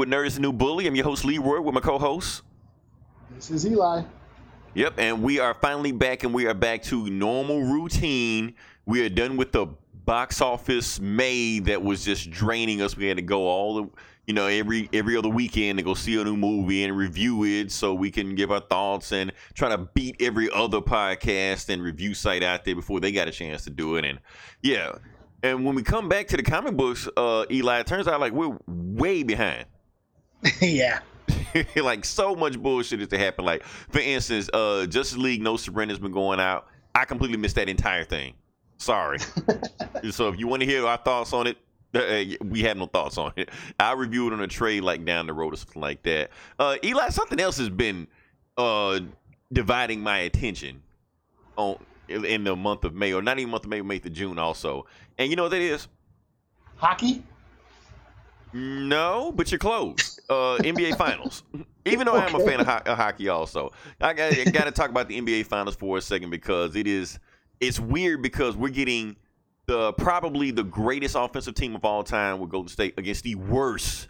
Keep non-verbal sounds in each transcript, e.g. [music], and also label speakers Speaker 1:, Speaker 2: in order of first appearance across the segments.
Speaker 1: with Nerds New Bully. I'm your host Leroy with my co-host.
Speaker 2: This is Eli.
Speaker 1: Yep, and we are finally back, and we are back to normal routine. We are done with the box office May that was just draining us. We had to go all the, you know, every every other weekend to go see a new movie and review it, so we can give our thoughts and try to beat every other podcast and review site out there before they got a chance to do it. And yeah, and when we come back to the comic books, uh, Eli, it turns out like we're way behind. [laughs]
Speaker 2: yeah. [laughs]
Speaker 1: like so much bullshit is to happen. Like for instance, uh, Justice League No Surrender's been going out. I completely missed that entire thing. Sorry. [laughs] so if you want to hear our thoughts on it, uh, we have no thoughts on it. I'll review it on a trade like down the road or something like that. Uh, Eli, something else has been uh, dividing my attention on in the month of May, or not even month of May, May to June also. And you know what that is?
Speaker 2: Hockey?
Speaker 1: No, but you're close. Uh, NBA [laughs] Finals. Even though okay. I'm a fan of, ho- of, hockey, also, I got, I got to [laughs] talk about the NBA Finals for a second because it is it's weird because we're getting the probably the greatest offensive team of all time with Golden State against the worst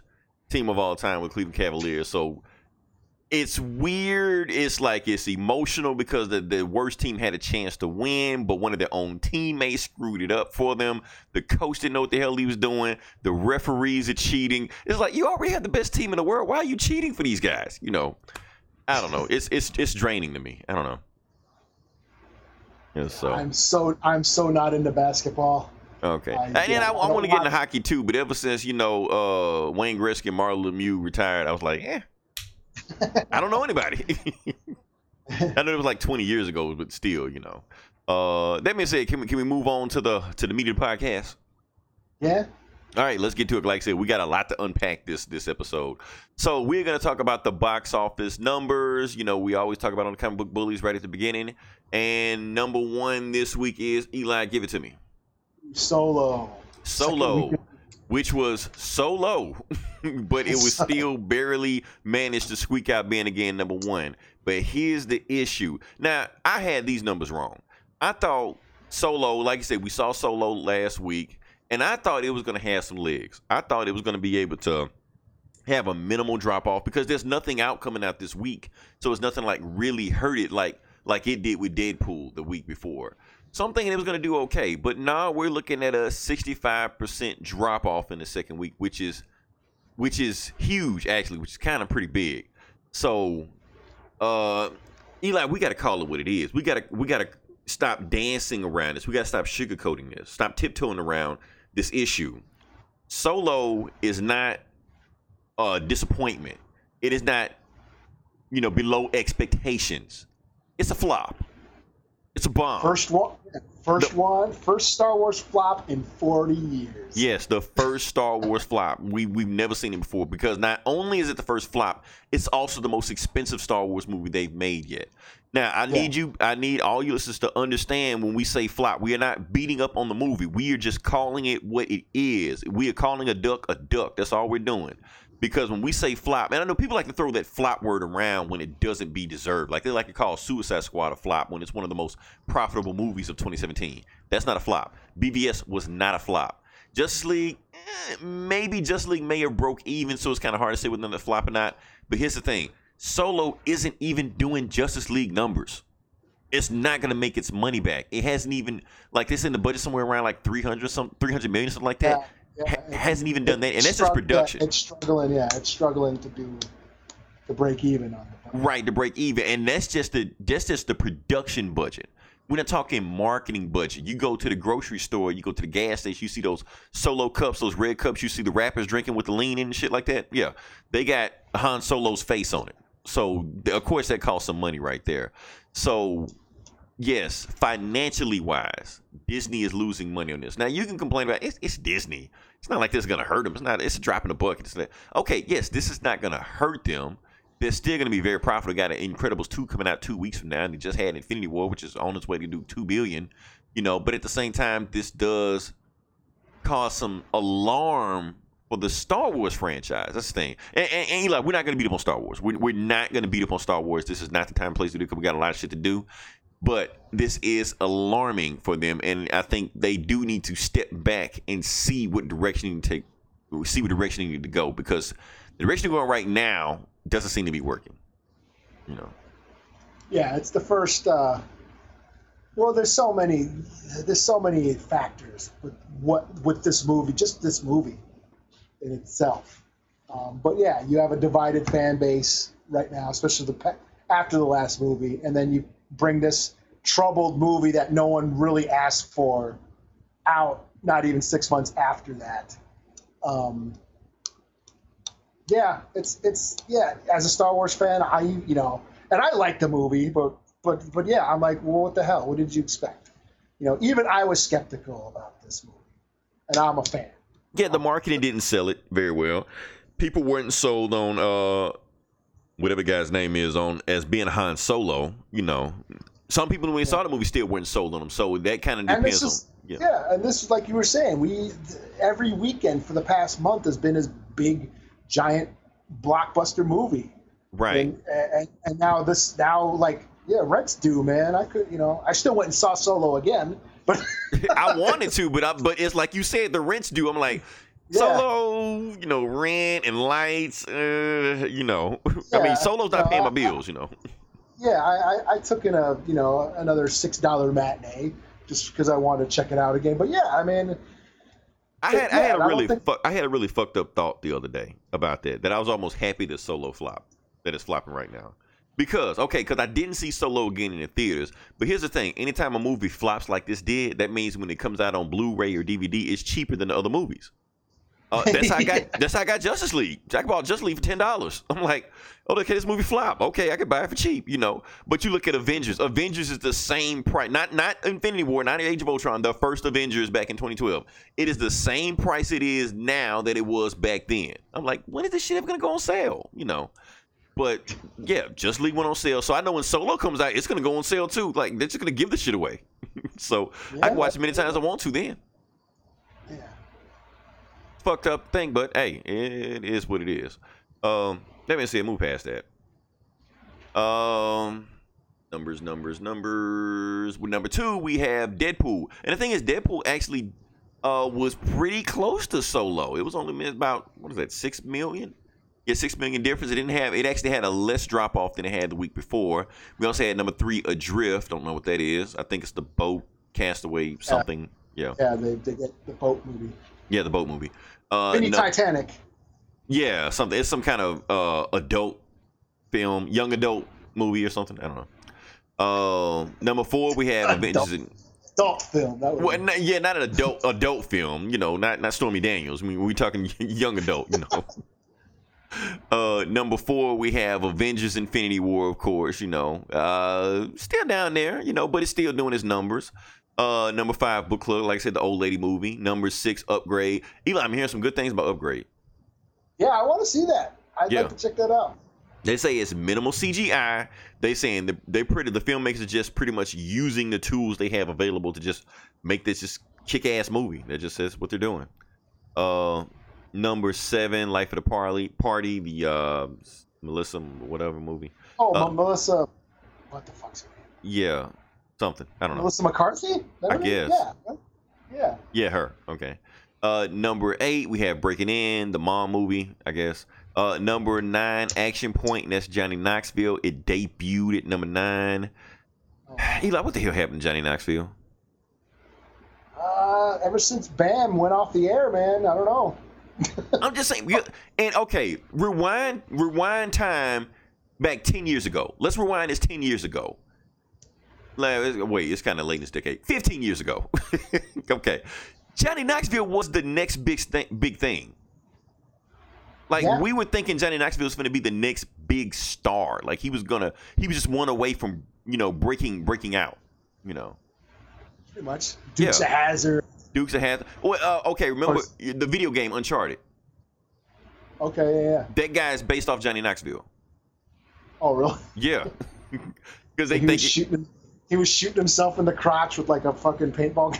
Speaker 1: team of all time with Cleveland Cavaliers. So it's weird. It's like it's emotional because the, the worst team had a chance to win, but one of their own teammates screwed it up for them. The coach didn't know what the hell he was doing. The referees are cheating. It's like you already have the best team in the world. Why are you cheating for these guys? You know, I don't know. It's it's it's draining to me. I don't know.
Speaker 2: Yeah, so I'm so I'm so not into basketball.
Speaker 1: Okay, I, and I, I, I want to get into hockey too, but ever since you know uh, Wayne Gretzky and Mario Lemieux retired, I was like, eh, I don't know anybody. [laughs] I know it was like 20 years ago, but still, you know. Uh, that being said, can we can we move on to the to the media podcast?
Speaker 2: Yeah.
Speaker 1: All right, let's get to it. Like I said, we got a lot to unpack this this episode. So we're gonna talk about the box office numbers. You know, we always talk about on the comic book bullies right at the beginning. And number one this week is Eli. Give it to me.
Speaker 2: Solo.
Speaker 1: Solo which was so low, [laughs] but it was still barely managed to squeak out being again number one. But here's the issue. Now, I had these numbers wrong. I thought Solo, like I said, we saw Solo last week, and I thought it was going to have some legs. I thought it was going to be able to have a minimal drop off because there's nothing out coming out this week. So it's nothing like really hurt it like like it did with Deadpool the week before. So I'm thinking it was going to do okay, but now we're looking at a 65% drop off in the second week, which is which is huge actually, which is kind of pretty big. So, uh, Eli, we got to call it what it is. We got to we got to stop dancing around this. We got to stop sugarcoating this. Stop tiptoeing around this issue. Solo is not a disappointment. It is not, you know, below expectations. It's a flop. It's a bomb.
Speaker 2: First one, first the, one, first Star Wars flop in 40 years.
Speaker 1: Yes, the first Star Wars flop. We we've never seen it before because not only is it the first flop, it's also the most expensive Star Wars movie they've made yet. Now, I need you I need all you listeners to understand when we say flop, we are not beating up on the movie. We are just calling it what it is. We are calling a duck a duck. That's all we're doing because when we say flop, and I know people like to throw that flop word around when it doesn't be deserved. Like they like to call Suicide Squad a flop when it's one of the most profitable movies of 2017. That's not a flop. BVS was not a flop. Justice League, eh, maybe Justice League may have broke even, so it's kind of hard to say whether it's flop or not. But here's the thing: Solo isn't even doing Justice League numbers. It's not gonna make its money back. It hasn't even like it's in the budget somewhere around like 300 some 300 million something like that. Yeah yeah, hasn't even done that, and that's just production.
Speaker 2: It's struggling. Yeah, it's struggling to do to break even on it.
Speaker 1: Right, to break even, and that's just the that's just the production budget. We're not talking marketing budget. You go to the grocery store, you go to the gas station, you see those solo cups, those red cups. You see the rappers drinking with the lean in and shit like that. Yeah, they got Han Solo's face on it. So of course that costs some money right there. So yes, financially wise, Disney is losing money on this. Now you can complain about it's, it's Disney. It's not like this is gonna hurt them. It's not. It's a drop in the bucket. It's like, okay, yes, this is not gonna hurt them. They're still gonna be very profitable. Got an Incredibles two coming out two weeks from now, and they just had Infinity War, which is on its way to do two billion. You know, but at the same time, this does cause some alarm for the Star Wars franchise. That's the thing. And, and, and Eli, we're not going to beat up on Star Wars. We're, we're not going to beat up on Star Wars. This is not the time and place to do because we got a lot of shit to do. But this is alarming for them, and I think they do need to step back and see what direction to take see what direction you need to go because the direction you're going right now doesn't seem to be working. You know.
Speaker 2: Yeah, it's the first. Uh, well, there's so many, there's so many factors with what with this movie, just this movie in itself. Um, but yeah, you have a divided fan base right now, especially the after the last movie, and then you bring this troubled movie that no one really asked for out, not even six months after that. Um, yeah, it's it's yeah. As a Star Wars fan, I you know, and I like the movie, but but but yeah, I'm like, well, what the hell? What did you expect? You know, even I was skeptical about this movie, and I'm a fan.
Speaker 1: Yeah, the marketing didn't sell it very well. People weren't sold on uh whatever guy's name is on as being Han Solo. You know, some people when we yeah. saw the movie still weren't sold on him. So that kind of depends
Speaker 2: is, on. Yeah. yeah, and this is like you were saying. We every weekend for the past month has been his big, giant blockbuster movie.
Speaker 1: Right.
Speaker 2: And, and, and now this now like yeah, rent's due, man. I could you know I still went and saw Solo again, but [laughs]
Speaker 1: I [laughs] wanted to, but I, but it's like you said the rent's due. I'm like. Yeah. Solo, you know, rent and lights, uh, you know. Yeah, [laughs] I mean, Solo's not paying my bills, you know.
Speaker 2: Yeah, I, I, I took in a, you know, another six dollar matinee just because I wanted to check it out again. But yeah, I mean,
Speaker 1: I had yeah, I had a really think... fu- I had a really fucked up thought the other day about that. That I was almost happy that Solo flop that it's flopping right now. Because okay, because I didn't see Solo again in the theaters. But here's the thing: anytime a movie flops like this did, that means when it comes out on Blu-ray or DVD, it's cheaper than the other movies. Uh, that's how I got. [laughs] That's how I got Justice League. Jack bought Justice League for ten dollars. I'm like, oh, okay, this movie flop. Okay, I could buy it for cheap, you know. But you look at Avengers. Avengers is the same price. Not not Infinity War, not Age of Ultron. The first Avengers back in 2012. It is the same price it is now that it was back then. I'm like, when is this shit ever gonna go on sale? You know. But yeah, Justice League went on sale. So I know when Solo comes out, it's gonna go on sale too. Like they're just gonna give this shit away. [laughs] so yeah, I can watch it many times as I want to then fucked up thing, but hey, it is what it is. Um, let me see. Move past that. Um, numbers, numbers, numbers. With number two, we have Deadpool, and the thing is, Deadpool actually uh was pretty close to Solo. It was only about what is that, six million? Yeah, six million difference. It didn't have. It actually had a less drop off than it had the week before. We also had number three, Adrift. Don't know what that is. I think it's the boat castaway something.
Speaker 2: Yeah. Yeah, they, they get the boat movie.
Speaker 1: Yeah, the boat movie.
Speaker 2: Uh, Mini no, Titanic.
Speaker 1: Yeah, something. It's some kind of uh, adult film, young adult movie or something. I don't know. Uh, number four, we have Avengers.
Speaker 2: Adult, adult film.
Speaker 1: well, not, yeah, not an adult adult film. You know, not not Stormy Daniels. I mean, we're talking [laughs] young adult. You know. [laughs] Uh, number four, we have Avengers: Infinity War, of course. You know, uh, still down there. You know, but it's still doing its numbers. Uh, number five, Book Club. Like I said, the old lady movie. Number six, Upgrade. Eli, I'm hearing some good things about Upgrade.
Speaker 2: Yeah, I want to see that. I'd yeah. like to check that out.
Speaker 1: They say it's minimal CGI. They saying the, they pretty the filmmakers are just pretty much using the tools they have available to just make this just kick ass movie. That just says what they're doing. Uh, number seven, Life of the Party, Party, the uh, Melissa whatever movie.
Speaker 2: Oh, uh, Melissa. What the fuck's her name?
Speaker 1: Yeah, something. I don't know.
Speaker 2: Melissa McCarthy?
Speaker 1: I guess.
Speaker 2: Yeah. Yeah.
Speaker 1: Yeah, her. Okay. Uh, number eight, we have Breaking In, the mom movie, I guess. Uh, number nine, Action Point, and that's Johnny Knoxville. It debuted at number nine. Oh. Eli, what the hell happened to Johnny Knoxville?
Speaker 2: Uh, ever since Bam went off the air, man, I don't know. [laughs]
Speaker 1: I'm just saying. And okay, rewind, rewind time back ten years ago. Let's rewind this ten years ago wait, it's kind of late in this decade. 15 years ago. [laughs] okay. Johnny Knoxville was the next big, th- big thing. Like yeah. we were thinking Johnny Knoxville was going to be the next big star. Like he was gonna, he was just one away from you know breaking breaking out. You know,
Speaker 2: pretty much. Dukes yeah. of Hazzard.
Speaker 1: Dukes of Hazzard. Well, uh, okay, remember the video game Uncharted?
Speaker 2: Okay, yeah, yeah.
Speaker 1: That guy is based off Johnny Knoxville.
Speaker 2: Oh, really?
Speaker 1: Yeah, [laughs] [laughs] because they
Speaker 2: he
Speaker 1: think
Speaker 2: shooting he was shooting himself in the crotch with like a fucking paintball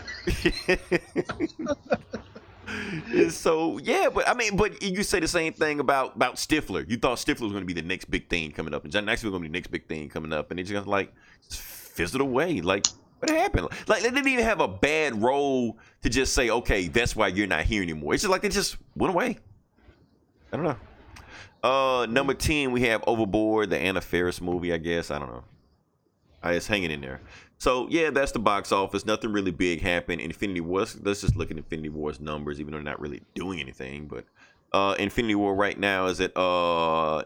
Speaker 2: gun. [laughs]
Speaker 1: so yeah, but I mean, but you say the same thing about about Stifler. You thought Stifler was going to be the next big thing coming up, and John Knoxville was going to be the next big thing coming up, and it just like just fizzled away. Like What happened? Like they didn't even have a bad role to just say, okay, that's why you're not here anymore. It's just like they just went away. I don't know. Uh, number ten, we have Overboard, the Anna Faris movie. I guess I don't know. I it's hanging in there. So yeah, that's the box office. Nothing really big happened. Infinity War. Let's just look at Infinity War's numbers, even though they're not really doing anything. But uh, Infinity War right now is at uh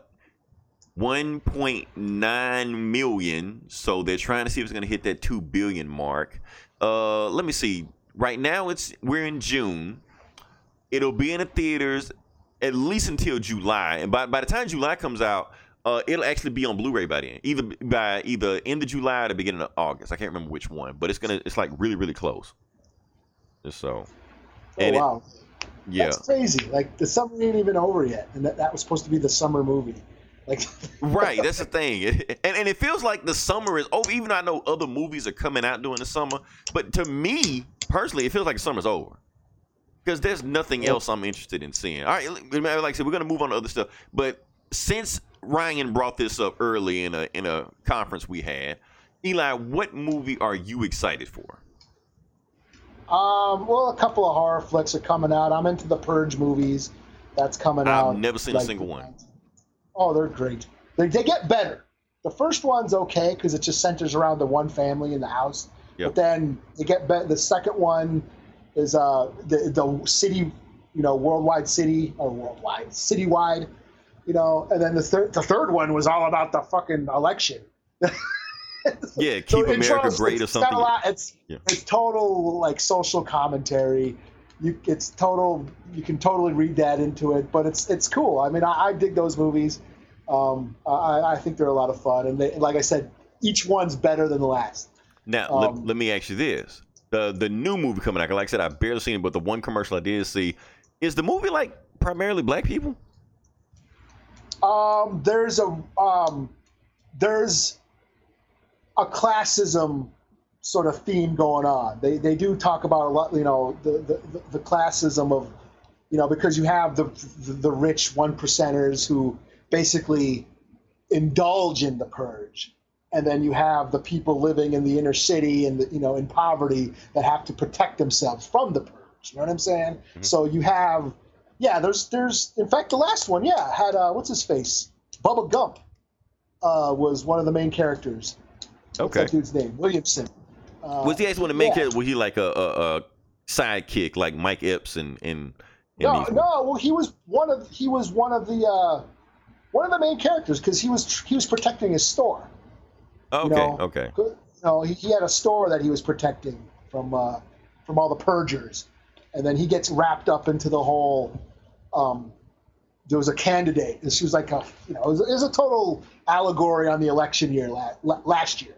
Speaker 1: 1.9 million. So they're trying to see if it's going to hit that 2 billion mark. Uh, let me see. Right now it's we're in June. It'll be in the theaters at least until July. And by by the time July comes out, uh, it'll actually be on Blu-ray by then. Either by either end of July or the beginning of August. I can't remember which one, but it's gonna it's like really really close. So.
Speaker 2: Oh
Speaker 1: And it-
Speaker 2: wow,
Speaker 1: Yeah.
Speaker 2: that's crazy. Like the summer ain't even over yet, and that, that was supposed to be the summer movie. Like [laughs]
Speaker 1: Right, that's the thing, and and it feels like the summer is over. Even though I know other movies are coming out during the summer, but to me personally, it feels like the summer's over because there's nothing else I'm interested in seeing. All right, like I said, we're gonna move on to other stuff, but since Ryan brought this up early in a in a conference we had, Eli, what movie are you excited for?
Speaker 2: Um, well, a couple of horror flicks are coming out. I'm into the Purge movies. That's coming out.
Speaker 1: I've never seen a single one.
Speaker 2: Oh, they're great. They, they get better. The first one's okay because it just centers around the one family in the house.
Speaker 1: Yep.
Speaker 2: But then they get better. The second one is uh the the city, you know, worldwide city or worldwide citywide, you know. And then the third the third one was all about the fucking election. [laughs]
Speaker 1: Yeah, Keep
Speaker 2: in
Speaker 1: America Great or something.
Speaker 2: lot- it's
Speaker 1: Yeah.
Speaker 2: it's total like social commentary. You it's total. You can totally read that into it, but it's it's cool. I mean, I, I dig those movies. Um, I, I think they're a lot of fun, and they, like I said, each one's better than the last.
Speaker 1: Now,
Speaker 2: Um,
Speaker 1: let, let me ask you this: the the new movie coming out. Like I said, I barely seen it, but the one commercial I did see is the movie like primarily black people.
Speaker 2: Um, there's a um, there's a classism sort of theme going on. They they do talk about a lot, you know, the the, the classism of, you know, because you have the the, the rich one percenters who basically indulge in the purge, and then you have the people living in the inner city and the, you know in poverty that have to protect themselves from the purge. You know what I'm saying? So you have, yeah, there's there's in fact the last one, yeah, had uh, what's his face, Bubba Gump, uh, was one of the main characters. What's
Speaker 1: Okay.
Speaker 2: that dude's name? Williamson. Uh,
Speaker 1: Was he actually one of the main
Speaker 2: yeah.
Speaker 1: characters? Was he like a, a, a sidekick like Mike Epps and and, and
Speaker 2: No, no. Well, he was one of he was one of the uh, one of the main characters because he was he was protecting his store.
Speaker 1: Okay,
Speaker 2: you know,
Speaker 1: okay.
Speaker 2: You know, he, he had a store that he was protecting from uh, from all the purgers, and then he gets wrapped up into the whole. Um, there was a candidate, and she was like a you know it was, it was a total allegory on the election year la- la- last year.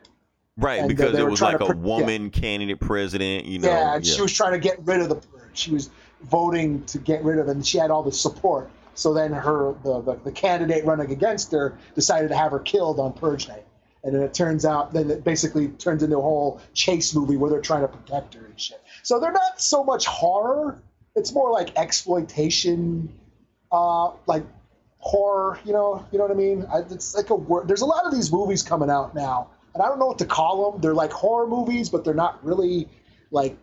Speaker 1: Right,
Speaker 2: and, uh,
Speaker 1: because it was like a
Speaker 2: yeah.
Speaker 1: woman candidate president. You know,
Speaker 2: yeah, and she was trying to get rid of the purge. She was voting to get rid of and she had all the support. So then her the, the, the candidate running against her decided to have her killed on purge night. And then it turns out then it basically turns into a whole chase movie where they're trying to protect her and shit. So they're not so much horror. It's more like exploitation, uh, like horror. You know, you know what I mean? I, it's like a word. There's a lot of these movies coming out now, and I don't know what to call them. They're like horror movies, but they're not really like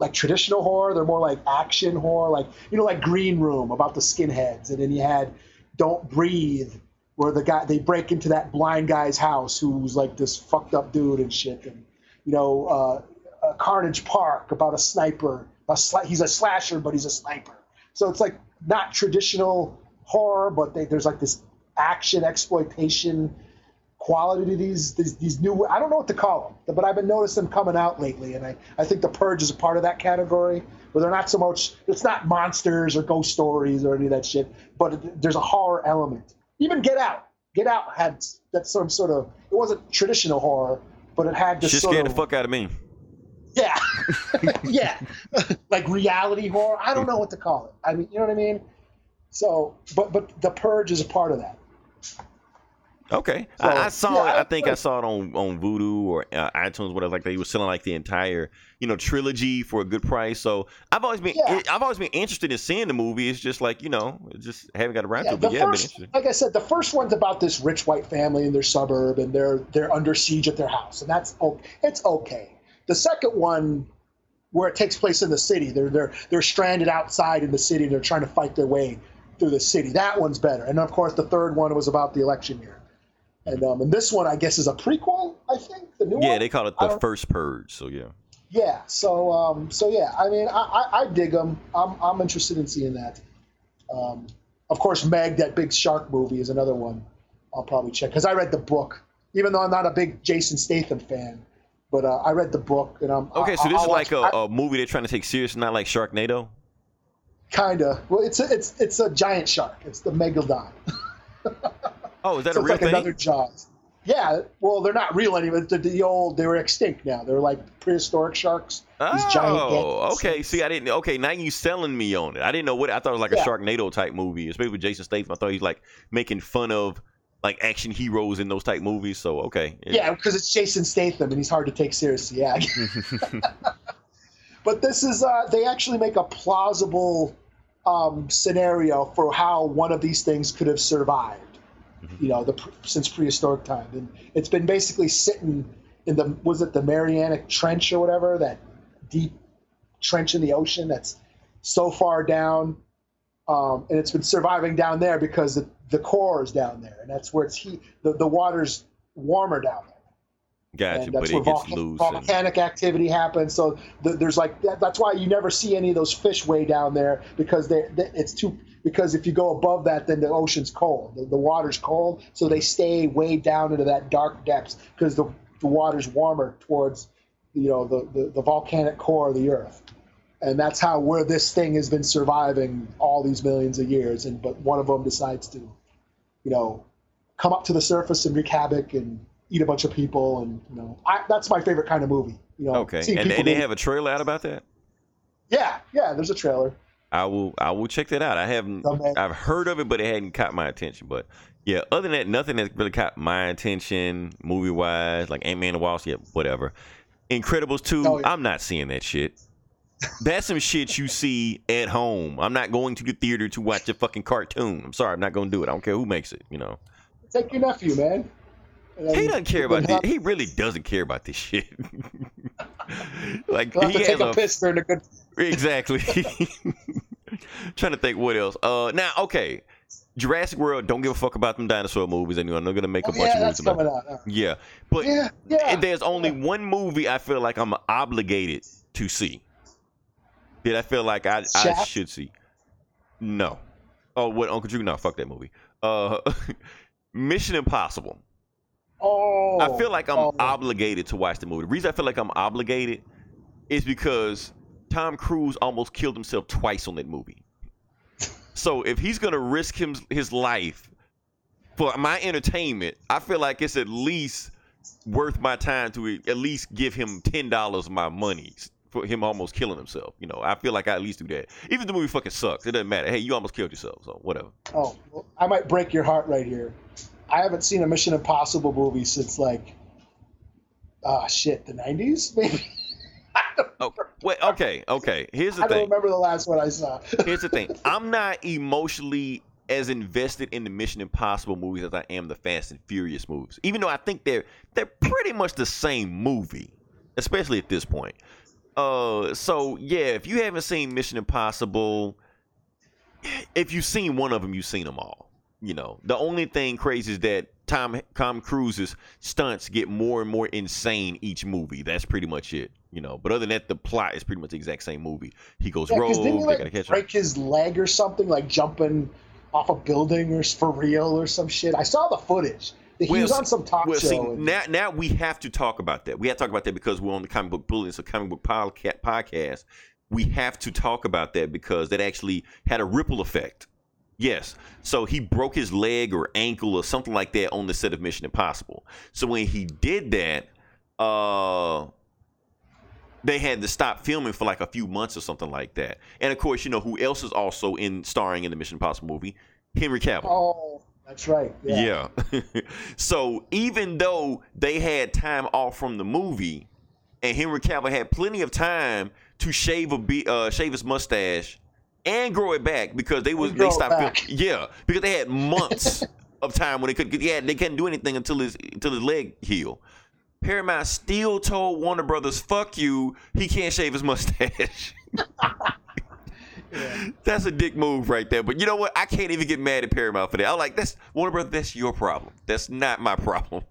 Speaker 2: like traditional horror. They're more like action horror, like you know, like Green Room about the skinheads, and then you had Don't Breathe, where the guy they break into that blind guy's house who's like this fucked up dude and shit, and you know, uh, uh, Carnage Park about a sniper. A he's a slasher, but he's a sniper. So it's like not traditional horror, but they, there's like this action exploitation quality to these, these these new. I don't know what to call them, but I've been noticing them coming out lately, and I, I think the Purge is a part of that category. Where they're not so much. It's not monsters or ghost stories or any of that shit, but there's a horror element. Even Get Out. Get Out had that some sort of. It wasn't traditional horror, but it had this
Speaker 1: She
Speaker 2: sort
Speaker 1: scared
Speaker 2: of.
Speaker 1: the fuck out of me.
Speaker 2: Yeah, [laughs] yeah, [laughs] like reality horror. I don't know what to call it. I mean, you know what I mean. So, but but the Purge is a part of that.
Speaker 1: Okay,
Speaker 2: So,
Speaker 1: I, I saw
Speaker 2: yeah,
Speaker 1: it. I think I saw it on on Vudu or uh, iTunes, whatever. Like they were selling like the entire you know trilogy for a good price. So I've always been
Speaker 2: Yeah.
Speaker 1: I've always been interested in seeing the movie. It's just like you know, just haven't got around
Speaker 2: Yeah,
Speaker 1: to it. But yeah,
Speaker 2: first, like I said, the first one's about this rich white family in their suburb, and they're they're under siege at their house, and that's o- it's okay. The second one, where it takes place in the city, they're they're they're stranded outside in the city, and they're trying to fight their way through the city. That one's better, and of course, the third one was about the election year, and um, and this one, I guess, is a prequel. I think the new one.
Speaker 1: Yeah, they call it the first purge. So yeah.
Speaker 2: Yeah. So um, so yeah, I mean, I, I, I dig them. I'm I'm interested in seeing that. Um, of course, Meg, that big shark movie, is another one I'll probably check because I read the book, even though I'm not a big Jason Statham fan. But uh, I read the book, and I'm
Speaker 1: Okay, so this
Speaker 2: I'll
Speaker 1: is like a, a movie they're trying to take serious, not like Sharknado.
Speaker 2: kinda. Well, it's a, it's it's a giant shark. It's the megalodon. [laughs]
Speaker 1: Oh, is that
Speaker 2: so
Speaker 1: a
Speaker 2: it's like
Speaker 1: thing?
Speaker 2: another Jaws. Yeah. Well, they're not real anymore. The, the old they were extinct now. They're like prehistoric sharks. These giant
Speaker 1: Oh, okay. See, I didn't. Okay, now you selling me on it. I didn't know what. I thought it was like
Speaker 2: Yeah.
Speaker 1: a Sharknado type movie, especially with Jason Statham. I thought he's like making fun of like action heroes in those type movies. So okay.
Speaker 2: Yeah, because it's Jason Statham and he's hard to take seriously. Yeah. [laughs] [laughs] but this is uh, they actually make a plausible um, scenario for how one of these things could have survived. You know, the since prehistoric time, and it's been basically sitting in the was it the Mariana Trench or whatever that deep trench in the ocean that's so far down, um, and it's been surviving down there because the, the core is down there, and that's where it's heat. The, the water's warmer down there
Speaker 1: Gotcha,
Speaker 2: and
Speaker 1: but it gets loose. And,
Speaker 2: volcanic activity happens. So th- there's like that, that's why you never see any of those fish way down there because they, they it's too because if you go above that, then the ocean's cold. The, the water's cold, so they stay way down into that dark depths because the, the water's warmer towards you know the, the, the volcanic core of the earth. And that's how where this thing has been surviving all these millions of years. And but one of them decides to, you know, come up to the surface and wreak havoc and eat a bunch of people. And you know, I, that's my favorite kind of movie. You know,
Speaker 1: okay, and, and they have a trailer out about that.
Speaker 2: yeah, yeah. There's a trailer.
Speaker 1: I will. I will check that out. I haven't.
Speaker 2: Okay.
Speaker 1: I've heard of it, but it hadn't caught my attention. But yeah, other than that, nothing has really caught my attention movie wise. Like Ant Man and the Wasp, yeah, whatever. Incredibles two,
Speaker 2: Oh, yeah.
Speaker 1: I'm not seeing that shit. That's some shit you see at home. I'm not going to the theater to watch a fucking cartoon. I'm sorry, I'm not going to do it. I don't care who makes it. You know,
Speaker 2: Take your nephew, man.
Speaker 1: He doesn't care about this. He really doesn't care about this shit. [laughs] like
Speaker 2: have
Speaker 1: he
Speaker 2: to
Speaker 1: has
Speaker 2: take a,
Speaker 1: a
Speaker 2: piss during a good.
Speaker 1: Exactly. [laughs] Trying to think what else. Uh, now, okay, Jurassic World. Don't give a fuck about them dinosaur movies. Anyone? They're gonna make a
Speaker 2: Oh,
Speaker 1: bunch
Speaker 2: yeah,
Speaker 1: of movies about.
Speaker 2: out.
Speaker 1: Yeah, but
Speaker 2: Yeah, yeah.
Speaker 1: there's only one movie I feel like I'm obligated to see. That I feel like I, I should see. No. Oh, what Uncle Drew? No, fuck that movie. Uh, [laughs] Mission Impossible.
Speaker 2: Oh,
Speaker 1: I feel like I'm
Speaker 2: oh.
Speaker 1: obligated to watch the movie. The reason I feel like I'm obligated is because Tom Cruise almost killed himself twice on that movie. So if he's gonna risk him his life for my entertainment, I feel like it's at least worth my time to at least give him ten dollars of my money for him almost killing himself. You know, I feel like I at least do that. Even if the movie fucking sucks, it doesn't matter. Hey, you almost killed yourself, so whatever.
Speaker 2: Oh, well, I might break your heart right here. I haven't seen a Mission Impossible movie since like, ah, shit, the '90s, [laughs] maybe.
Speaker 1: Oh, wait, okay, okay. Here's the thing.
Speaker 2: I don't remember the last one I saw. [laughs]
Speaker 1: Here's the thing. I'm not emotionally as invested in the Mission Impossible movies as I am the Fast and Furious movies. Even though I think they're they're pretty much the same movie, especially at this point. Uh, so yeah, if you haven't seen Mission Impossible, if you've seen one of them, you've seen them all. You know, the only thing crazy is that Tom Tom Cruise's stunts get more and more insane each movie. That's pretty much it. You know, but other than that, the plot is pretty much the exact same movie. He goes
Speaker 2: Yeah,
Speaker 1: rogue.
Speaker 2: didn't he like
Speaker 1: catch him.
Speaker 2: break his leg or something, like jumping off a building or for real or some shit? I saw the footage. He
Speaker 1: Well,
Speaker 2: was on some talk
Speaker 1: well,
Speaker 2: show.
Speaker 1: see,
Speaker 2: and-
Speaker 1: now now we have to talk about that. We have to talk about that because we're on the comic book bulletin, so comic book podcast. We have to talk about that because that actually had a ripple effect. Yes, so he broke his leg or ankle or something like that on the set of Mission Impossible. So when he did that, uh, they had to stop filming for like a few months or something like that. And of course, you know who else is also in starring in the Mission Impossible movie? Henry Cavill.
Speaker 2: oh, That's right. Yeah.
Speaker 1: Yeah. [laughs] so even though they had time off from the movie, and Henry Cavill had plenty of time to shave a be- uh, shave his mustache and grow it back because they was they stopped. yeah, because they had months [laughs] of time when they could. Yeah, they couldn't do anything until his until his leg healed. Paramount still told Warner Brothers, "Fuck you, he can't shave his mustache." [laughs]
Speaker 2: Yeah.
Speaker 1: That's a dick move right there. But you know what? I can't even get mad at Paramount for that. I'm like, that's Warner Brothers. That's your problem. That's not my problem.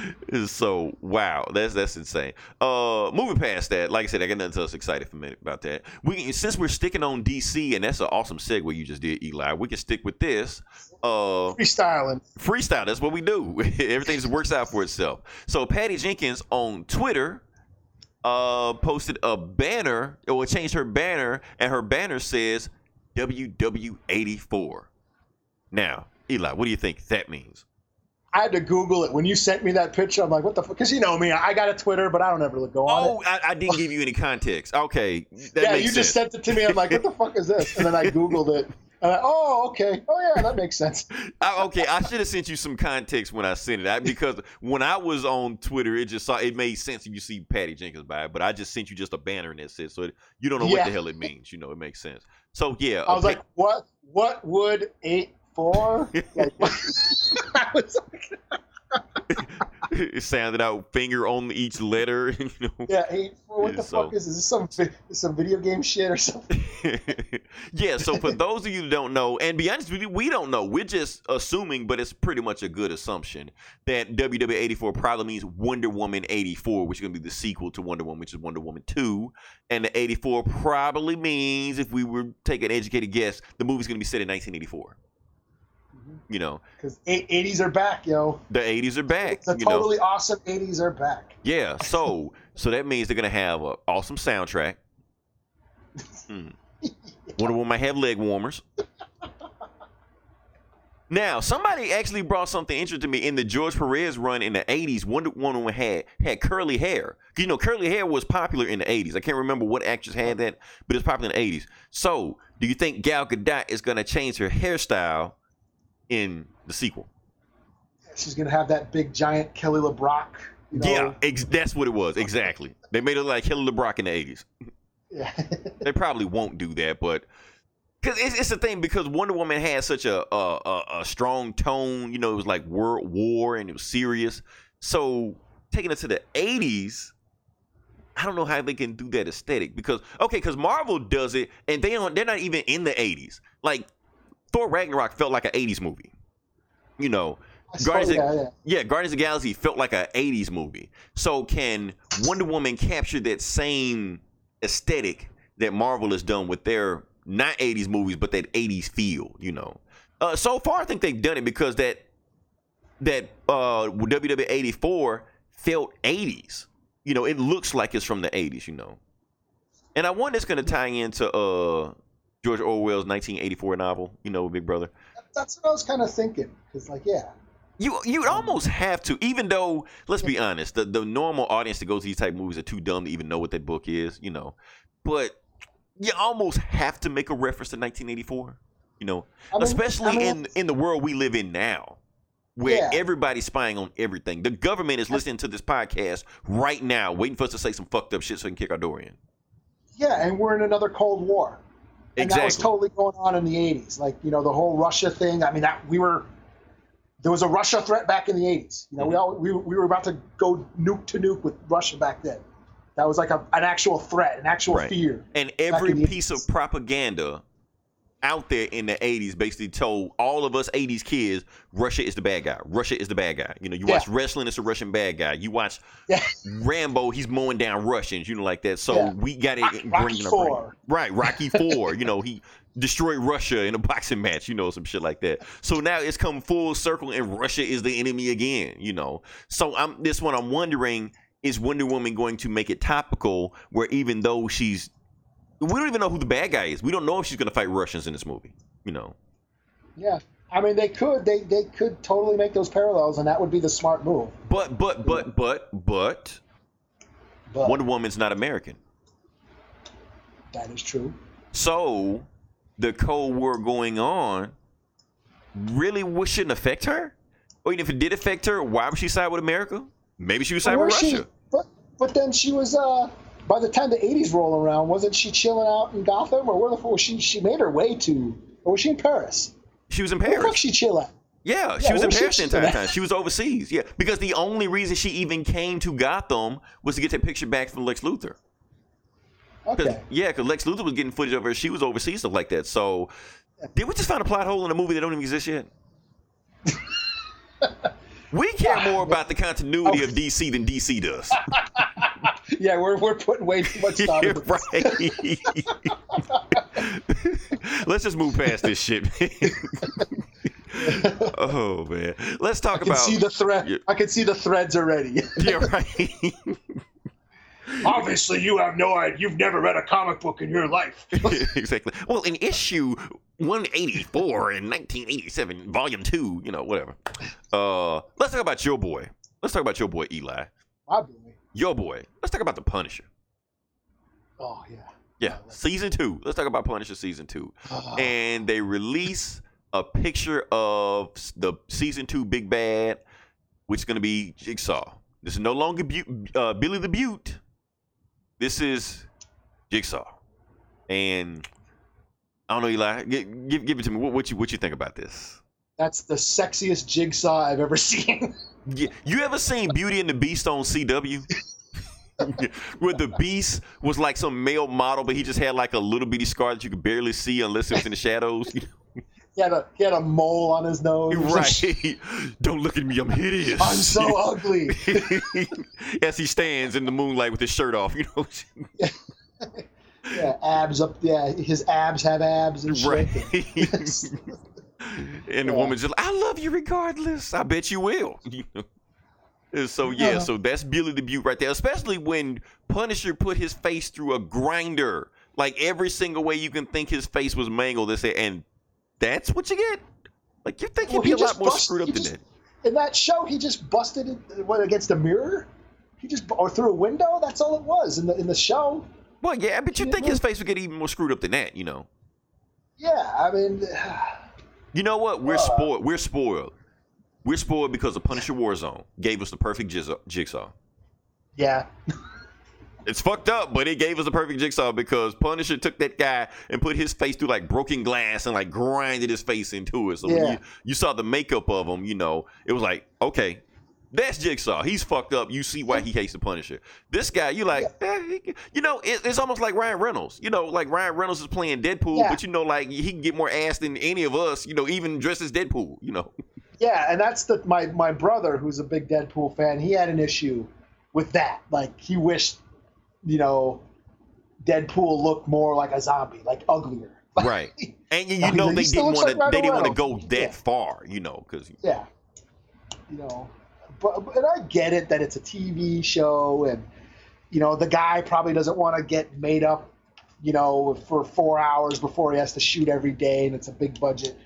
Speaker 1: [laughs] so wow, that's that's insane. Uh, moving past that, like I said, I got nothing else excited for a minute about that. We since we're sticking on DC, and that's an awesome segue you just did, Eli. We can stick with this. Uh,
Speaker 2: Freestyling.
Speaker 1: freestyle. That's what we do. [laughs] Everything just works out for itself. So Patty Jenkins on Twitter uh posted a banner or changed her banner, and her banner says WW84. Now, Eli, what do you think that means?
Speaker 2: I had to Google it when you sent me that picture. I'm like, what the fuck? Because you know me, I got a Twitter, but I don't ever look go on
Speaker 1: Oh,
Speaker 2: it.
Speaker 1: I, I didn't give you any context. Okay, that [laughs]
Speaker 2: yeah, you
Speaker 1: sense.
Speaker 2: just sent it to me. I'm like, what the [laughs] fuck is this? And then I Googled it. I, oh, okay. Oh yeah, that makes sense.
Speaker 1: I, okay, I should have sent you some context when I sent it I, because when I was on Twitter, it just saw it made sense if you see Patty Jenkins by it, but I just sent you just a banner and that's it. So it, you don't know what the hell it means. You know, it makes sense. So yeah,
Speaker 2: I was
Speaker 1: a
Speaker 2: like, what? What would eight four? [laughs] Like? [laughs] I was like, [laughs]
Speaker 1: sounded out finger on each letter. [laughs] You know.
Speaker 2: yeah, four. What the
Speaker 1: so-
Speaker 2: fuck is this? Is this some some video game shit or something? [laughs]
Speaker 1: yeah, so for those of you who don't know, and be honest with you, we don't know. We're just assuming, but it's pretty much a good assumption that WW84 probably means Wonder Woman 84, which is going to be the sequel to Wonder Woman, which is Wonder Woman 2. And the 84 probably means, if we were take an educated guess, the movie's going to be set in 1984. You know,
Speaker 2: Because eighties are back, yo.
Speaker 1: the 80s are back.
Speaker 2: The
Speaker 1: you know,
Speaker 2: totally awesome eighties are back.
Speaker 1: Yeah, so so that means they're gonna have an awesome soundtrack. Hmm. Wonder Woman might have leg warmers. Now, somebody actually brought something interesting to me in the George Perez run in the '80s. Wonder Woman had had curly hair You know, curly hair was popular in the '80s. I can't remember what actress had that, but it's popular in the '80s. So, do you think Gal Gadot is gonna change her hairstyle in the sequel?
Speaker 2: She's gonna have that big giant Kelly LeBrock. You know,
Speaker 1: Yeah, ex- that's what it was exactly. They made it like Kelly LeBrock in the '80s.
Speaker 2: yeah. [laughs]
Speaker 1: they probably won't do that, but because it's, it's the thing because Wonder Woman had such a, a a a strong tone, you know, it was like World War and it was serious. So taking it to the '80s, I don't know how they can do that aesthetic because okay, because Marvel does it and they don't, they're not even in the '80s. Like Thor Ragnarok felt like an '80s movie, you know. Guardians of-
Speaker 2: yeah, yeah.
Speaker 1: Yeah, Guardians of the Galaxy felt like an 80s movie. So can Wonder Woman capture that same aesthetic that Marvel has done with their not 80s movies, but that 80s feel, you know? Uh, so far, I think they've done it because that that uh, WW84 felt 80s. You know, it looks like it's from the 80s, you know? And I wonder it's going to tie into uh, George Orwell's 1984 novel, you know, Big Brother.
Speaker 2: That's what I was kind of thinking. Because like, yeah,
Speaker 1: You you um, almost have to, even though let's be honest, the, the normal audience that goes to these type movies are too dumb to even know what that book is, you know. But you almost have to make a reference to 1984, you know,
Speaker 2: I mean,
Speaker 1: especially
Speaker 2: I mean,
Speaker 1: in in the world we live in now, where
Speaker 2: Yeah.
Speaker 1: everybody's spying on everything. The government is listening to this podcast right now, waiting for us to say some fucked up shit so they can kick our door in.
Speaker 2: yeah, and we're in another Cold War. And that was totally going on in the 80s. Like, you know, the whole Russia thing. I mean, that we were, there was a Russia threat back in the 80s. You know,
Speaker 1: Mm-hmm.
Speaker 2: we, all, we, we were about to go nuke to nuke with Russia back then. That was like a, an actual threat, an actual
Speaker 1: Right.
Speaker 2: fear.
Speaker 1: And every piece of propaganda out there in the 80s basically told all of us 80s kids Russia is the bad guy. Russia is the bad guy. You know, you
Speaker 2: Yeah.
Speaker 1: watch wrestling, it's a Russian bad guy. You watch
Speaker 2: Yeah.
Speaker 1: Rambo, he's mowing down Russians, you know, like that. So
Speaker 2: Yeah.
Speaker 1: we got it
Speaker 2: Rocky
Speaker 1: our
Speaker 2: Four.
Speaker 1: Right, Rocky Four. you know, he destroyed Russia in a [laughs] boxing match, you know, some shit like that. So now it's come full circle and Russia is the enemy again, you know. So I'm this one I'm wondering is Wonder Woman going to make it topical where even though she's we don't even know who the bad guy is. We don't know if she's going to fight Russians in this movie, you know.
Speaker 2: Yeah. I mean, they could, they, they could totally make those parallels, and that would be the smart move.
Speaker 1: But but but but but
Speaker 2: But
Speaker 1: Wonder Woman's not American.
Speaker 2: that is true.
Speaker 1: So the Cold War going on, really shouldn't affect her? Or even if it did affect her, why would she side with America? Maybe she would side with
Speaker 2: where's she-
Speaker 1: Russia.
Speaker 2: but but then she was uh by the time the '80s roll around, wasn't she chilling out in Gotham, or where the fuck was she? She made her way to, or was she in Paris?
Speaker 1: She was in Paris.
Speaker 2: Where the fuck she chill at?
Speaker 1: Yeah, she
Speaker 2: Yeah,
Speaker 1: was in Paris the entire time. She was overseas. Yeah, because the only reason she even came to Gotham was to get that picture back from Lex Luthor. Cause,
Speaker 2: Okay.
Speaker 1: Yeah, because Lex Luthor was getting footage of her. She was overseas, stuff like that. So, did we just find a plot hole in a movie that don't even exist yet? [laughs] we care more about the continuity of DC than DC does. [laughs] [laughs]
Speaker 2: Yeah, we're, we're putting way too much time into [laughs] this.
Speaker 1: right. [laughs] Let's just move past this shit. oh man, let's talk
Speaker 2: I can
Speaker 1: about.
Speaker 2: see the thread.
Speaker 1: Yeah.
Speaker 2: I can see the threads already.
Speaker 1: yeah, right.
Speaker 2: Obviously, you have no idea. You've never read a comic book in your life.
Speaker 1: exactly. Well, in issue 184 in 1987, volume two, you know, whatever. Uh, let's talk about your boy. Let's talk about your boy Eli.
Speaker 2: My boy.
Speaker 1: Your boy. Let's talk about the Punisher.
Speaker 2: Oh yeah.
Speaker 1: Yeah, season two. Let's talk about Punisher season two.
Speaker 2: Oh, [sighs]
Speaker 1: And they release a picture of the season two big bad, which is going to be Jigsaw. This is no longer Bu- uh, Billy the Beaut. This is Jigsaw. And I don't know, Eli. Give, give, give it to me. What, what you what you think about this?
Speaker 2: That's the sexiest jigsaw I've ever [laughs] seen.
Speaker 1: You, you ever seen Beauty and the Beast on CW? [laughs] Where the Beast was like some male model, but he just had like a little bitty scar that you could barely see unless it was in the shadows.
Speaker 2: he had a he had a mole on his nose.
Speaker 1: right. [laughs] Don't look at me, I'm hideous.
Speaker 2: I'm so ugly. [laughs]
Speaker 1: As he stands in the moonlight with his shirt off, you know.
Speaker 2: Yeah, abs up. Yeah, his abs have abs and shit.
Speaker 1: right. [laughs] and the
Speaker 2: Yeah.
Speaker 1: woman's just like, I love you regardless. I bet you will. You [laughs] know? And so yeah,
Speaker 2: Yeah.
Speaker 1: so that's Billy the Beaut right there. Especially when Punisher put his face through a grinder, like every single way you can think his face was mangled. They say, and that's what you get. Like you think
Speaker 2: Well,
Speaker 1: he'd be
Speaker 2: he
Speaker 1: a lot
Speaker 2: just
Speaker 1: more
Speaker 2: bust-
Speaker 1: screwed up than
Speaker 2: just-
Speaker 1: that.
Speaker 2: In that show, he just busted it what, against a mirror. He just or through a window. That's all it was in the in the show.
Speaker 1: Well, yeah, but you think his face would get even more screwed up than that, you know?
Speaker 2: Yeah, I mean, [sighs]
Speaker 1: You know what? We're
Speaker 2: Uh.
Speaker 1: spoiled. We're spoiled. We're spoiled because the Punisher Warzone gave us the perfect jigsaw-
Speaker 2: yeah, [laughs]
Speaker 1: It's fucked up, but it gave us a perfect jigsaw because Punisher took that guy and put his face through like broken glass and like grinded his face into it. So when you, you saw the makeup of him, you know, it was like, okay, that's Jigsaw. He's fucked up. You see why he hates the Punisher. This guy, you like, eh, he- you know, it, it's almost like Ryan Reynolds. You know, like Ryan Reynolds is playing Deadpool,
Speaker 2: Yeah.
Speaker 1: but you know, like he can get more ass than any of us. You know, even dressed as Deadpool. You know, [laughs]
Speaker 2: yeah, and that's the my my brother who's a big Deadpool fan. He had an issue with that. Like he wished, you know, Deadpool looked more like a zombie, like uglier. [laughs]
Speaker 1: right? And you, you know they didn't want to.
Speaker 2: like
Speaker 1: they didn't want to go that
Speaker 2: Yeah.
Speaker 1: far. You know, because
Speaker 2: Yeah, you know, but and I get it that it's a TV show, and you know the guy probably doesn't want to get made up, you know, for four hours before he has to shoot every day, and it's a big budget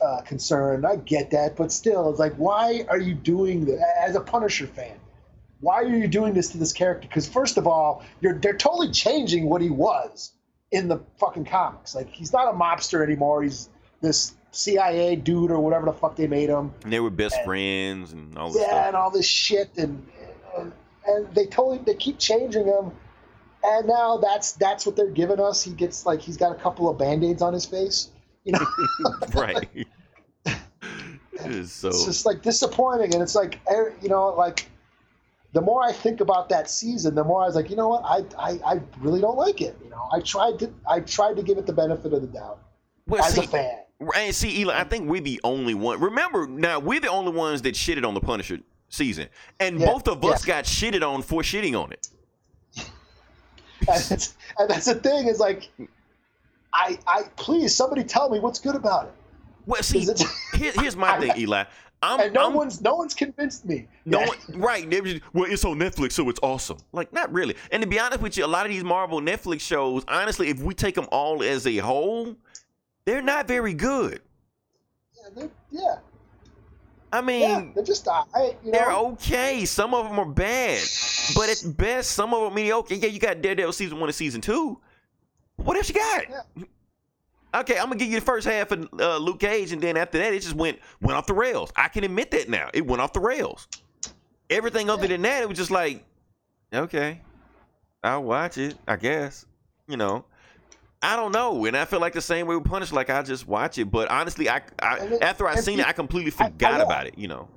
Speaker 2: uh, concern. I get that, but still, it's like, why are you doing this as a Punisher fan? Why are you doing this to this character? Because first of all, you're they're totally changing what he was in the fucking comics. Like he's not a mobster anymore. He's this CIA dude or whatever the fuck they made him.
Speaker 1: they were best
Speaker 2: And-
Speaker 1: friends and all this
Speaker 2: Yeah,
Speaker 1: stuff.
Speaker 2: and all this shit, and, and and they totally they keep changing him, and now that's that's what they're giving us. He gets like he's got a couple of band aids on his face. You know, [laughs]
Speaker 1: right. [laughs] It's so
Speaker 2: it's just like disappointing, and it's like er, you know, like the more I think about that season, the more I was like, you know what, I I, I really don't like it. You know, I tried to I tried to give it the benefit of the doubt
Speaker 1: well,
Speaker 2: as
Speaker 1: see,
Speaker 2: a fan.
Speaker 1: And see, Eli, I think we're the only one. Remember, now we're the only ones that shitted on the Punisher season, and
Speaker 2: Yeah,
Speaker 1: both of us
Speaker 2: yeah.
Speaker 1: got shitted on for shitting on it.
Speaker 2: and, it's, [laughs] and that's the thing is like, I I please somebody tell me what's good about it.
Speaker 1: Well, see,
Speaker 2: it-
Speaker 1: here, here's my [laughs] thing, Eli. I'm,
Speaker 2: and no
Speaker 1: I'm-
Speaker 2: one's no one's convinced me.
Speaker 1: No one, right? well, it's on Netflix, so it's awesome. Like, not really. And to be honest with you, a lot of these Marvel Netflix shows, honestly, if we take them all as a whole, they're not very good.
Speaker 2: Yeah, yeah,
Speaker 1: I
Speaker 2: yeah,
Speaker 1: mean,
Speaker 2: they're just I, you
Speaker 1: they're okay. Some of them are bad, but at best, some of them are mediocre. Yeah, you got Daredevil season one and season two. What else you got?
Speaker 2: Yeah.
Speaker 1: Okay, I'm gonna give you the first half of uh, Luke Cage, and then after that, it just went went off the rails. I can admit that now. It went off the rails. Everything other than that, it was just like, okay, I'll watch it. I guess, you know. I don't know, and I feel like the same way with Punisher. Like I just watch it, but honestly, I, I
Speaker 2: it-
Speaker 1: after I seen it, I completely
Speaker 2: I- I
Speaker 1: forgot about it. You know.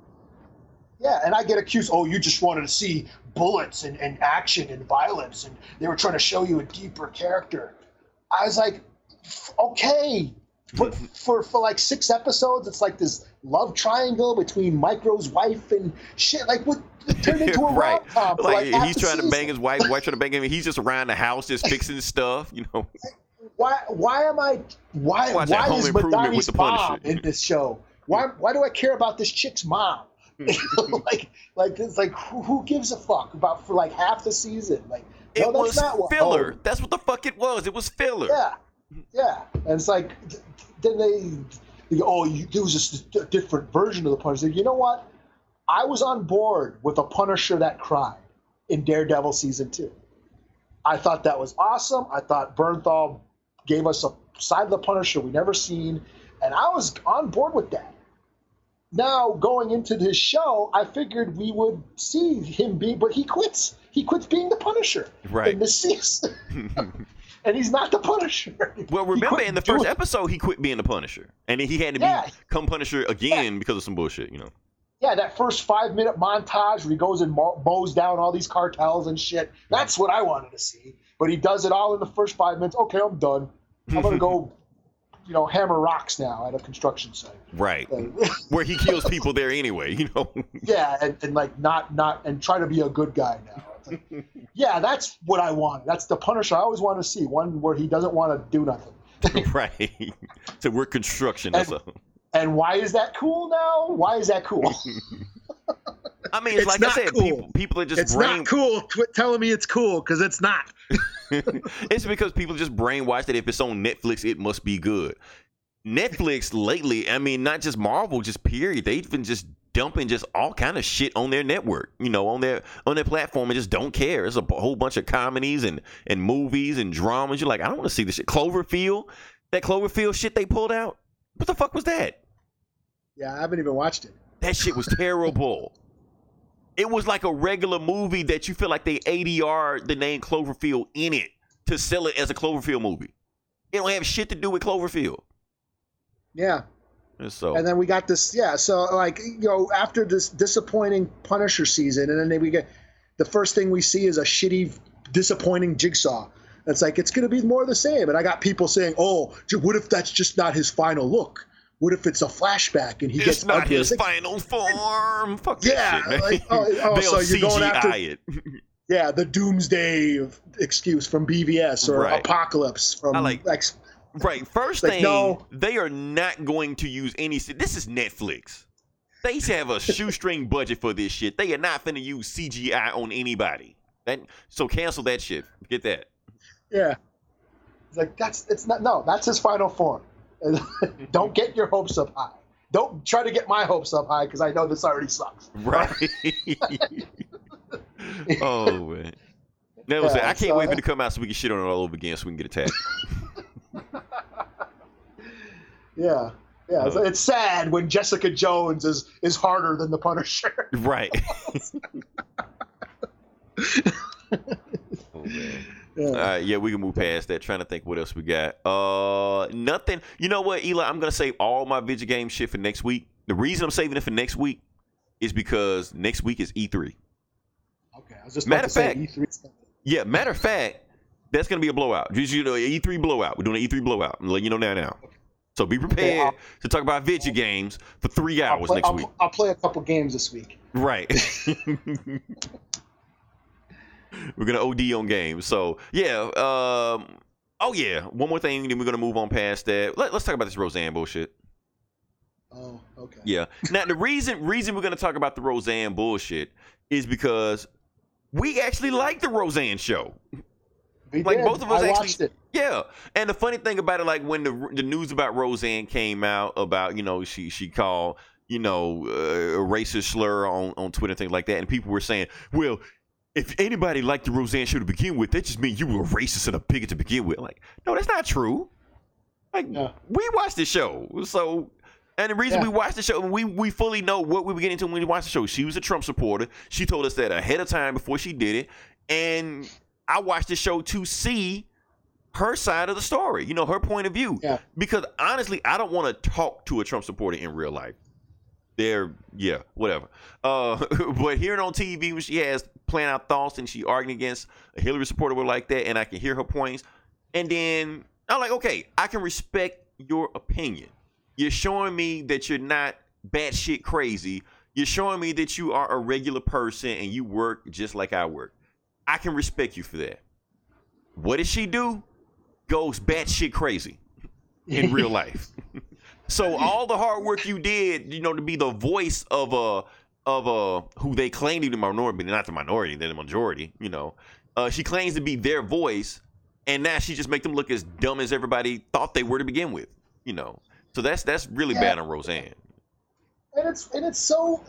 Speaker 2: Yeah, and I get accused. Oh, you just wanted to see bullets and, and action and violence, and they were trying to show you a deeper character. I was like, okay, but [laughs] for for like six episodes, it's like this love triangle between Micro's wife and shit. Like, what [laughs] turned into a
Speaker 1: right.
Speaker 2: rom-com
Speaker 1: Like, he's trying to bang his wife, wife trying to bang him. He's just around the house, just fixing stuff. You know. [laughs]
Speaker 2: Why? Why am I? Why?
Speaker 1: Watch
Speaker 2: why is Madani's mom in this show? Why? [laughs] Why do I care about this chick's mom? Hmm. [laughs] like, like it's like who, who gives a fuck about for like half the season? Like,
Speaker 1: It
Speaker 2: no, that's
Speaker 1: was
Speaker 2: not what.
Speaker 1: filler.
Speaker 2: oh,
Speaker 1: That's what the fuck it was. It was filler.
Speaker 2: yeah, yeah, and it's like th- then they, they go, oh, you, there was just a different version of the Punisher. You know what? I was on board with a Punisher that cried in Daredevil season two. I thought that was awesome. I thought Bernthal gave us a side of the Punisher we never seen, and I was on board with that. Now going into this show, I figured we would see him be, but he quits. He quits being the Punisher
Speaker 1: Right.
Speaker 2: in this season, [laughs] and he's not the Punisher.
Speaker 1: Well, remember in the first episode, he quit being the Punisher, and then he had to
Speaker 2: Yeah.
Speaker 1: become Punisher again because of some bullshit. You know.
Speaker 2: yeah, that first five minute montage where he goes and mow- mows down all these cartels and shit. That's what I wanted to see. But he does it all in the first five minutes. Okay, I'm done. I'm gonna go, [laughs] you know, hammer rocks now at a construction site.
Speaker 1: Right. [laughs] Where he kills people there anyway. You know. [laughs]
Speaker 2: yeah, and, and like not not and try to be a good guy now. Like, yeah, that's what I want. That's the Punisher I always want to see. One where he doesn't want to do nothing.
Speaker 1: right. So we're construction. That's a,
Speaker 2: And why is that cool now? Why is that cool?
Speaker 1: I mean, it's,
Speaker 2: It's
Speaker 1: like I said,
Speaker 2: cool.
Speaker 1: people people are just
Speaker 2: it's
Speaker 1: brain.
Speaker 2: not cool. Quit telling me it's cool because it's not. [laughs]
Speaker 1: it's because people just brainwash that if it's on Netflix, it must be good. Netflix lately, I mean, not just Marvel, just period. They've been just dumping just all kind of shit on their network, you know, on their on their platform, and just don't care. It's a whole bunch of comedies and and movies and dramas. You're like, I don't want to see this shit. Cloverfield, that Cloverfield shit they pulled out. What the fuck was that?
Speaker 2: Yeah, I haven't even watched it.
Speaker 1: That shit was [laughs] terrible. It was like a regular movie that you feel like they ADR the name Cloverfield in it to sell it as a Cloverfield movie. It don't have shit to do with Cloverfield.
Speaker 2: Yeah.
Speaker 1: And so
Speaker 2: And then we got this, yeah. So like you know, after this disappointing Punisher season, and then we get the first thing we see is a shitty, disappointing Jigsaw. It's like it's going to be more of the same. And I got people saying, "Oh, what if that's just not his final look? What if it's a flashback and he
Speaker 1: it's
Speaker 2: gets
Speaker 1: not
Speaker 2: ugly?"
Speaker 1: his
Speaker 2: like,
Speaker 1: final form. Fuck
Speaker 2: Yeah,
Speaker 1: shit,
Speaker 2: like, oh, oh, [laughs] so you're going
Speaker 1: CGI
Speaker 2: after-
Speaker 1: it. [laughs]
Speaker 2: yeah, the Doomsday excuse from BVS or
Speaker 1: Right.
Speaker 2: Apocalypse from
Speaker 1: I like-
Speaker 2: X.
Speaker 1: Right. First
Speaker 2: Like,
Speaker 1: thing,
Speaker 2: no.
Speaker 1: they are not going to use any. This is Netflix. They have a shoestring budget for this shit. They are not finna use CGI on anybody. That so cancel that shit. Get that.
Speaker 2: Yeah, it's like that's it's not no, that's his final form. [laughs] Don't get your hopes up high. Don't try to get my hopes up high because I know this already sucks.
Speaker 1: Right. [laughs] oh man. That was
Speaker 2: Yeah,
Speaker 1: it. I can't
Speaker 2: so-
Speaker 1: wait for it to come out so we can shit on it all over again so we can get attacked. [laughs]
Speaker 2: Yeah, yeah. It's,
Speaker 1: Uh.
Speaker 2: it's sad when Jessica Jones is is harder than the Punisher.
Speaker 1: right. oh man.
Speaker 2: Yeah.
Speaker 1: All right, yeah, we can move past that. Trying to think what else we got. Uh, nothing. You know what, Eli? I'm gonna save all my video game shit for next week. The reason I'm saving it for next week is because next week is E3.
Speaker 2: Okay, I was just
Speaker 1: Matter
Speaker 2: about to say
Speaker 1: of fact-
Speaker 2: E3 's coming.
Speaker 1: Yeah, matter of fact, that's gonna be a blowout. Just you know, E3 blowout. We're doing an E3 blowout. I'm letting you know now. Now, so be prepared
Speaker 2: I'll-
Speaker 1: to talk about video games for three hours
Speaker 2: play,
Speaker 1: next
Speaker 2: I'll,
Speaker 1: week.
Speaker 2: I'll play a couple games this week.
Speaker 1: Right. [laughs] [laughs] we're gonna OD on games. So yeah. Um. Oh yeah. One more thing, then we're gonna move on past that. Let, us talk about this Roseanne bullshit.
Speaker 2: Oh, okay.
Speaker 1: Yeah. Now the reason reason we're gonna talk about the Roseanne bullshit is because we actually like the Roseanne show.
Speaker 2: We
Speaker 1: Like,
Speaker 2: did.
Speaker 1: both of us
Speaker 2: I
Speaker 1: actually-. Yeah, and the funny thing about it, like when the the news about Roseanne came out, about you know she she called you know uh, a racist slur on on Twitter and things like that, and people were saying, well. If anybody liked the Roseanne show to begin with, that just means you were a racist and a bigot to begin with. Like, no, that's not true. Like yeah. we watched the show, so and the reason yeah. we watched the show, we we fully know what we were getting into when we watched the show. She was a Trump supporter. She told us that ahead of time before she did it, and I watched the show to see her side of the story. You know, her point of view.
Speaker 2: Yeah.
Speaker 1: Because honestly, I don't want to talk to a Trump supporter in real life. They're yeah, whatever. Uh, [laughs] but hearing on TV when she has playing out thoughts and she arguing against a Hillary supporter like that, and I can hear her points, and then I'm like, okay, I can respect your opinion. You're showing me that you're not batshit crazy. You're showing me that you are a regular person and you work just like I work. I can respect you for that. What did she do? Goes batshit crazy in real [laughs] life. [laughs] so all the hard work you did, you know, to be the voice of a of a who they claim to be the minority, not the minority, they're the majority. You know, uh, she claims to be their voice, and now she just make them look as dumb as everybody thought they were to begin with. You know, so that's that's really yeah. bad on Roseanne.
Speaker 2: And it's and it's so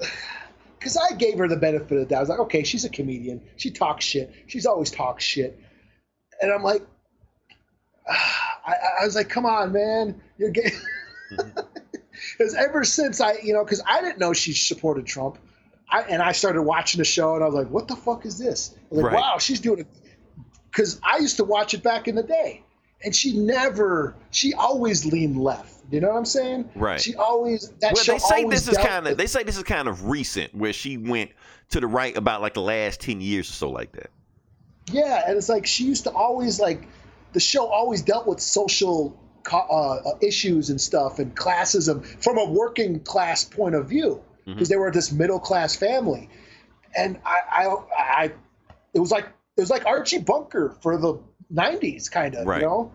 Speaker 2: because I gave her the benefit of the doubt. I was like, okay, she's a comedian. She talks shit. She's always talked shit. And I'm like, [sighs] I, I was like, come on, man, you're gay. [laughs] Because ever since I, you know, because I didn't know she supported Trump, I, and I started watching the show, and I was like, what the fuck is this? Like, right. wow, she's doing it. Because I used to watch it back in the day, and she never, she always leaned left. You know what I'm saying?
Speaker 1: Right.
Speaker 2: She always
Speaker 1: that well, they say this is kind of they say this is kind of recent where she went to the right about like the last ten years or so like that.
Speaker 2: Yeah, and it's like she used to always like the show always dealt with social uh, uh, issues and stuff and classism from a working class point of view because mm-hmm. they were this middle class family, and I, I, I, it was like it was like Archie Bunker for the '90s, kind of,
Speaker 1: right.
Speaker 2: you know,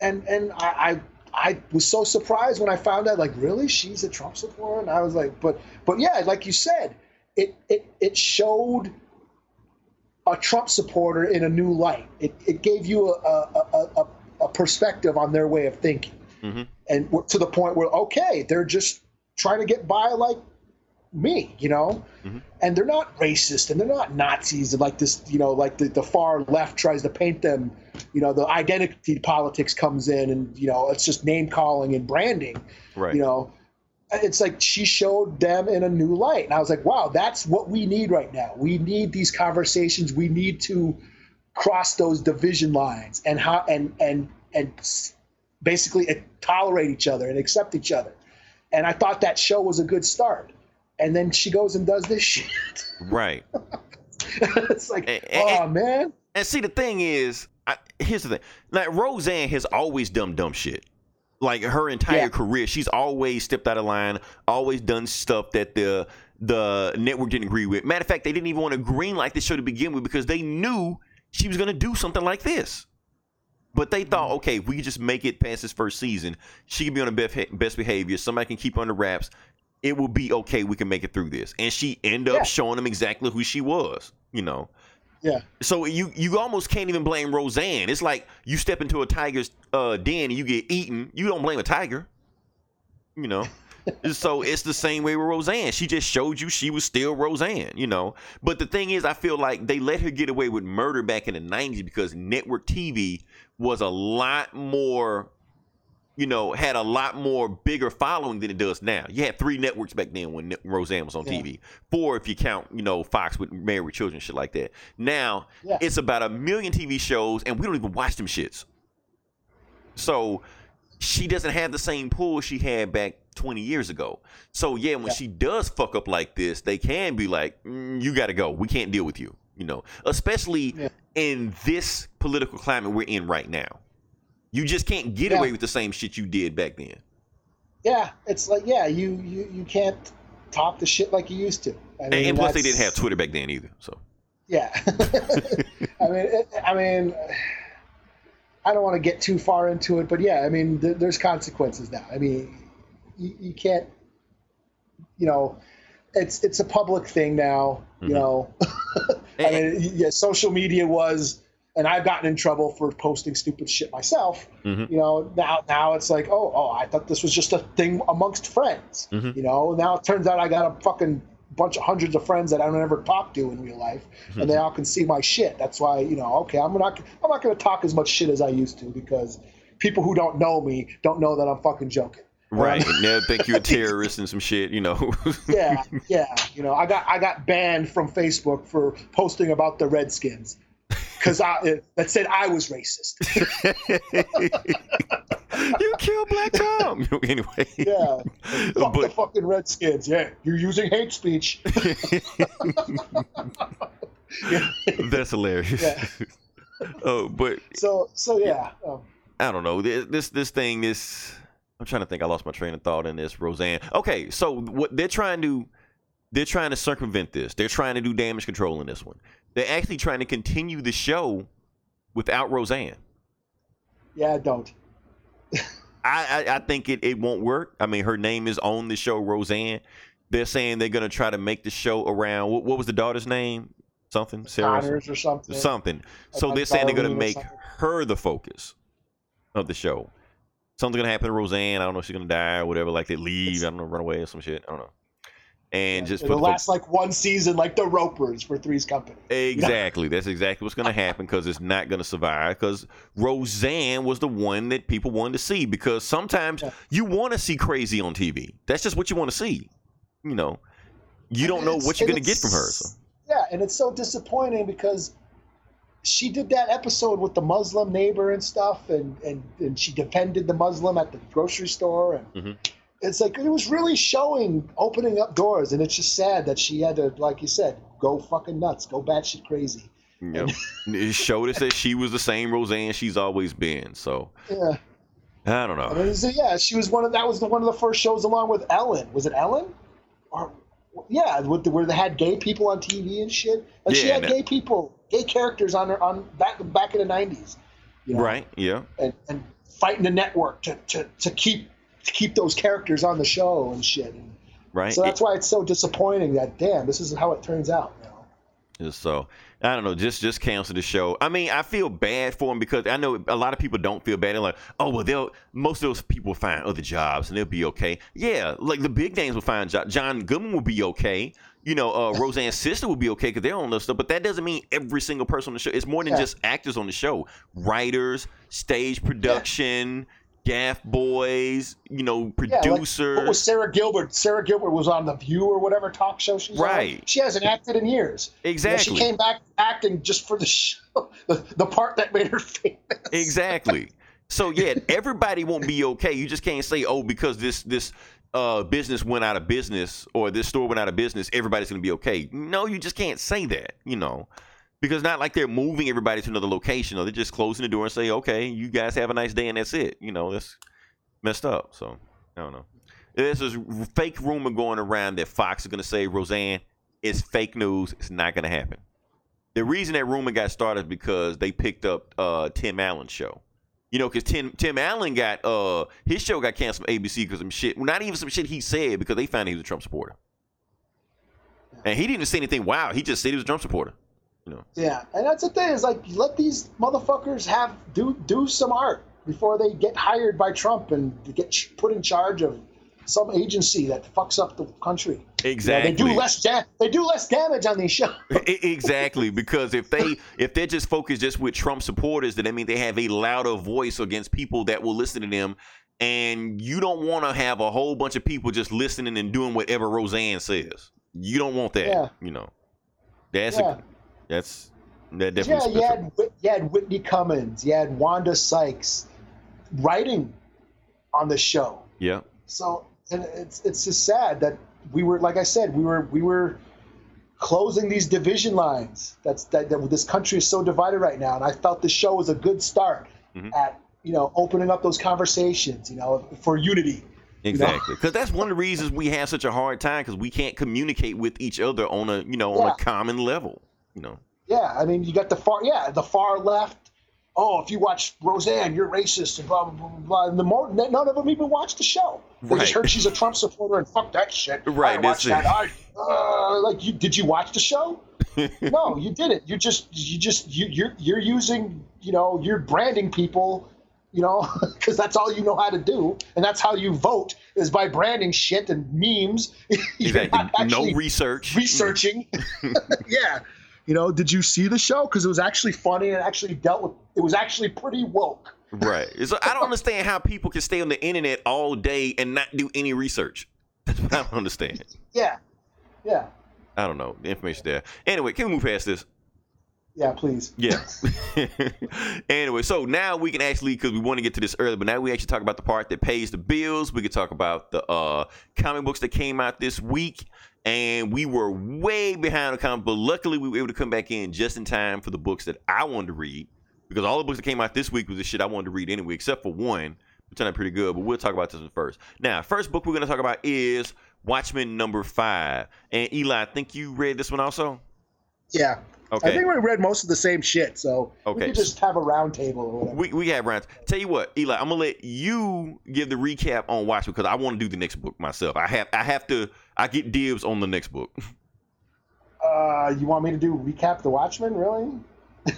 Speaker 2: and and I, I, I was so surprised when I found out, like, really, she's a Trump supporter, and I was like, but, but yeah, like you said, it, it, it showed a Trump supporter in a new light. It, it gave you a, a, a, a perspective on their way of thinking. Mm-hmm. And to the point where, okay, they're just trying to get by like me, you know? Mm-hmm. And they're not racist and they're not Nazis and like this, you know, like the, the far left tries to paint them, you know, the identity politics comes in and, you know, it's just name calling and branding,
Speaker 1: right.
Speaker 2: you know? It's like she showed them in a new light. And I was like, wow, that's what we need right now. We need these conversations. We need to cross those division lines and how and and and basically eh, tolerate each other and accept each other. And I thought that show was a good start. And then she goes and does this [laughs] shit.
Speaker 1: Right. [laughs]
Speaker 2: it's like, and, oh and, man.
Speaker 1: And see, the thing is, I, here's the thing: like Roseanne has always done dumb shit. Like her entire yeah. career, she's always stepped out of line, always done stuff that the the network didn't agree with. Matter of fact, they didn't even want to green light this show to begin with because they knew she was going to do something like this. But they thought, mm-hmm. okay, if we could just make it past this first season, she can be on the best behavior. Somebody can keep under wraps. It will be okay. We can make it through this. And she ended yeah. up showing them exactly who she was. You know.
Speaker 2: Yeah.
Speaker 1: So you you almost can't even blame Roseanne. It's like you step into a tiger's uh, den and you get eaten. You don't blame a tiger. You know [laughs] so it's the same way with Roseanne. She just showed you she was still Roseanne, you know. But the thing is, I feel like they let her get away with murder back in the 90s because network TV was a lot more, you know, had a lot more bigger following than it does now. You had three networks back then when Roseanne was on yeah. TV. Four if you count, you know, Fox with Married with Children, shit like that. Now yeah. it's about a million TV shows and we don't even watch them shits. So she doesn't have the same pull she had back 20 years ago. So yeah, when yeah. she does fuck up like this, they can be like, mm, "You got to go. We can't deal with you." You know, especially yeah. in this political climate we're in right now. You just can't get yeah. away with the same shit you did back then.
Speaker 2: Yeah, it's like yeah, you you you can't talk the shit like you used to.
Speaker 1: I mean, and, and plus, they didn't have Twitter back then either. So
Speaker 2: yeah, [laughs] I mean, it, I mean. I don't want to get too far into it, but yeah, I mean, th- there's consequences now. I mean, you, you, can't, you know, it's it's a public thing now. Mm-hmm. You know, [laughs] I mean, yeah, social media was, and I've gotten in trouble for posting stupid shit myself. Mm-hmm. You know, now now it's like, oh, oh, I thought this was just a thing amongst friends. Mm-hmm. You know, now it turns out I got a fucking bunch of hundreds of friends that I don't ever talk to in real life, and they all can see my shit. That's why you know, okay, I'm not I'm not going to talk as much shit as I used to because people who don't know me don't know that I'm fucking joking.
Speaker 1: Right. Um, now think you're a [laughs] terrorist and some shit, you know. [laughs]
Speaker 2: yeah, yeah. You know, I got I got banned from Facebook for posting about the Redskins because I that said I was racist. [laughs]
Speaker 1: you killed Black Tom. anyway.
Speaker 2: Yeah. Fuck but, the fucking Redskins. Yeah, you're using hate speech.
Speaker 1: That's hilarious. Yeah. Oh, but
Speaker 2: so so yeah. Um,
Speaker 1: I don't know this this thing this I'm trying to think. I lost my train of thought in this. Roseanne. Okay, so what they're trying to they're trying to circumvent this. They're trying to do damage control in this one. They're actually trying to continue the show without Roseanne.
Speaker 2: Yeah, I don't.
Speaker 1: I, I, I think it, it won't work. I mean, her name is on the show, Roseanne. They're saying they're gonna try to make the show around. What, what was the daughter's name? Something Sarah
Speaker 2: Connors or something.
Speaker 1: Something. So they're saying they're gonna make her the focus of the show something's gonna happen to Roseanne. I don't know if she's gonna die or whatever. Like they leave, I don't know, run away or some shit. I don't know. And yeah, just
Speaker 2: it'll last like one season, like the Ropers for Three's Company. [laughs]
Speaker 1: Exactly, that's exactly what's gonna happen because it's not gonna survive. Because Roseanne was the one that people wanted to see. Because sometimes yeah. you want to see crazy on TV. That's just what you want to see. You know, you don't know what you're gonna get from her. So.
Speaker 2: Yeah, and it's so disappointing because she did that episode with the Muslim neighbor and stuff, and and, and she defended the Muslim at the grocery store, and mm-hmm. it's like it was really showing opening up doors, and it's just sad that she had to, like you said, go fucking nuts, go batshit crazy.
Speaker 1: Yep. it showed us that she was the same Roseanne she's always been. So
Speaker 2: yeah,
Speaker 1: I don't know. I
Speaker 2: mean, yeah, she was one of that was the, one of the first shows along with Ellen. Was it Ellen? Or yeah, with the, where they had gay people on TV and shit. And yeah, she had gay people gay characters on on back back in the nineties.
Speaker 1: You know? Right. Yeah.
Speaker 2: And and fighting the network to, to, to keep to keep those characters on the show and shit. And
Speaker 1: right.
Speaker 2: So that's why it's so disappointing that damn, this is how it turns out.
Speaker 1: You know? So I don't know, just just cancel the show. I mean, I feel bad for them because I know a lot of people don't feel bad. They're like, oh well, they'll most of those people find other jobs and they'll be okay. Yeah, like the big names will find jobs. John Goodman will be okay you know, uh, Roseanne's sister would be okay because they're on the stuff, but that doesn't mean every single person on the show. It's more than yeah. just actors on the show. Writers, stage production, yeah. gaff boys, you know, producers. Yeah, like,
Speaker 2: was Sara Gilbert? Sara Gilbert was on The View or whatever talk show she's right. on. She hasn't acted in years.
Speaker 1: Exactly.
Speaker 2: You know, she came back acting just for the show, [laughs] the, the part that made her famous.
Speaker 1: Exactly. So yeah, everybody won't be okay. You just can't say, oh, because this this uh, business went out of business or this store went out of business, everybody's going to be okay. No, you just can't say that, you know, because not like they're moving everybody to another location or they're just closing the door and say, okay, you guys have a nice day and that's it. You know, that's messed up. So I don't know. There's this fake rumor going around that Fox is going to say Roseanne is fake news. It's not going to happen. The reason that rumor got started is because they picked up uh, Tim Allen's show. You know, because Tim Tim Allen got uh his show got canceled from ABC because some shit. Well, not even some shit he said because they found he was a Trump supporter, and he didn't even say anything. Wow, he just said he was a Trump supporter. You know.
Speaker 2: Yeah, and that's the thing is like let these motherfuckers have do do some art before they get hired by Trump and get put in charge of some agency that fucks up the country.
Speaker 1: Exactly.
Speaker 2: You know, they do less da- they do less damage on these shows. [laughs]
Speaker 1: exactly, because if they if they're just focused just with Trump supporters, then I mean they have a louder voice against people that will listen to them. And you don't want to have a whole bunch of people just listening and doing whatever Roseanne says. You don't want that. Yeah. You know. That's yeah. a, that's that definitely.
Speaker 2: Yeah, you had, you had Whitney Cummings, you had Wanda Sykes writing on the show.
Speaker 1: Yeah.
Speaker 2: So and it's it's just sad that we were like I said we were we were closing these division lines. That's that, that this country is so divided right now, and I felt the show was a good start mm-hmm. at you know opening up those conversations, you know, for unity.
Speaker 1: Exactly, because you know? that's one of the reasons we have such a hard time because we can't communicate with each other on a you know yeah. on a common level. You know.
Speaker 2: Yeah, I mean, you got the far yeah the far left oh, if you watch Roseanne, you're racist and blah blah blah. blah. And the more none of them even watched the show. They right. just heard she's a Trump supporter and fuck that shit.
Speaker 1: Right. I
Speaker 2: watched that. I, uh, like, you, did you watch the show? [laughs] no, you didn't. You just you just you you're you're using you know you're branding people. You know, [laughs] because that's all you know how to do, and that's how you vote is by branding shit and memes. [laughs]
Speaker 1: exactly. No research.
Speaker 2: Researching. yeah. You know, did you see the show? Because it was actually funny and actually dealt with. It was actually pretty woke.
Speaker 1: Right. So I don't understand how people can stay on the internet all day and not do any research. [laughs] That's what I don't understand.
Speaker 2: Yeah, yeah,
Speaker 1: I don't know. The information there. Anyway, can we move past this?
Speaker 2: yeah. Please.
Speaker 1: Yeah. [laughs] anyway, so now we can actually, because we want to get to this early, but now we actually talk about the part that pays the bills. We could talk about the uh, comic books that came out this week. And we were way behind the comic, but luckily we were able to come back in just in time for the books that I wanted to read. Because all the books that came out this week was the shit I wanted to read anyway, except for one, which turned out pretty good. But we'll talk about this one first. Now, first book we're going to talk about is Watchmen number five. And Eli, I think you read this one also.
Speaker 2: Yeah.
Speaker 1: Okay.
Speaker 2: I think we read most of the same shit, so
Speaker 1: Okay.
Speaker 2: we could just have a round table or whatever.
Speaker 1: We we have rounds. Tell you what, Eli, I'm gonna let you give the recap on Watchmen because I want to do the next book myself. I have I have to I get dibs on the next book. [laughs]
Speaker 2: Uh, you want me to do recap the Watchmen? Really? [laughs]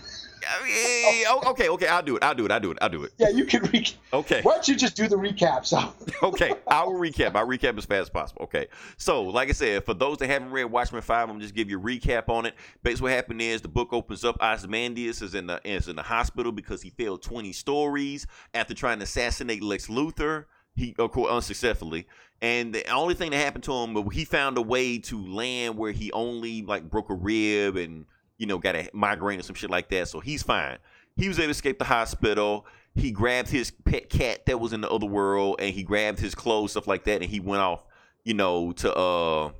Speaker 1: Oh, okay, okay, I'll do it. I'll do it. I'll do it. I'll do it.
Speaker 2: Yeah, you can recap.
Speaker 1: Okay.
Speaker 2: Why don't you just do the recap? So [laughs]
Speaker 1: okay, I will recap. I'll recap as fast as possible. Okay, so like I said, for those that haven't read Watchmen Five, I'm gonna just give you a recap on it. Basically, what happened is the book opens up. Ozymandias is in the is in the hospital because he failed 20 stories after trying to assassinate Lex Luthor. He of course unsuccessfully, and the only thing that happened to him, he found a way to land where he only like broke a rib and you know got a migraine or some shit like that. So he's fine. He was able to escape the hospital he grabbed his pet cat that was in the other world and he grabbed his clothes stuff like that and he went off you know to uh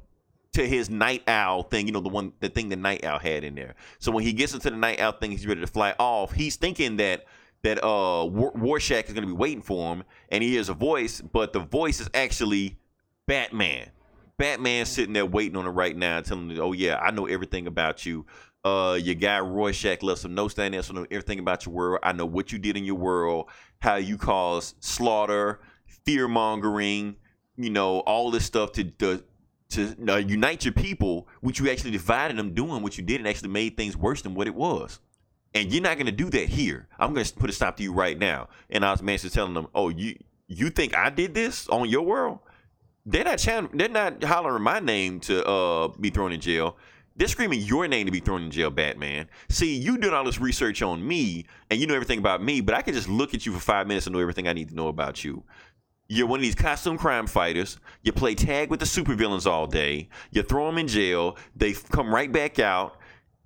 Speaker 1: to his night owl thing you know the one the thing the night owl had in there so when he gets into the night owl thing he's ready to fly off he's thinking that that uh War- Rorschach is going to be waiting for him and he hears a voice but the voice is actually Batman Batman's sitting there waiting on him right now telling him oh yeah I know everything about you uh your guy Rorschach left some notes down there, so I know everything about your world. I know what you did in your world, how you caused slaughter, fear mongering, you know, all this stuff to to, to uh, unite your people, which you actually divided them doing what you did and actually made things worse than what it was. And you're not gonna do that here. I'm gonna put a stop to you right now. And Osman's telling them, Oh, you you think I did this on your world? They're not chan- they're not hollering my name to uh be thrown in jail. They're screaming your name to be thrown in jail, Batman. See, you did all this research on me, and you know everything about me, but I can just look at you for five minutes and know everything I need to know about you. You're one of these costume crime fighters. You play tag with the supervillains all day. You throw them in jail. They come right back out.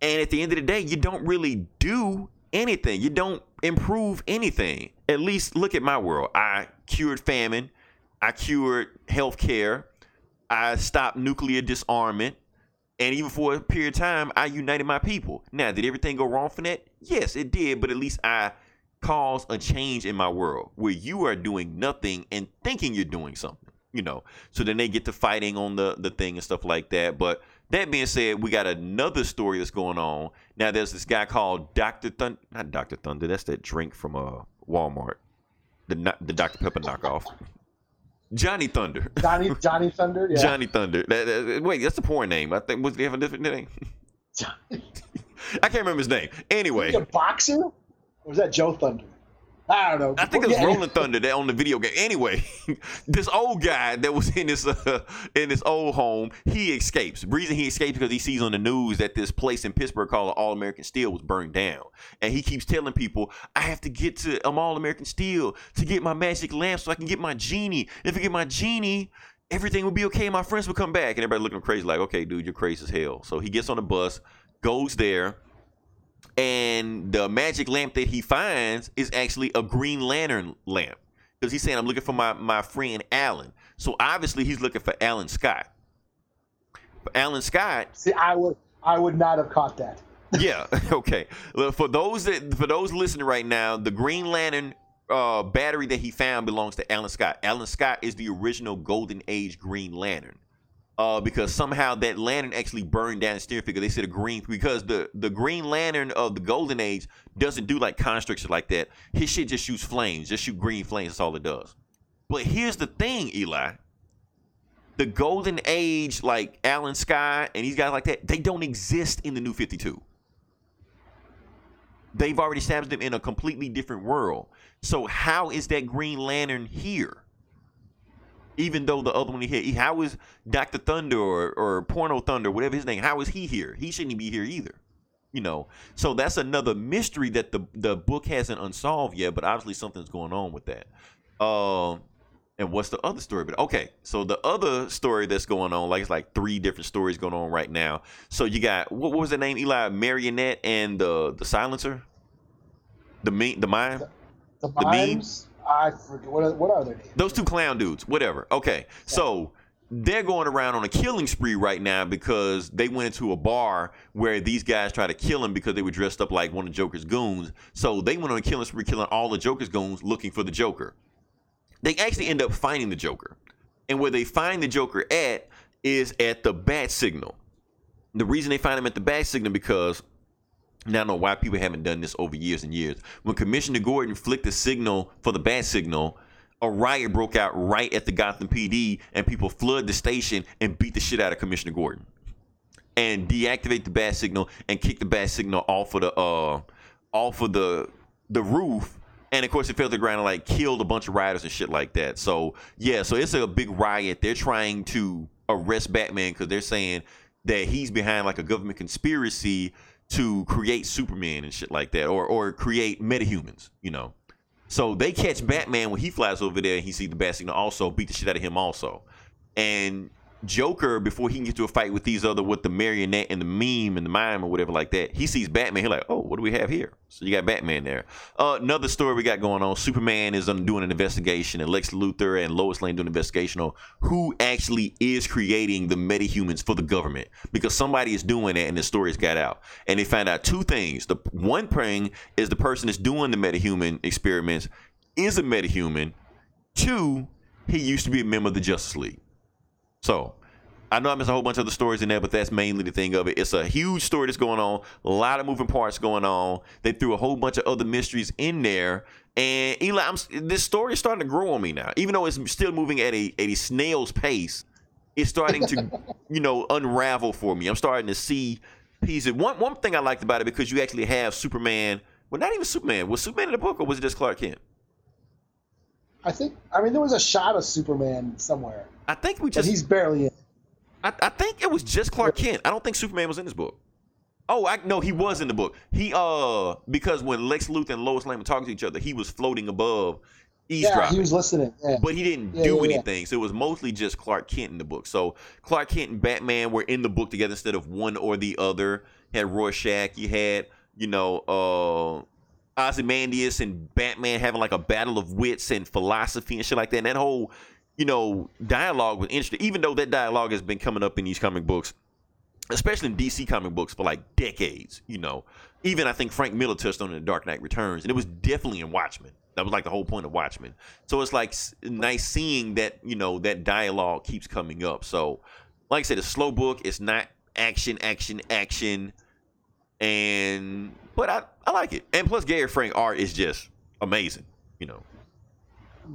Speaker 1: And at the end of the day, you don't really do anything. You don't improve anything. At least look at my world. I cured famine. I cured healthcare. I stopped nuclear disarmament. And even for a period of time, I united my people. Now, did everything go wrong for that? Yes, it did, but at least I caused a change in my world where you are doing nothing and thinking you're doing something, you know. So then they get to fighting on the, the thing and stuff like that. But that being said, we got another story that's going on. Now, there's this guy called Dr. Thunder. Not Dr. Thunder, that's that drink from uh, Walmart. The, the Dr. Pepper knockoff. Johnny Thunder.
Speaker 2: Johnny Johnny Thunder. [laughs] Yeah.
Speaker 1: Johnny Thunder. That- that- wait, that's the porn name. I think was he have a different name? [laughs] I can't remember his name. Anyway,
Speaker 2: a boxer? Or was that Joe Thunder? I don't know.
Speaker 1: I think it was. Rolling Thunder that on the video game. Anyway, [laughs] this old guy that was in this uh, in this old home, he escapes. The reason he escapes because he sees on the news that this place in Pittsburgh called All American Steel was burned down, and he keeps telling people, "I have to get to um, All American Steel to get my magic lamp so I can get my genie. If I get my genie." Everything will be okay. My friends will come back, and everybody looking crazy, like, "Okay, dude, you're crazy as hell." So he gets on the bus, goes there, and the magic lamp that he finds is actually a Green Lantern lamp because he's saying, "I'm looking for my my friend Alan." So obviously he's looking for Alan Scott. For Alan Scott,
Speaker 2: See, I would I would not have caught that. [laughs]
Speaker 1: yeah, [laughs] okay. For those that for those listening right now, the Green Lantern uh, battery that he found belongs to Alan Scott. Alan Scott is the original Golden Age Green Lantern. Uh, because somehow that lantern actually burned down the steering figure. They said a green because the the Green Lantern of the Golden Age doesn't do like constructs like that. His shit just shoots flames, just shoot green flames. That's all it does. But here's the thing, Eli. The Golden Age, like Alan Sky and these guys like that, they don't exist in the New Fifty Two they've already established them in a completely different world. So how is that Green Lantern here? Even though the other one here, how is Doctor Thunder or, or Porno Thunder, whatever his name, how is he here? He shouldn't be here either. you know. So that's another mystery that the the book hasn't unsolved yet, but obviously something's going on with that. Um, and what's the other story? But okay, so the other story that's going on, like it's like three different stories going on right now. So you got what, what was the name? Eli Marionette and the the silencer, the me the mime,
Speaker 2: The, the mimes, I forget what are, what are their names?
Speaker 1: those two clown dudes, whatever. Okay, so they're going around on a killing spree right now because they went into a bar where these guys tried to kill him because they were dressed up like one of Joker's goons. So they went on a killing spree, killing all the Joker's goons, looking for the Joker. They actually end up finding the Joker, and where they find the Joker at is at the bat signal. The reason they find him at the bat signal because now I know why people haven't done this over years and years. When Commissioner Gordon flicked the signal for the bat signal, a riot broke out right at the Gotham PD, and people flood the station and beat the shit out of Commissioner Gordon, and deactivate the bat signal and kick the bat signal off of the uh off of the the roof. And of course, it fell to the ground and like killed a bunch of rioters and shit like that. So yeah, so it's a big riot. They're trying to arrest Batman because they're saying that he's behind like a government conspiracy to create Superman and shit like that, or or create metahumans, you know. So they catch Batman when he flies over there and he sees the bat signal also beat the shit out of him also. And Joker, before he can get to a fight with these other with the marionette and the meme and the mime or whatever like that, he sees Batman. He's like, oh, what do we have here? So you got Batman there. Uh, another story we got going on. Superman is doing an investigation, and Lex Luthor and Lois Lane doing an investigation on who actually is creating the metahumans for the government because somebody is doing that, and the stories got out. And they found out two things. The one thing is the person that's doing the metahuman experiments is a metahuman. Two, he used to be a member of the Justice League. So I know I missed a whole bunch of other stories in there, but that's mainly the thing of it. It's a huge story that's going on, a lot of moving parts going on. They threw a whole bunch of other mysteries in there. And Eli, I'm, this story is starting to grow on me now. Even though it's still moving at a, at a snail's pace, it's starting to, [laughs] you know, unravel for me. I'm starting to see pieces. One, one thing I liked about it, because you actually have Superman, well, not even Superman. Was Superman in the book or was it just Clark Kent?
Speaker 2: I think. I mean, there was a shot of Superman somewhere,
Speaker 1: I think we
Speaker 2: but
Speaker 1: just
Speaker 2: he's barely in.
Speaker 1: I, I think it was just Clark Kent. I don't think Superman was in this book. Oh, I no, he was in the book. He uh because when Lex Luthor and Lois Lane were talking to each other, he was floating above
Speaker 2: Yeah,
Speaker 1: eavesdropping.
Speaker 2: he was listening. Yeah.
Speaker 1: but he didn't
Speaker 2: Yeah,
Speaker 1: do
Speaker 2: yeah, yeah.
Speaker 1: anything. So it was mostly just Clark Kent in the book. So Clark Kent and Batman were in the book together instead of one or the other. You had Rorschach, you had, you know, uh Ozymandias and Batman having like a battle of wits and philosophy and shit like that. And that whole, you know, dialogue was interesting. Even though that dialogue has been coming up in these comic books, especially in DC comic books for like decades, you know. Even I think Frank Miller touched on it in Dark Knight Returns, and it was definitely in Watchmen. That was like the whole point of Watchmen. So it's like nice seeing that, you know, that dialogue keeps coming up. So, like I said, a slow book. It's not action, action, action. And, but I, I like it. And plus, Gary Frank art is just amazing, you know. So,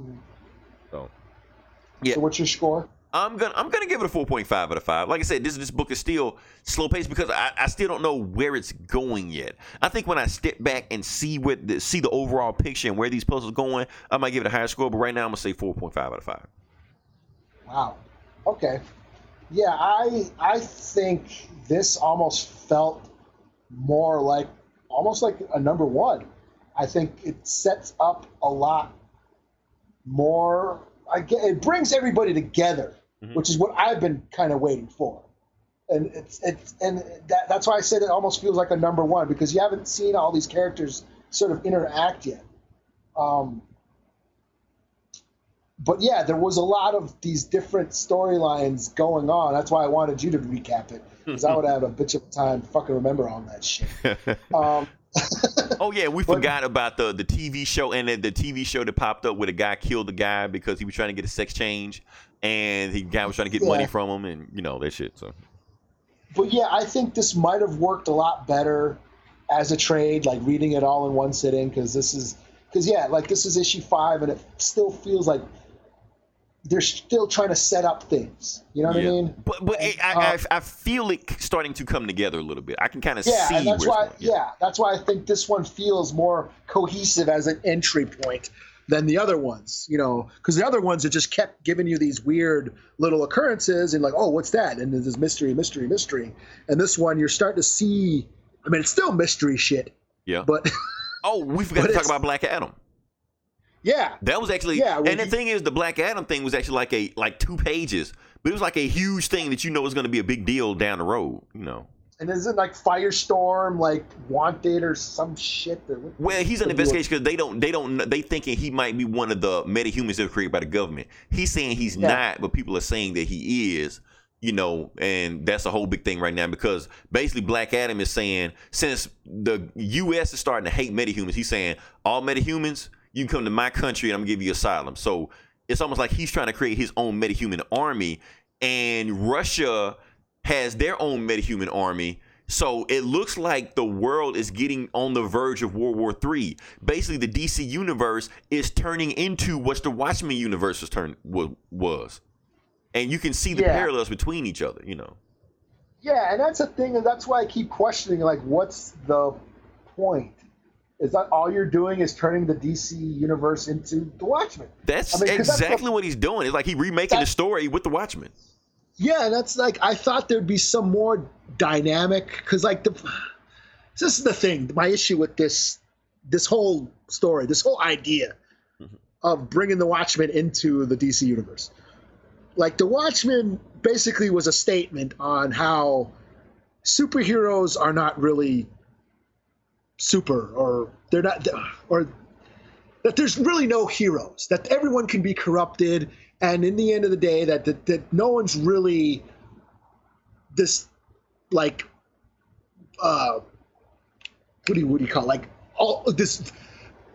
Speaker 1: yeah.
Speaker 2: So what's your score?
Speaker 1: I'm gonna I'm gonna give it a 4.5 out of five. Like I said, this this book is still slow paced because I, I still don't know where it's going yet. I think when I step back and see what the, see the overall picture and where these puzzles are going, I might give it a higher score. But right now, I'm gonna say 4.5 out of five.
Speaker 2: Wow. Okay. Yeah, I I think this almost felt more like almost like a number one. I think it sets up a lot more. I get, it brings everybody together,
Speaker 1: Mhm.
Speaker 2: which is what I've been kind of waiting for. And it's it's and that, that's why I said it almost feels like a number one because you haven't seen all these characters sort of interact yet. Um, but yeah, there was a lot of these different storylines going on. That's why I wanted you to recap it because I would have a bitch of a time fucking remember all that shit. [laughs] Um,
Speaker 1: oh yeah, we forgot about the the TV show and the, the TV show that popped up where the guy killed the guy because he was trying to get a sex change, and the guy was trying to get money from him, and you know that shit. So
Speaker 2: but yeah, I think this might have worked a lot better as a trade, like reading it all in one sitting, because this is because yeah, like this is issue five, and it still feels like they're still trying to set up things. You know what
Speaker 1: yeah.
Speaker 2: I mean?
Speaker 1: but but it, I, I um, I feel it starting to come together a little bit. I can kind of
Speaker 2: Yeah,
Speaker 1: see
Speaker 2: and that's why.
Speaker 1: it's going.
Speaker 2: Yeah, that's why I think this one feels more cohesive as an entry point than the other ones. You know, because the other ones it just kept giving you these weird little occurrences and like, oh, what's that? And there's this mystery, mystery, mystery. And this one, you're starting to see I mean, it's still mystery shit.
Speaker 1: Yeah.
Speaker 2: But
Speaker 1: oh, we [laughs] forgot
Speaker 2: but
Speaker 1: to talk about Black Adam.
Speaker 2: Yeah,
Speaker 1: That was actually,
Speaker 2: Yeah, well,
Speaker 1: and the
Speaker 2: he-
Speaker 1: thing is, the Black Adam thing was actually like a like two pages, but it was like a huge thing that you know is going to be a big deal down the road. You know.
Speaker 2: and isn't like Firestorm like wanted or some shit? Or what-
Speaker 1: Well, he's an
Speaker 2: what do you-
Speaker 1: investigation because they don't, they don't, they thinking he might be one of the metahumans that were created by the government. He's saying he's
Speaker 2: Yeah.
Speaker 1: not, but people are saying that he is. You know, and that's a whole big thing right now because basically Black Adam is saying since the U.S. is starting to hate metahumans, he's saying all metahumans, you can come to my country and I'm gonna give you asylum. So it's almost like he's trying to create his own metahuman army, and Russia has their own metahuman army. So it looks like the world is getting on the verge of World War III. Basically, the DC universe is turning into what the Watchmen universe was turned was, and you can see the
Speaker 2: Yeah.
Speaker 1: parallels between each other. You know,
Speaker 2: Yeah, and that's a thing, and that's why I keep questioning like, what's the point? Is that all you're doing is turning the DC universe into the Watchmen?
Speaker 1: that's
Speaker 2: I mean, 'cause that's
Speaker 1: exactly
Speaker 2: the-
Speaker 1: what he's doing. It's like he remaking the story with the Watchmen.
Speaker 2: Yeah, that's like I thought there'd be some more dynamic because like the this is the thing. My issue with this this whole story, this whole idea mm-hmm. of bringing the Watchmen into the DC universe. Like the Watchmen basically was a statement on how superheroes are not really super or they're not or that there's really no heroes that everyone can be corrupted and in the end of the day that that, that no one's really this like uh what do you what do you call it? like all this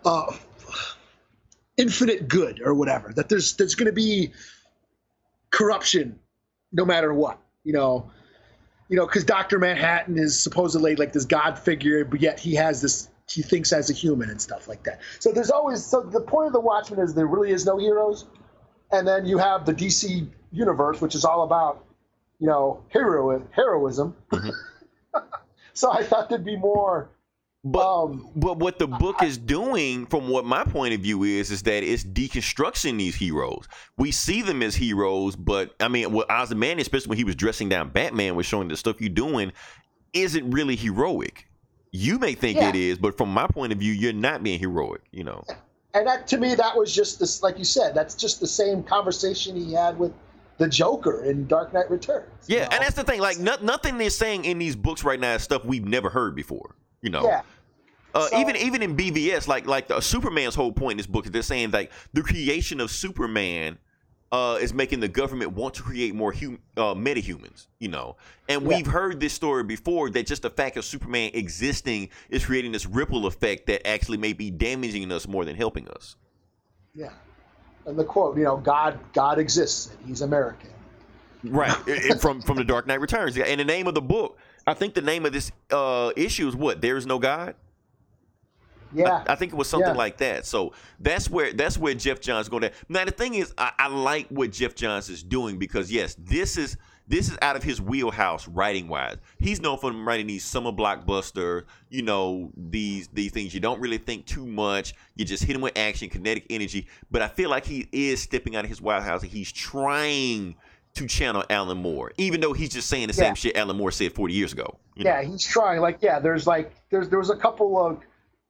Speaker 2: uh infinite good or whatever that there's there's going to be corruption no matter what you know you know because dr manhattan is supposedly like this god figure but yet he has this he thinks as a human and stuff like that. So there's always so the point of the watchmen is there really is no heroes. And then you have the dc universe which is all about you know hero heroism. Mm-hmm. [laughs] So i thought there'd be more
Speaker 1: But
Speaker 2: um
Speaker 1: but what the book is doing, from what my point of view is, is that it's deconstructing these heroes. We see them as heroes, but I mean, what Ozymandias, especially when he was dressing down Batman, was showing the stuff you're doing isn't really heroic. You may think
Speaker 2: Yeah.
Speaker 1: it is, but from my point of view, you're not being heroic. You know.
Speaker 2: and that to me that was just this like you said that's just the same conversation he had with the joker in dark knight returns you
Speaker 1: Yeah,
Speaker 2: know?
Speaker 1: and that's the thing. Like, no, nothing they're saying in these books right now is stuff we've never heard before. You know.
Speaker 2: yeah
Speaker 1: Uh,
Speaker 2: So-
Speaker 1: even even in BVS, like like the Superman's whole point in this book is they're saying like the creation of Superman uh, is making the government want to create more hum- uh, metahumans, you know. And
Speaker 2: Yeah.
Speaker 1: we've heard this story before that just the fact of Superman existing is creating this ripple effect that actually may be damaging us more than helping us.
Speaker 2: yeah and the quote you know god god exists and he's american
Speaker 1: Right. [laughs] It- it- from from the Dark Knight Returns. And the name of the book, I think the name of this uh, issue is what? There is no God.
Speaker 2: yeah
Speaker 1: I, I think it was something
Speaker 2: Yeah.
Speaker 1: like that. So that's where that's where Geoff Johns going to. Now the thing is, I, I like what Geoff Johns is doing because yes, this is this is out of his wheelhouse writing wise. He's known for writing these summer blockbuster, you know, these these things you don't really think too much. You just hit him with action, kinetic energy. But I feel like he is stepping out of his wheelhouse and he's trying to channel Alan Moore, even though he's just saying the same
Speaker 2: Yeah.
Speaker 1: shit Alan Moore said 40 years ago. you know?
Speaker 2: yeah he's trying like yeah there's like there's there was a couple of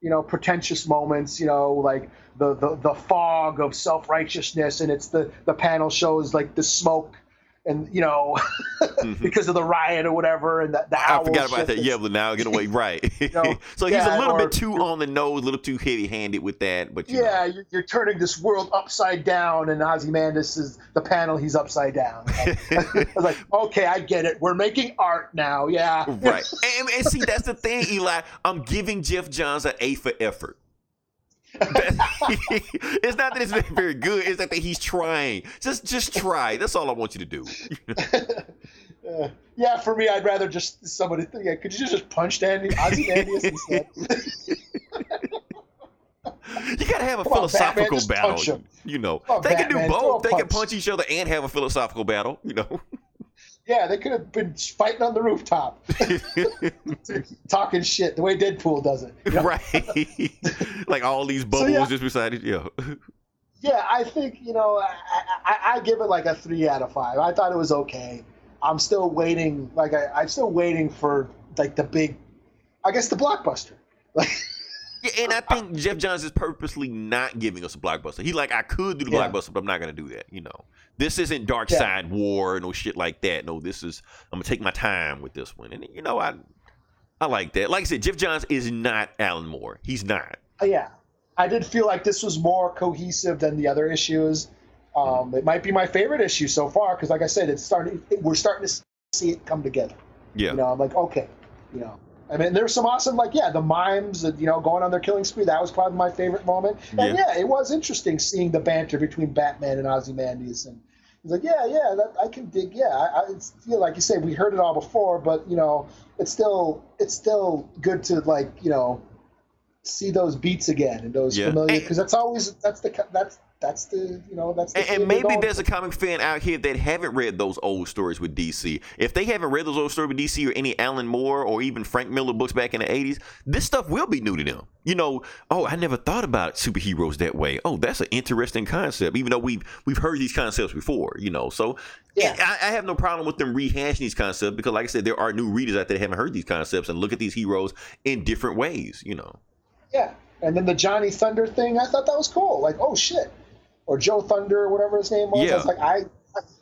Speaker 2: you know pretentious moments you know like the the, the fog of self-righteousness and it's the the panel shows like the smoke and you know [laughs] because of the riot or whatever and the, the
Speaker 1: Mm-hmm. I forgot about that. Yeah, but now get away right. [laughs]
Speaker 2: know, [laughs]
Speaker 1: so he's
Speaker 2: yeah,
Speaker 1: a little
Speaker 2: or-
Speaker 1: bit too on the nose, a little too heavy-handed with that. But you
Speaker 2: yeah, you're, you're turning this world upside down, and Ozymandias is the panel. He's upside down. I was like, okay, I get it. We're making art now. Yeah,
Speaker 1: right. And, and see, that's the thing, Eli. I'm giving Geoff Johns an A for effort. [laughs] it's not that it's very, very good. It's that he's trying. Just, just try. That's all I want you to do.
Speaker 2: Uh, [laughs] yeah. For me, I'd rather just somebody. Yeah, could you just punch Andy Ozymandias instead? [laughs]
Speaker 1: You gotta have a
Speaker 2: Come on,
Speaker 1: philosophical
Speaker 2: just
Speaker 1: battle. You know,
Speaker 2: on,
Speaker 1: they can do both. They can
Speaker 2: punch.
Speaker 1: punch each other and have a philosophical battle. You know.
Speaker 2: Yeah, they could have been fighting on the rooftop, [laughs] talking shit the way Deadpool does it. you know?
Speaker 1: right. [laughs] like all these bubbles
Speaker 2: yeah.
Speaker 1: just beside it. Yeah. [laughs]
Speaker 2: Yeah, I think you know I, I, I give it like a three out of five. I thought it was okay. I'm still waiting. Like I, I'm still waiting for like the big. I guess the blockbuster. Like,
Speaker 1: Yeah, and I think Geoff Johns is purposely not giving us a blockbuster. He's like, I could do the
Speaker 2: Yeah.
Speaker 1: blockbuster, but I'm not gonna do that. You know, this isn't Dark
Speaker 2: Yeah.
Speaker 1: Side War, no shit like that. No, this is I'm gonna take my time with this one, and you know, I I like that. Like I said, Geoff Johns is not Alan Moore. He's not.
Speaker 2: Uh, yeah, I did feel like this was more cohesive than the other issues. Um, it might be my favorite issue so far because, like I said, it's starting. It, we're starting to see it come together.
Speaker 1: Yeah,
Speaker 2: You know, I'm like, okay, you know. I mean, there's some awesome, like, yeah, the mimes, that, you know, going on their killing spree. That was probably my favorite moment. And
Speaker 1: Yeah.
Speaker 2: yeah, it was interesting seeing the banter between Batman and Ozymandias. And he's like, yeah, yeah, that, I can dig. Yeah, I, I feel like you say we heard it all before, but you know, it's still it's still good to like you know see those beats again and those
Speaker 1: Yeah.
Speaker 2: familiar because that's always that's the that's that's the you know that's the
Speaker 1: And, and maybe there's a comic fan out here that haven't read those old stories with DC. If they haven't read those old stories with DC or any Alan Moore or even Frank Miller books back in the 80s, this stuff will be new to them. You know, oh, I never thought about superheroes that way. Oh, that's an interesting concept, even though we've we've heard these concepts before, you know. So
Speaker 2: Yeah.
Speaker 1: I, I have no problem with them rehashing these concepts because, like I said, there are new readers out there that haven't heard these concepts and look at these heroes in different ways, you know.
Speaker 2: Yeah, and then the Johnny Thunder thing, I thought that was cool. Like, oh shit, or Joe Thunder, or whatever his name was.
Speaker 1: Yeah.
Speaker 2: I was like, I,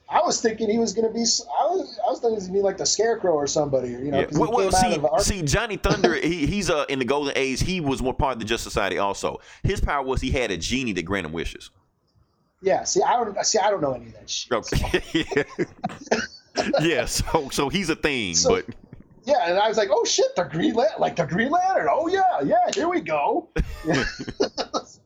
Speaker 2: I was thinking he was gonna be. s- I was, I was thinking he was be like the Scarecrow or somebody, you know,
Speaker 1: Yeah. Well, well, see,
Speaker 2: out of Ar-
Speaker 1: see, Johnny Thunder, he, he's uh, in the Golden Age. He was one part of the Justice Society. Also, his power was he had a genie that granted wishes.
Speaker 2: Yeah, see, I don't see. I don't know any of that shit.
Speaker 1: Okay. [laughs] yeah. So, so he's a thing,
Speaker 2: So-
Speaker 1: but
Speaker 2: Yeah, and I was like, oh shit, the Green Lantern, like the Green Lantern. Oh yeah, yeah, here we go. [laughs] [laughs]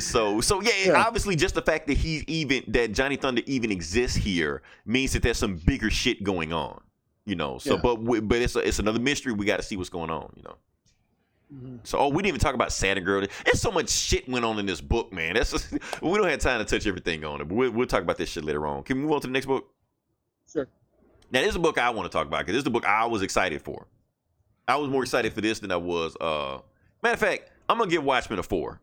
Speaker 1: so, so yeah,
Speaker 2: Yeah.
Speaker 1: Obviously, just the fact that he's even that Johnny Thunder even exists here means that there's some bigger shit going on. You know. So,
Speaker 2: Yeah.
Speaker 1: but we- but it's a, it's another mystery. We got to see what's going on. You know.
Speaker 2: Mhm.
Speaker 1: So, oh, we didn't even talk about Saturn Girl. There's so much shit went on in this book, man. That's [laughs] we don't have time to touch everything on it, but we'll, we'll talk about this shit later on. Can we move on to the next book?
Speaker 2: Sure.
Speaker 1: Now, this is a book I want to talk about because this is the book I was excited for. I was more excited for this than I was. Uh, matter of fact, I'm gonna give Watchmen a four.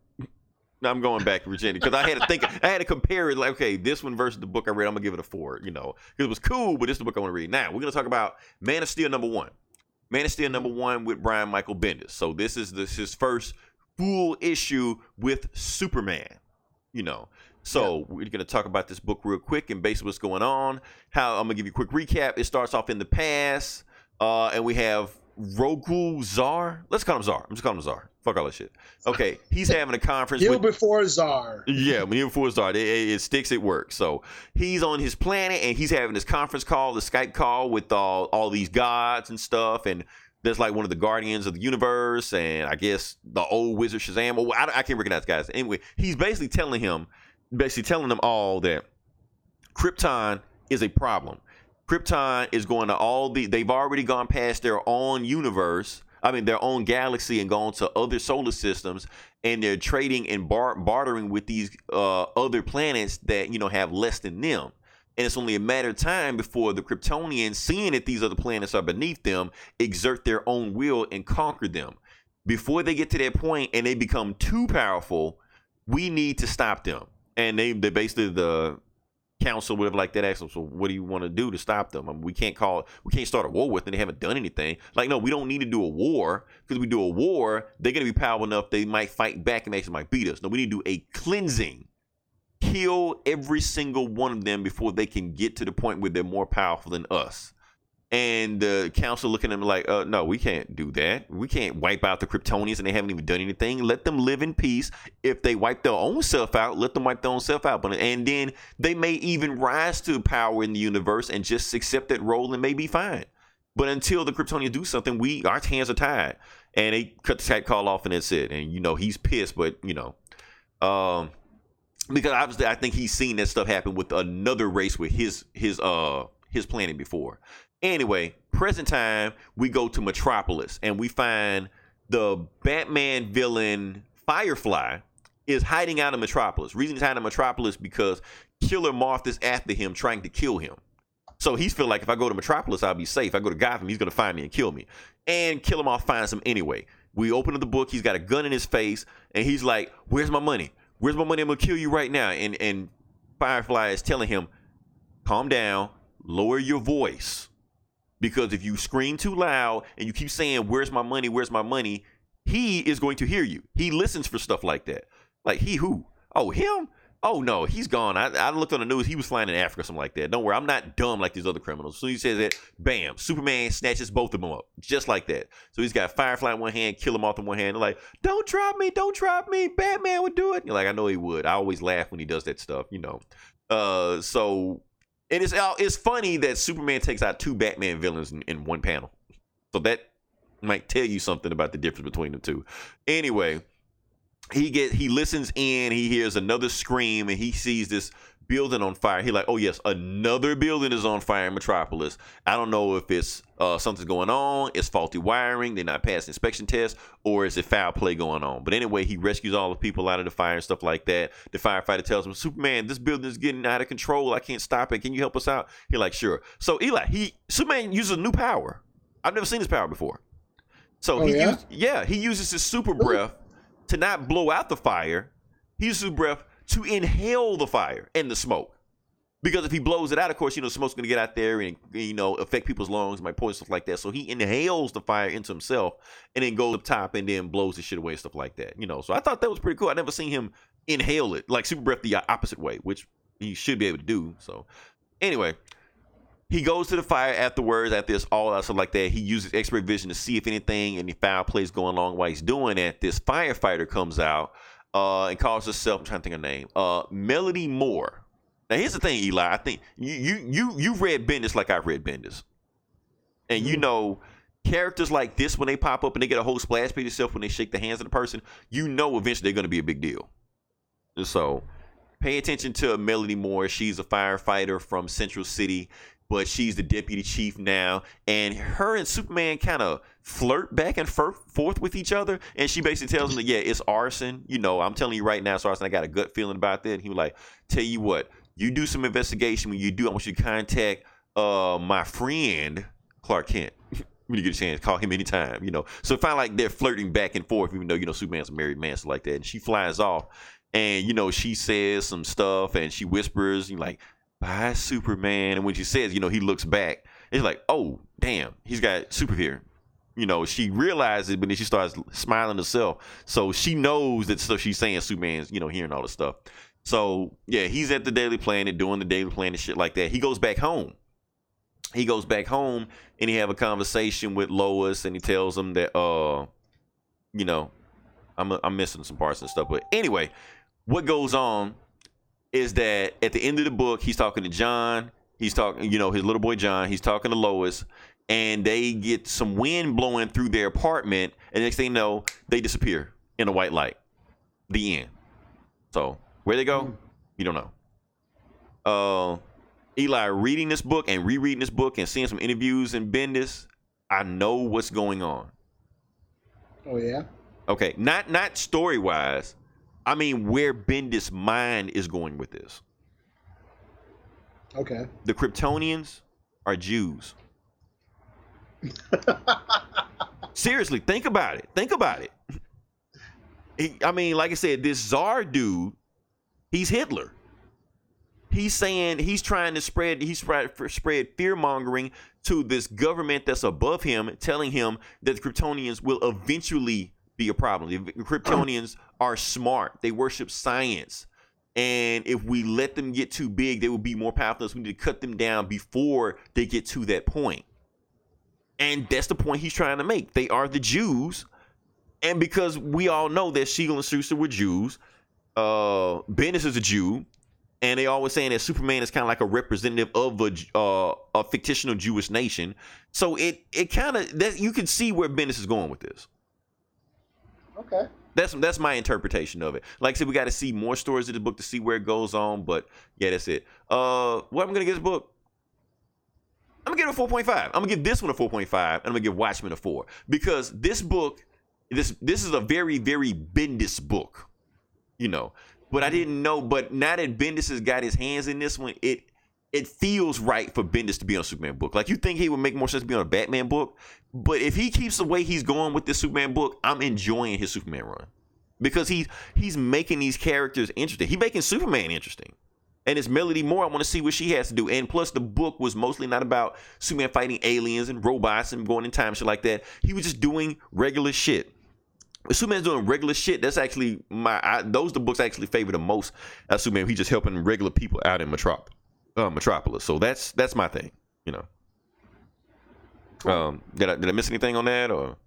Speaker 1: I'm going back to Virginia because I had to think. I had to compare it. Like, okay, this one versus the book I read. I'm gonna give it a four. You know, 'cause it was cool, but this is the book I want to read. Now we're gonna talk about Man of Steel number one. Man of Steel number one with Brian Michael Bendis. So this is this his first full issue with Superman. You know. So we're gonna talk about this book real quick and basically what's going on. How I'm gonna give you a quick recap. It starts off in the past, uh, and we have Rogol Zaar. Let's call him Zaar. I'm just calling him Zaar. Fuck all that shit. Okay, he's [laughs] having a conference with
Speaker 2: before Czar.
Speaker 1: yeah, you before start, it, it, it sticks. It works. So he's on his planet and he's having this conference call, the Skype call with all all these gods and stuff. And there's like one of the guardians of the universe, and I guess the old wizard Shazam. Well, I, I can't recognize guys. Anyway, he's basically telling him, basically telling them all that Krypton is a problem. Krypton is going to all the. They've already gone past their own universe. I mean, their own galaxy and gone to other solar systems, and they're trading and bar- bartering with these uh, other planets that you know have less than them. And it's only a matter of time before the Kryptonians, seeing that these other planets are beneath them, exert their own will and conquer them. Before they get to that point and they become too powerful, we need to stop them. And they they basically the council would have like that asked them, so what do you want to do to stop them? I mean, we can't call we can't start a war with them. They haven't done anything. Like, no, we don't need to do a war because we do a war, they're gonna be powerful enough they might fight back and actually might beat us. No, we need to do a cleansing. Kill every single one of them before they can get to the point where they're more powerful than us. And the council looking at them like, uh, no, we can't do that. We can't wipe out the Kryptonians and they haven't even done anything. Let them live in peace. If they wipe their own self out, let them wipe their own self out. But and then they may even rise to power in the universe and just accept that role and may be fine. But until the Kryptonians do something, we our hands are tied. And they cut the Skype call off and that's it. And you know, he's pissed, but you know. Um because obviously I think he's seen that stuff happen with another race with his his uh his planet before. Anyway, present time we go to Metropolis and we find the Batman villain Firefly is hiding out in Metropolis. Reason he's hiding in Metropolis because Killer Moth is after him trying to kill him. So he's feel like if I go to Metropolis, I'll be safe. If I go to Gotham, he's gonna find me and kill me. And Killer Moth finds him anyway. We open up the book. He's got a gun in his face, and he's like, "Where's my money? Where's my money? I'm gonna kill you right now." And and Firefly is telling him, "Calm down, lower your voice, because if you scream too loud and you keep saying, Where's my money? Where's my money? He is going to hear you. He listens for stuff like that. Like, he who? Oh, him? Oh no, he's gone. I, I looked on the news. He was flying in Africa, something like that. Don't worry, I'm not dumb like these other criminals. So he says that, bam, Superman snatches both of them up, just like that. So he's got Firefly in one hand, Killer Moth in one hand. They're like, "Don't drop me, don't drop me." Batman would do it. You're like, I know he would. I always laugh when he does that stuff, you know. Uh, so and it's it's funny that Superman takes out two Batman villains in, in one panel. So that might tell you something about the difference between the two. Anyway he get he listens in he hears another scream and he sees this building on fire. He like oh yes another building is on fire in metropolis. I don't know if it's uh, something's going on it's faulty wiring they're not passing inspection tests or is it foul play going on? But anyway he rescues all the people out of the fire and stuff like that. The firefighter tells him superman this building is getting out of control. I can't stop it. Can you help us out? He like sure. So eli he superman uses a new power. I've never seen this power before. So
Speaker 2: Oh,
Speaker 1: he
Speaker 2: yeah?
Speaker 1: used, yeah he uses his super breath to not blow out the fire. He uses his breath to inhale the fire and the smoke. Because if he blows it out, of course, you know, smoke's gonna get out there and you know affect people's lungs, might poison stuff like that. So he inhales the fire into himself and then goes up top and then blows the shit away stuff like that. You know, so I thought that was pretty cool. I never seen him inhale it like super breath the opposite way, which he should be able to do. So anyway, he goes to the fire afterwards, after this all that stuff like that. He uses X-ray vision to see if anything, any foul play is going along while he's doing that. This firefighter comes out uh, and calls herself, I'm trying to think of her name, uh, Melody Moore. Now here's the thing, Eli. I think you you you you've read Bendis like I've read Bendis, and you
Speaker 2: Mhm.
Speaker 1: know characters like this when they pop up and they get a whole splash page itself when they shake the hands of the person, you know eventually they're going to be a big deal. So pay attention to Melody Moore. She's a firefighter from Central City, but she's the deputy chief now. And her and Superman kind of flirt back and forth with each other. And she basically tells him that, yeah, it's arson. You know, I'm telling you right now, it's arson. I got a gut feeling about that. And he was like, tell you what, you do some investigation. When you do, I want you to contact uh, my friend, Clark Kent. [laughs] When you get a chance, call him anytime, you know. So find like they're flirting back and forth, even though you know Superman's a married man, so like that. And she flies off, and you know she says some stuff, and she whispers, you like, "Bye, Superman." And when she says, you know, he looks back. It's like, oh, damn, he's got super here. You know, she realizes, but then she starts smiling herself. So she knows that stuff she's saying, Superman's, you know, hearing all this stuff. So yeah, he's at the Daily Planet doing the Daily Planet shit like that. He goes back home. He goes back home and he have a conversation with Lois, and he tells him that, uh, you know, I'm I'm missing some parts and stuff. But anyway, what goes on is that at the end of the book, he's talking to John. He's talking, you know, his little boy John. He's talking to Lois, and they get some wind blowing through their apartment, and next thing you know, they disappear in a white light. The end. So where they go, you don't know. Uh, Eli reading this book and rereading this book and seeing some interviews in Bendis, I know what's going on.
Speaker 2: Oh yeah.
Speaker 1: Okay, not not story wise. I mean where Bendis' mind is going with this.
Speaker 2: Okay.
Speaker 1: The Kryptonians are Jews. [laughs] Seriously, think about it. Think about it. He- I mean, like I said, this czar dude, he's Hitler. He's saying he's trying to spread he's spread spread fear mongering to this government that's above him, telling him that the Kryptonians will eventually be a problem. The Kryptonians are smart. They worship science. And if we let them get too big, they will be more powerful. So we need to cut them down before they get to that point. And that's the point he's trying to make. They are the Jews. And because we all know that Siegel and Shuster were Jews, uh, Bendis is a Jew, and they always saying that Superman is kind of like a representative of a uh, a fictional Jewish nation. So it it kind of that you can see where Bendis is going with this.
Speaker 2: Okay.
Speaker 1: That's that's my interpretation of it. Like I said, we got to see more stories of the book to see where it goes on. But yeah, that's it. Uh, what I'm gonna give this book? I'm gonna give it a four point five. I'm gonna give this one a four point five, and I'm gonna give Watchmen a four because this book, this this is a very very Bendis book, you know. But I didn't know. But now that Bendis has got his hands in this one, it it feels right for Bendis to be on a Superman book. Like you think he would make more sense to be on a Batman book, but if he keeps the way he's going with this Superman book, I'm enjoying his Superman run because he's he's making these characters interesting. He's making Superman interesting. And it's Melody Moore. I want to see what she has to do. And plus, the book was mostly not about Superman fighting aliens and robots and going in time shit like that. He was just doing regular shit. Superman's doing regular shit, that's actually my I, those the books I actually favor the most. As Superman, he's just helping regular people out in Metrop, uh, Metropolis. So that's that's my thing. You know. Um, did I did I miss anything on that or?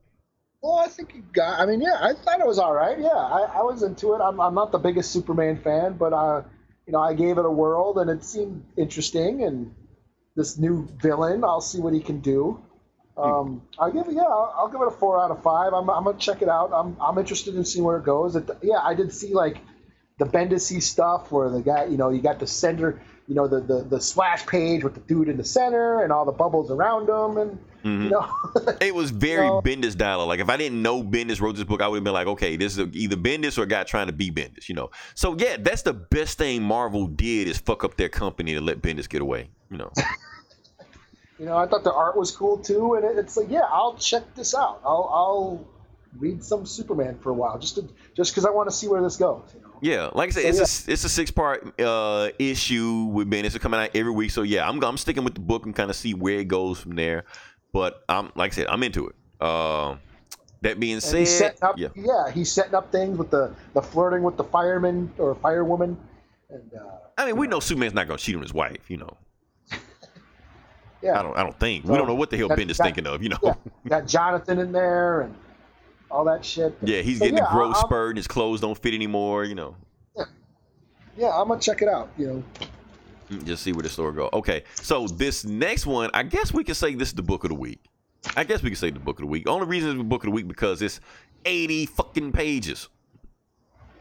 Speaker 2: Well, I think you got. I mean, yeah, I thought it was all right. Yeah, I, I was into it. I'm, I'm not the biggest Superman fan, but I, you know, I gave it a whirl and it seemed interesting. And this new villain, I'll see what he can do. Um, I'll give it, yeah, I'll, I'll give it a four out of five. I'm, I'm gonna check it out. I'm, I'm interested in seeing where it goes. It, yeah, I did see like the Bendis stuff where the guy, you know, you got the center, you know, the, the, the splash page with the dude in the center and all the bubbles around him, and
Speaker 1: Mhm.
Speaker 2: you know, [laughs]
Speaker 1: It was very
Speaker 2: No.
Speaker 1: Bendis dialogue. Like if I didn't know Bendis wrote this book, I would have been like, okay, this is either Bendis or a guy trying to be Bendis, you know. So yeah, that's the best thing Marvel did is fuck up their company to let Bendis get away, you know. [laughs]
Speaker 2: you know, I thought the art was cool too, and it, it's like, yeah, I'll check this out. I'll, I'll read some Superman for a while just to just because I want to see where this goes. You know.
Speaker 1: Yeah, like I said,
Speaker 2: So,
Speaker 1: it's a it's a six part uh, issue with Bendis. It's coming out every week, so yeah, I'm I'm sticking with the book and kind of see where it goes from there. But I'm like I said, I'm into it. Uh, that being said,
Speaker 2: up,
Speaker 1: yeah,
Speaker 2: yeah. he's setting up things with the, the flirting with the fireman or firewoman, and uh,
Speaker 1: I mean, we know Superman's not gonna cheat on his wife, you know. [laughs]
Speaker 2: yeah,
Speaker 1: I don't I don't think we don't know what the hell Bendis
Speaker 2: that-
Speaker 1: thinking of, you know.
Speaker 2: yeah, got Jonathan in there and all that shit.
Speaker 1: Yeah, he's
Speaker 2: So,
Speaker 1: getting
Speaker 2: yeah,
Speaker 1: a growth
Speaker 2: I-
Speaker 1: spurt and his clothes don't fit anymore, you know.
Speaker 2: Yeah, I'm gonna check it out. You know,
Speaker 1: Just see where the story go. Okay, so this next one, I guess we can say this is the book of the week. I guess we can say the book of the week. Only reason it's the book of the week because it's 80 fucking pages.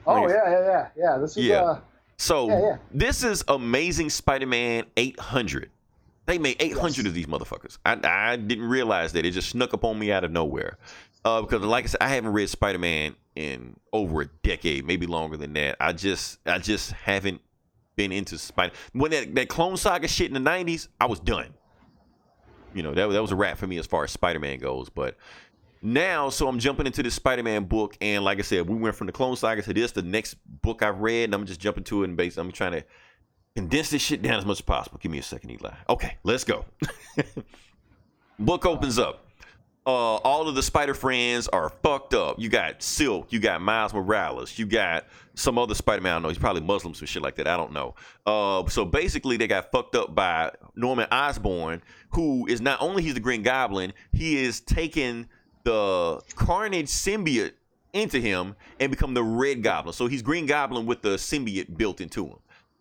Speaker 2: oh
Speaker 1: Like-
Speaker 2: yeah, yeah, yeah, yeah. This is
Speaker 1: Yeah.
Speaker 2: uh,
Speaker 1: So
Speaker 2: Yeah, yeah.
Speaker 1: this is Amazing Spider-Man 800. They made 800
Speaker 2: Yes.
Speaker 1: of these motherfuckers. I, I didn't realize that. It just snuck up on me out of nowhere. Uh, because like I said, I haven't read Spider-Man in over a decade, maybe longer than that. I just I just haven't been into Spider. When that, that Clone Saga shit in the 90s, I was done. You know, that, that was a wrap for me as far as Spider-Man goes. But now, so I'm jumping into this Spider-Man book, and like I said, we went from the Clone Saga to this, the next book I've read, and I'm just jumping to it and basically I'm trying to condense this shit down as much as possible. Give me a second, Eli. Okay, let's go. [laughs] book opens up. Uh, all of the Spider friends are fucked up. You got Silk, you got Miles Morales, you got some other Spider-Man. I don't know. He's probably Muslim, some shit like that. I don't know. Uh, so basically, they got fucked up by Norman Osborn, who is not only he's the Green Goblin, he is taking the Carnage symbiote into him and become the Red Goblin. So he's Green Goblin with the symbiote built into him.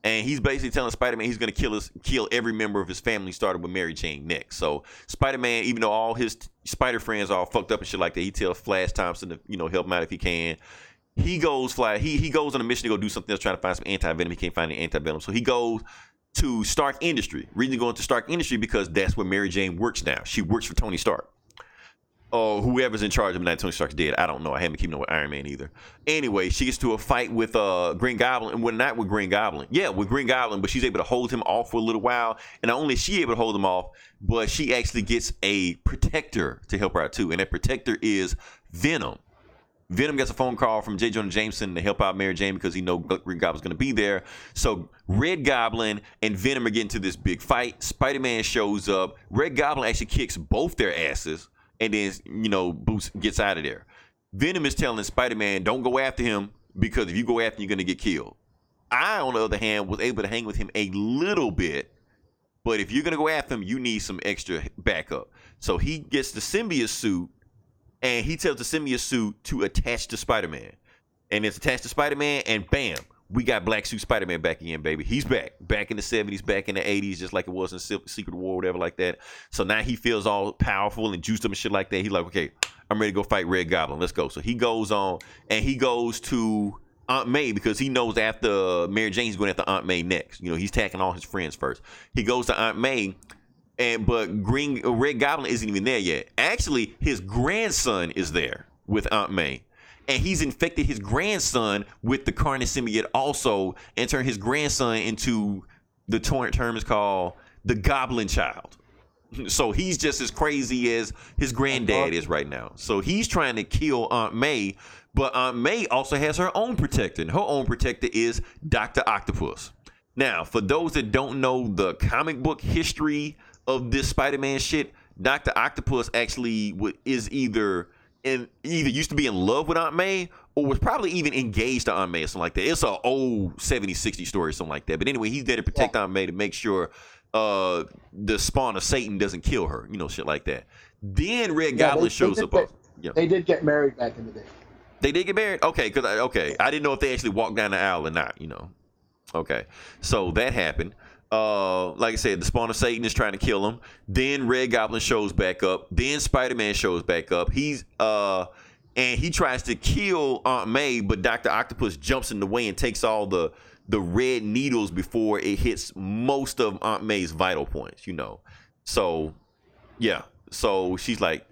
Speaker 1: And he's basically telling Spider-Man he's going to kill us, kill every member of his family, starting with Mary Jane next. So Spider-Man, even though all his Spider friends are all fucked up and shit like that, he tells Flash Thompson to you know help him out if he can. He goes fly. He he goes on a mission to go do something else, trying to find some anti venom. He can't find any anti venom, so he goes to Stark Industry. Reason going to Stark Industry because that's where Mary Jane works now. She works for Tony Stark or whoever's in charge of. Now Tony Stark's dead. I don't know. I haven't keeping up with Iron Man either. Anyway, she gets to a fight with uh Green Goblin, and well, not with Green Goblin. Yeah, with Green Goblin, but she's able to hold him off for a little while. And not only is she able to hold him off, but she actually gets a protector to help her out too. And that protector is Venom. Venom gets a phone call from J. Jonah Jameson to help out Mary Jane because he know Green Goblin's going to be there. So Red Goblin and Venom are getting to this big fight. Spider Man shows up. Red Goblin actually kicks both their asses, and then you know Boots gets out of there. Venom is telling Spider Man, "Don't go after him because if you go after him, you're to get killed." I, on the other hand, was able to hang with him a little bit, but if you're to go after him, you need some extra backup. So he gets the symbiote suit and he tells the symbiote suit to attach to Spider-Man, and it's attached to Spider-Man, and bam, we got Black Suit Spider-Man back again, baby. He's back, back in the '70s, back in the '80s, just like it was in Secret War, whatever like that. So now he feels all powerful and juiced up and shit like that. He's like, okay, I'm ready to go fight Red Goblin. Let's go. So he goes on, and he goes to Aunt May because he knows after Mary Jane, he's going after Aunt May next. You know, he's attacking all his friends first. He goes to Aunt May, and but Green Red Goblin isn't even there yet. Actually, his grandson is there with Aunt May. And he's infected his grandson with the Carnage symbiote also and turned his grandson into the torrent term is called the Goblin Child. So he's just as crazy as his granddad is right now. So he's trying to kill Aunt May, but Aunt May also has her own protector. And her own protector is Dr. Octopus. Now, for those that don't know the comic book history of this Spider-Man shit, Doctor Octopus actually is either in either used to be in love with Aunt May or was probably even engaged to Aunt May or something like that. It's an old 70, 60 story or something like that. But anyway, he's there to protect yeah. Aunt May to make sure uh, the spawn of Satan doesn't kill her, you know, shit like that. Then Red yeah, Goblin they, shows they up.
Speaker 2: Get, yeah. They did get married back in the day.
Speaker 1: They did get married? Okay, because I, okay, I didn't know if they actually walked down the aisle or not, you know. Okay. So that happened. Uh, like I said, the spawn of Satan is trying to kill him. Then Red Goblin shows back up. Then Spider Man shows back up. He's uh, and he tries to kill Aunt May, but Doctor Octopus jumps in the way and takes all the the red needles before it hits most of Aunt May's vital points. You know, so yeah. So she's like,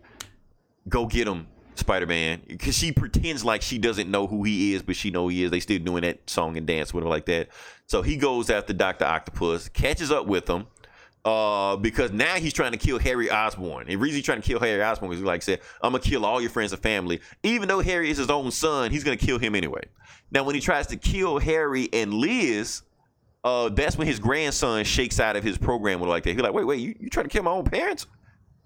Speaker 1: "Go get him, Spider Man," because she pretends like she doesn't know who he is, but she know he is. They still doing that song and dance with her like that. So he goes after Doctor Octopus, catches up with him. Uh, because now he's trying to kill Harry Osborn. And reason he's trying to kill Harry Osborn is like I said, I'm gonna kill all your friends and family. Even though Harry is his own son, he's gonna kill him anyway. Now, when he tries to kill Harry and Liz, uh, that's when his grandson shakes out of his program with like that. He's like, wait, wait, you, you trying to kill my own parents?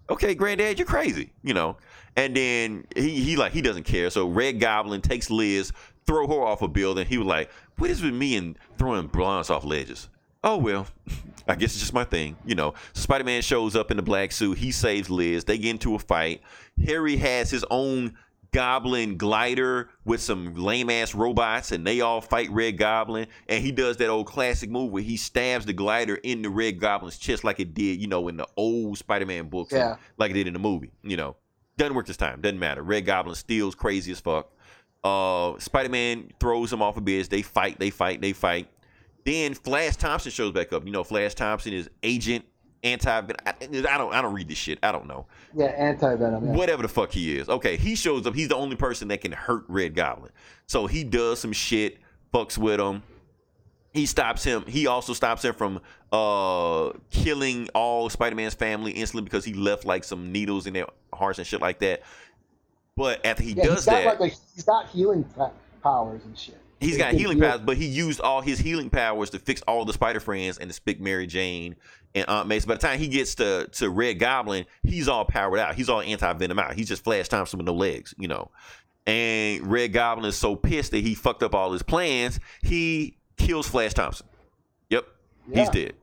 Speaker 1: Okay, granddad, you're crazy, you know. And then he he like he doesn't care. So Red Goblin takes Liz, throw her off a building. He was like, what is with me and throwing blondes off ledges? Oh well, [laughs] I guess it's just my thing, you know. Spider Man shows up in the black suit. He saves Liz. They get into a fight. Harry has his own goblin glider with some lame ass robots and they all fight red goblin and he does that old classic move where he stabs the glider in the red goblin's chest like it did you know in the old spider-man books yeah. like it did in the movie you know doesn't work this time doesn't matter red goblin steals crazy as fuck uh spider-man throws him off a bed they fight they fight they fight then Flash Thompson shows back up. You know, Flash Thompson is agent anti I, I don't I don't read this shit. I don't know.
Speaker 2: Yeah, anti venom. Yeah.
Speaker 1: Whatever the fuck he is. Okay, he shows up. He's the only person that can hurt Red Goblin. So he does some shit, fucks with him. He stops him. He also stops him from uh killing all Spider-Man's family instantly because he left like some needles in their hearts and shit like that. But after he yeah, does that,
Speaker 2: like a, he's got healing powers and shit.
Speaker 1: He's got healing powers, but he used all his healing powers to fix all the Spider Friends and to speak Mary Jane and Aunt May. So by the time he gets to to Red Goblin, he's all powered out. He's all anti venom out. He's just Flash Thompson with no legs, you know. And Red Goblin is so pissed that he fucked up all his plans. He kills Flash Thompson. Yep, yeah. he's dead.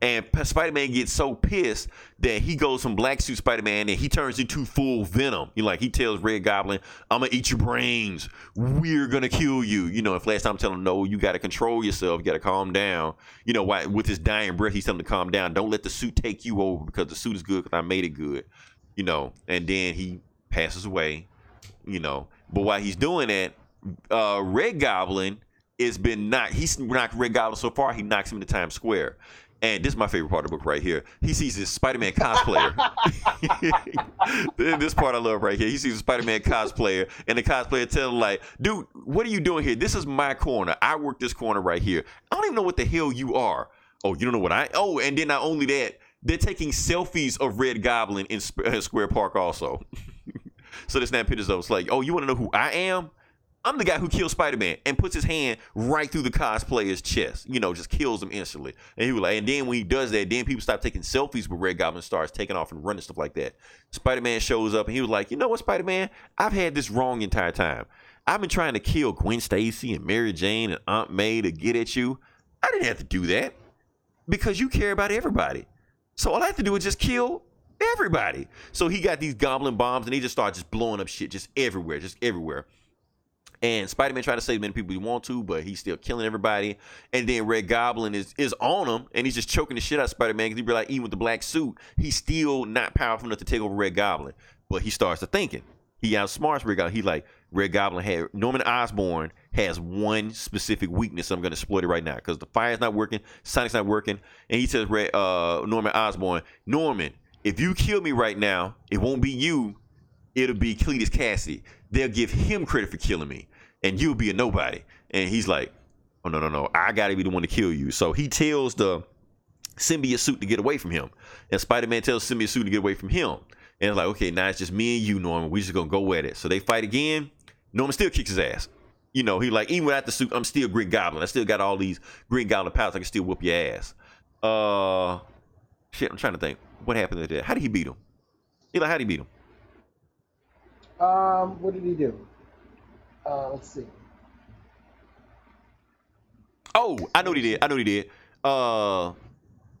Speaker 1: And Spider Man gets so pissed that he goes from black suit Spider Man and he turns into full Venom. You like he tells Red Goblin, "I'm gonna eat your brains. We're gonna kill you." You know, and Flash Time telling him, "No, you got to control yourself. You got to calm down." You know, why with his dying breath, he's telling him to calm down. Don't let the suit take you over because the suit is good because I made it good. You know, and then he passes away. You know, but while he's doing that, uh, Red Goblin has been knocked. He's knocked Red Goblin so far he knocks him into Times Square. And this is my favorite part of the book right here. He sees this Spider-Man cosplayer. [laughs] this part I love right here. He sees a Spider-Man cosplayer, and the cosplayer tells him like, "Dude, what are you doing here? This is my corner. I work this corner right here. I don't even know what the hell you are. Oh, you don't know what I? Oh, and then not only that, they're taking selfies of Red Goblin in uh, Square Park also. [laughs] so they snap pictures. It's like, oh, you want to know who I am? I'm the guy who kills Spider Man and puts his hand right through the cosplayer's chest. You know, just kills him instantly. And he was like, and then when he does that, then people stop taking selfies with Red Goblin starts taking off and running stuff like that. Spider Man shows up and he was like, you know what, Spider Man? I've had this wrong entire time. I've been trying to kill Gwen Stacy and Mary Jane and Aunt May to get at you. I didn't have to do that because you care about everybody. So all I have to do is just kill everybody. So he got these goblin bombs and he just started just blowing up shit just everywhere, just everywhere. And Spider Man tried to save many people he want to, but he's still killing everybody. And then Red Goblin is is on him, and he's just choking the shit out of Spider Man because he be like, even with the black suit, he's still not powerful enough to take over Red Goblin. But he starts to thinking. He outsmarts Red Goblin. He like Red Goblin had Norman Osborn has one specific weakness. I'm going to exploit it right now because the fire's not working, Sonic's not working, and he says, Red, uh, Norman Osborn, Norman, if you kill me right now, it won't be you, it'll be Cletus Kasady they'll give him credit for killing me, and you'll be a nobody. And he's like, oh no no no, I gotta be the one to kill you. So he tells the symbiote suit to get away from him, and Spider Man tells symbiote suit to get away from him. And it's like, okay, now it's just me and you, Norman. We just gonna go at it. So they fight again. Norman still kicks his ass. You know, he like even without the suit, I'm still Green Goblin. I still got all these Green Goblin powers. I can still whoop your ass. Uh, shit. I'm trying to think. What happened to that? How did he beat him? Eli, how did he beat him?
Speaker 2: Um, what did he do? Uh, let's see.
Speaker 1: Oh, I know what he did. I know what he did. Uh,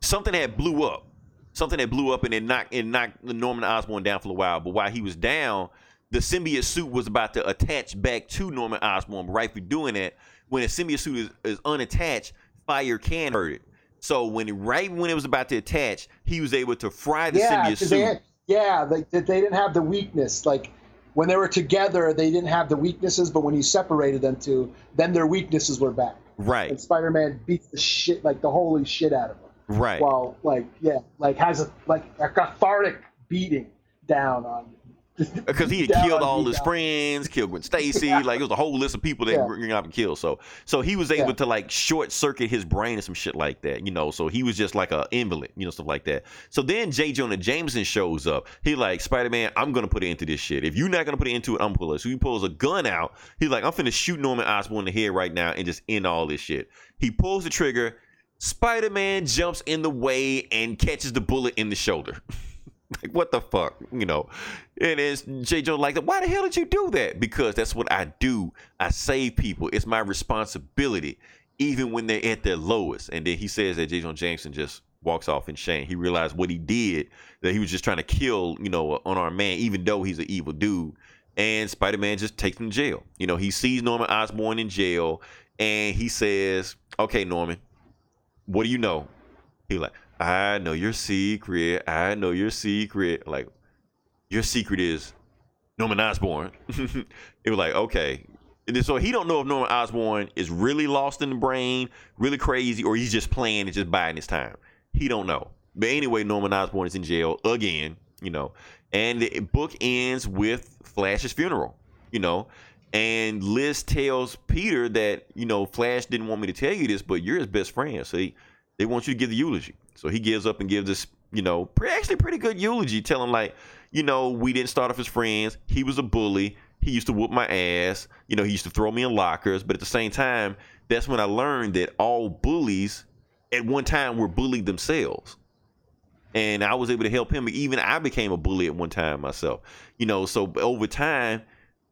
Speaker 1: something had blew up. Something that blew up and it knocked and knocked Norman Osborn down for a while. But while he was down, the symbiote suit was about to attach back to Norman Osborn. But right for doing that, when a symbiote suit is, is unattached, fire can hurt it. So when right when it was about to attach, he was able to fry the
Speaker 2: yeah,
Speaker 1: symbiote suit.
Speaker 2: had, yeah, they, they didn't have the weakness. Like when they were together, they didn't have the weaknesses, but when you separated them two, then their weaknesses were back.
Speaker 1: right.
Speaker 2: And Spider-Man beats the shit, like the holy shit out of them.
Speaker 1: Right.
Speaker 2: While like yeah, like has a like a cathartic beating down on. [laughs]
Speaker 1: because he had
Speaker 2: down
Speaker 1: killed all his
Speaker 2: Goblin.
Speaker 1: friends, killed Gwen [laughs] Stacy.
Speaker 2: Yeah.
Speaker 1: Like it was a whole list of people that
Speaker 2: Yeah.
Speaker 1: Green Goblin killed. So, so he was able
Speaker 2: Yeah.
Speaker 1: to like short circuit his brain and some shit like that, you know. So he was just like a invalid, you know, stuff like that. So then J. Jonah Jameson shows up. He like Spider Man, I'm gonna put it into this shit. If you're not gonna put it into it, I'm gonna pull it. So he pulls a gun out. He's like, I'm finna shoot Norman Osborn in the head right now and just end all this shit. He pulls the trigger. Spider Man jumps in the way and catches the bullet in the shoulder. [laughs] [laughs] like what the fuck, you know? And it's J. Jonah like, why the hell did you do that? Because that's what I do. I save people. It's my responsibility, even when they're at their lowest. And then he says that J. Jonah Jameson just walks off in shame. He realized what he did, that he was just trying to kill, you know, an unarmed man, even though he's an evil dude. And Spider-Man just takes him to jail. You know, he sees Norman Osborn in jail, and he says, "Okay, Norman, what do you know?" He like, "I know your secret. I know your secret." Like, your secret is Norman Osborn. [laughs] it was like, okay. And so he don't know if Norman Osborn is really lost in the brain, really crazy, or he's just playing and just biding his time. He don't know. But anyway, Norman Osborn is in jail again, you know. And the book ends with Flash's funeral, you know. And Liz tells Peter that, you know, Flash didn't want me to tell you this, but you're his best friend. So he, they want you to give the eulogy. So he gives up and gives this, you know, pre- actually pretty good eulogy, telling like, you know, we didn't start off as friends. He was a bully. He used to whoop my ass. You know, he used to throw me in lockers. But at the same time, that's when I learned that all bullies at one time were bullied themselves. And I was able to help him. Even I became a bully at one time myself. You know, so over time,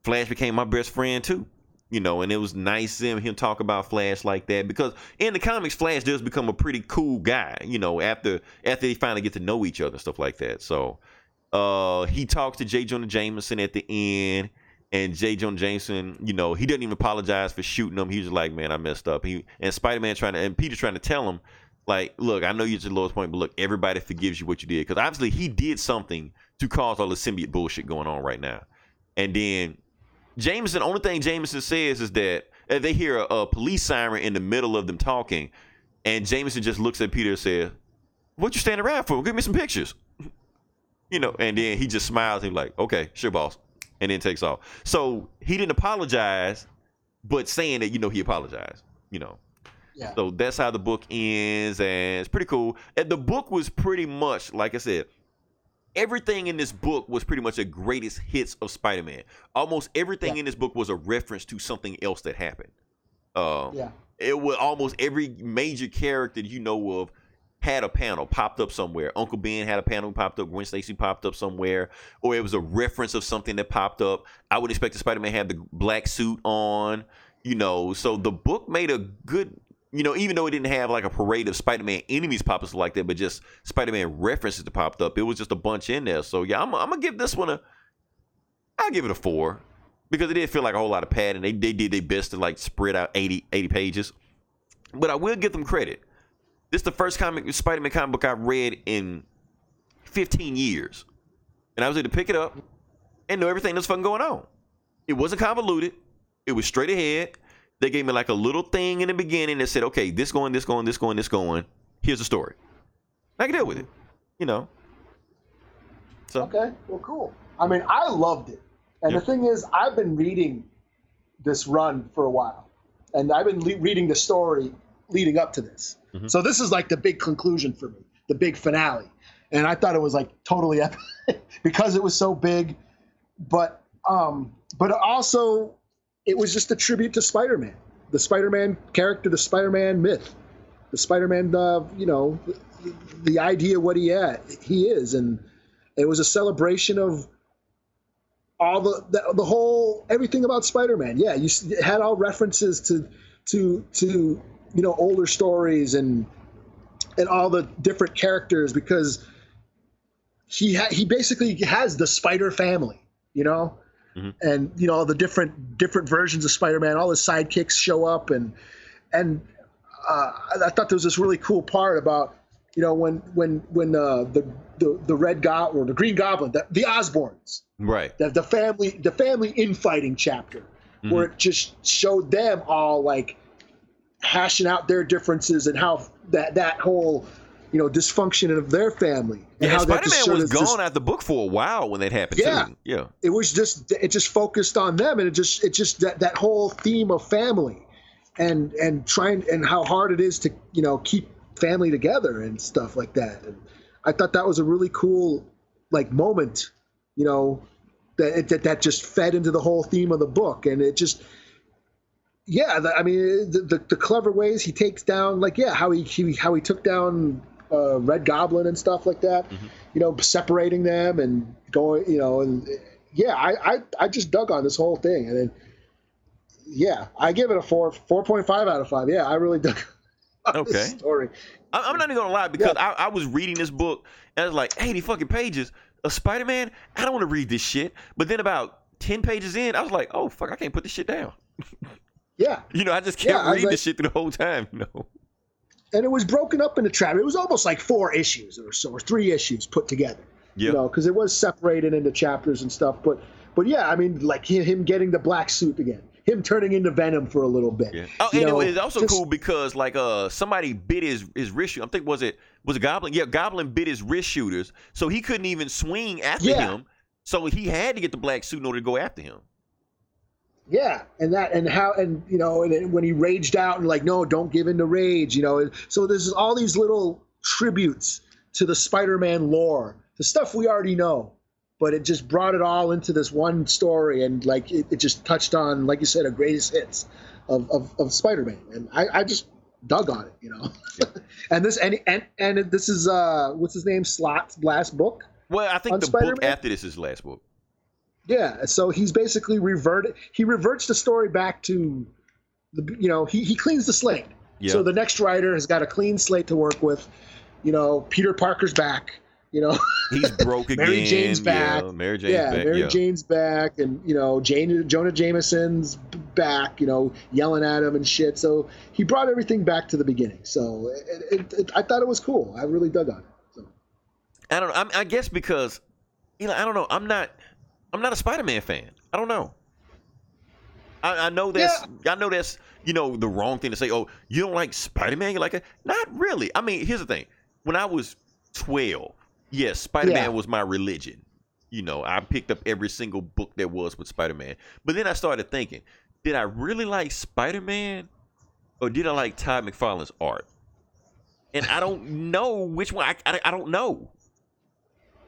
Speaker 1: Flash became my best friend too. You know, and it was nice seeing him talk about Flash like that because in the comics, Flash does become a pretty cool guy. You know, after after they finally get to know each other, and stuff like that. So, uh, he talks to J. Jonah Jameson at the end, and J. Jonah Jameson, you know, he doesn't even apologize for shooting him. He's just like, man, I messed up. He and Spider Man trying to and Peter trying to tell him, like, look, I know you're at the lowest point, but look, everybody forgives you what you did because obviously he did something to cause all the symbiote bullshit going on right now. And then Jameson, only thing Jameson says is that uh, they hear a, a police siren in the middle of them talking, and Jameson just looks at Peter and says, "What you standing around for? Give me some pictures." [laughs] You know, and then he just smiles he's like, "Okay, sure, boss," and then takes off. So he didn't apologize, but saying that you know he apologized. You know,
Speaker 2: Yeah.
Speaker 1: so that's how the book ends, and it's pretty cool. And the book was pretty much, like I said, everything in this book was pretty much a greatest hits of Spider-Man. Almost everything
Speaker 2: Yeah.
Speaker 1: in this book was a reference to something else that happened. Uh,
Speaker 2: Yeah.
Speaker 1: It was almost every major character you know of had a panel popped up somewhere. Uncle Ben had a panel popped up. Gwen Stacy popped up somewhere, or it was a reference of something that popped up. I would expect the Spider-Man had the black suit on, you know. So the book made a good, you know, even though it didn't have like a parade of Spider-Man enemies pop up like that, but just Spider-Man references that popped up. It was just a bunch in there. So yeah, I'm, I'm gonna give this one a, I'll give it a four because it did feel like a whole lot of padding. They they did their best to like spread out 80, 80 pages, but I will give them credit. This is the first comic Spider-Man comic book I've read in 15 years. And I was able to pick it up and know everything that's fucking going on. It wasn't convoluted. It was straight ahead. They gave me like a little thing in the beginning that said, okay, this going, this going, this going, this going. Here's the story. I can deal with it. You know. So
Speaker 2: Okay. Well, cool. I mean, I loved it. And
Speaker 1: Yeah.
Speaker 2: the thing is, I've been reading this run for a while, and I've been le- reading the story leading up to this.
Speaker 1: Mhm.
Speaker 2: So this is like the big conclusion for me, the big finale. And I thought it was like totally [laughs] epic because it was so big, but um, but also it was just a tribute to Spider-Man, the Spider-Man character, the Spider-Man myth, the Spider-Man, uh, you know, the, the idea what he had, he is, and it was a celebration of all the, the, the whole everything about Spider-Man. Yeah, you had all references to to to you know older stories and and all the different characters because he ha- he basically has the Spider family, you know, mm-hmm. and you know all the different different versions of Spider-Man. All his sidekicks show up, and and uh, I thought there was this really cool part about you know when when when uh, the the the red goblin or the green goblin the, the osborns
Speaker 1: right
Speaker 2: the, the family the family infighting chapter mm-hmm. where it just showed them all like hashing out their differences and how that that whole you know dysfunction of their family.
Speaker 1: And yeah, Spider Man was gone out the book for a while when that happened. Yeah, too. yeah.
Speaker 2: It was just it just focused on them, and it just it just that that whole theme of family, and and trying and how hard it is to you know keep family together and stuff like that. And I thought that was a really cool like moment, you know, that that that just fed into the whole theme of the book, and it just yeah, the, I mean the, the, the clever ways he takes down like yeah how he, he how he took down uh, Red Goblin and stuff like that. Mm-hmm. You know, separating them and going, you know, and yeah, I, I, I just dug on this whole thing, and then yeah, I give it a four four point five out of five. Yeah, I really dug. okay. story.
Speaker 1: I'm not even gonna lie because yeah. I, I was reading this book and I was like, eighty fucking pages of Spider Man. I don't want to read this shit. But then about ten pages in, I was like, oh fuck, I can't put this shit down.
Speaker 2: Yeah. [laughs]
Speaker 1: You know, I just can't yeah, read like, this shit the whole time. You know
Speaker 2: and it was broken up into chapters. It was almost like four issues or so, or three issues put together. Yep. You know, because it was separated into chapters and stuff. But but yeah, I mean, like him getting the black suit again, him turning into Venom for a little bit.
Speaker 1: Yeah. Oh, and know, it was also just, cool because like uh somebody bit his his wrist. Shoot. I think was it was a Goblin? Yeah, Goblin bit his wrist shooters, so he couldn't even swing after yeah. him. So he had to get the black suit in order to go after him.
Speaker 2: Yeah, and that and how and you know and when he raged out and like no, don't give in to rage, you know. So there's all these little tributes to the Spider-Man lore, the stuff we already know, but it just brought it all into this one story and like it, it just touched on, like you said, a greatest hits of of, of Spider-Man, and I, I just dug on it, you know. Yeah. [laughs] and this and and and this is uh what's his name Slott's last book.
Speaker 1: Well, I think the Spider-Man? book after this is his last book.
Speaker 2: Yeah, so he's basically reverted. He reverts the story back to the, you know, he, he cleans the slate. Yep. So the next writer has got a clean slate to work with. You know, Peter Parker's back. You know,
Speaker 1: he's [laughs] broke again.
Speaker 2: Mary Jane's back.
Speaker 1: Yeah, Mary Jane's yeah,
Speaker 2: back. Mary yeah. Jane's back, and you know, Jane Jonah Jameson's back. You know, yelling at him and shit. So he brought everything back to the beginning. So it, it, it, I thought it was cool. I really dug on it. So.
Speaker 1: I don't know. I, I guess because you know, I don't know. I'm not. I'm not a Spider-Man fan. I don't know. I, I know that's yeah. I know that's you know the wrong thing to say. Oh, you don't like Spider-Man? You like it? Not really. I mean, here's the thing. When I was 12, yes, Spider-Man yeah. was my religion. You know, I picked up every single book there was with Spider-Man. But then I started thinking, did I really like Spider-Man, or did I like Todd McFarlane's art? And I don't know which one. I, I, I don't know.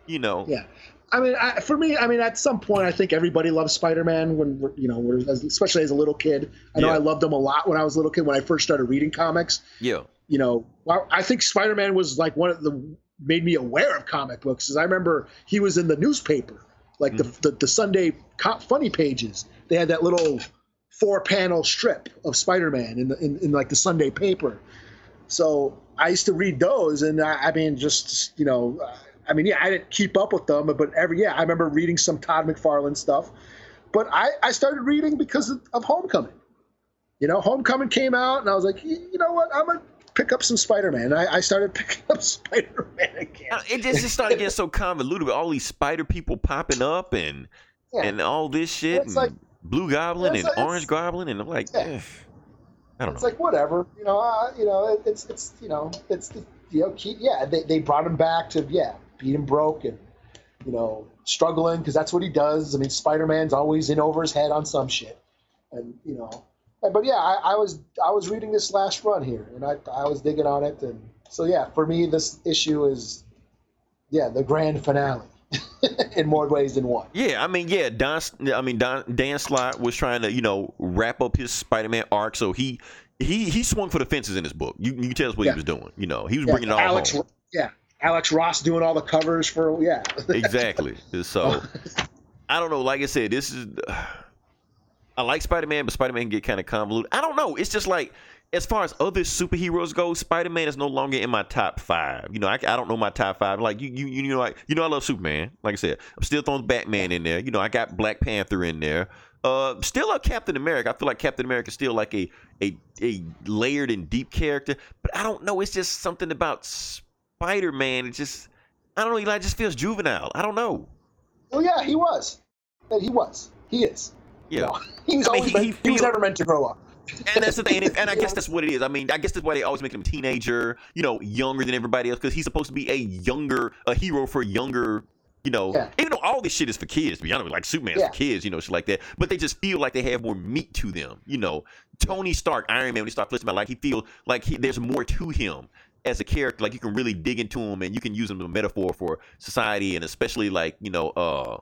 Speaker 1: You know.
Speaker 2: Yeah. I mean, I, for me, I mean, at some point, I think everybody loves Spider-Man when you know, especially as a little kid. I know yeah. I loved him a lot when I was a little kid when I first started reading comics.
Speaker 1: Yeah.
Speaker 2: You know, I think Spider-Man was like one of the made me aware of comic books because I remember he was in the newspaper, like mm-hmm. the, the, the Sunday funny pages. They had that little four-panel strip of Spider-Man in the in, in like the Sunday paper. So I used to read those, and I, I mean, just you know. I mean, yeah, I didn't keep up with them, but every yeah, I remember reading some Todd McFarlane stuff. But I, I started reading because of, of Homecoming. You know, Homecoming came out, and I was like, you know what, I'm gonna pick up some Spider-Man. I, I started [laughs] picking up Spider-Man again.
Speaker 1: It just, started getting so convoluted with all these Spider people popping up and yeah. and all this shit, and like, Blue Goblin and like, Orange Goblin, and I'm like, yeah. I don't
Speaker 2: it's
Speaker 1: know.
Speaker 2: It's like whatever, you know. Uh, you know, it, it's it's you know, it's the you know, keep, yeah. They they brought him back to yeah beat him broke and you know struggling because that's what he does. I mean, Spider Man's always in over his head on some shit, and you know. But yeah, I, I was I was reading this last run here, and I I was digging on it, and so yeah, for me this issue is yeah the grand finale. [laughs] in more ways than one.
Speaker 1: Yeah, I mean, yeah, Don. I mean, Don, Dan Slott was trying to, you know, wrap up his Spider-Man arc, so he he he swung for the fences in this book. You you can tell us what
Speaker 2: Yeah.
Speaker 1: he was doing. You know, he was
Speaker 2: Yeah,
Speaker 1: bringing it all
Speaker 2: Alex,
Speaker 1: home.
Speaker 2: yeah, Alex Ross doing all the covers for yeah. [laughs]
Speaker 1: exactly. So I don't know. Like I said, this is. I like Spider Man, but Spider Man can get kind of convoluted. I don't know. It's just like as far as other superheroes go, Spider Man is no longer in my top five. You know, I, I don't know my top five. Like you, you, you know, like you know, I love Superman. Like I said, I'm still throwing Batman in there. You know, I got Black Panther in there. Uh, still a Captain America. I feel like Captain America is still like a a a layered and deep character. But I don't know. It's just something about Spider Man. It just I don't know. Eli just feels juvenile. I don't know.
Speaker 2: well, yeah, he was. He was. He is.
Speaker 1: Yeah.
Speaker 2: You know, [laughs] he was
Speaker 1: I mean,
Speaker 2: always
Speaker 1: he- he
Speaker 2: he, was never meant to grow up.
Speaker 1: and that's the thing, and, and I guess [laughs] that's what it is. I mean, I guess that's why they always make him a teenager, you know, younger than everybody else, because he's supposed to be a younger, a hero for younger, you know.
Speaker 2: Yeah.
Speaker 1: Even though all this shit is for kids, to be honest, like Superman's
Speaker 2: Yeah.
Speaker 1: for kids, you know, shit like that. But they just feel like they have more meat to them, you know. Tony Stark, Iron Man, when he starts flipping about, like he feels like he, there's more to him as a character. Like you can really dig into him, and you can use him as a metaphor for society, and especially like you know, uh,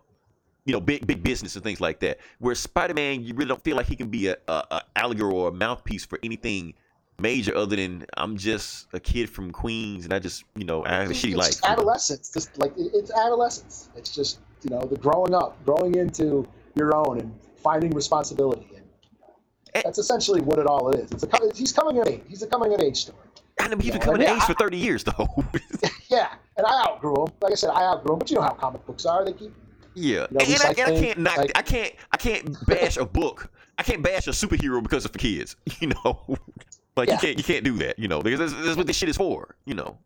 Speaker 1: you know, big big business and things like that. Where Spider Man, you really don't feel like he can be a, a, a allegory or a mouthpiece for anything major other than I'm just a kid from Queens and I just you know I have a shitty life.
Speaker 2: adolescence. Just like it's adolescence. It's just you know the growing up, growing into your own, and finding responsibility. And.
Speaker 1: Eh,
Speaker 2: that's essentially what it all is. It's a he's coming of age. He's a coming of age story.
Speaker 1: I know he's been
Speaker 2: Yeah,
Speaker 1: coming
Speaker 2: and
Speaker 1: age
Speaker 2: I-
Speaker 1: for 30 years though. [laughs]
Speaker 2: Yeah, and I outgrew him. Like I said, I outgrew him. But you know how comic books are. They keep
Speaker 1: yeah,
Speaker 2: You know,
Speaker 1: and, I, and I can't knock.
Speaker 2: like-
Speaker 1: I can't. I can't bash a book. I can't bash a superhero because of for kids. [laughs] You know, like you can't. You can't do that. You know, because that's, that's what this shit is for. You know,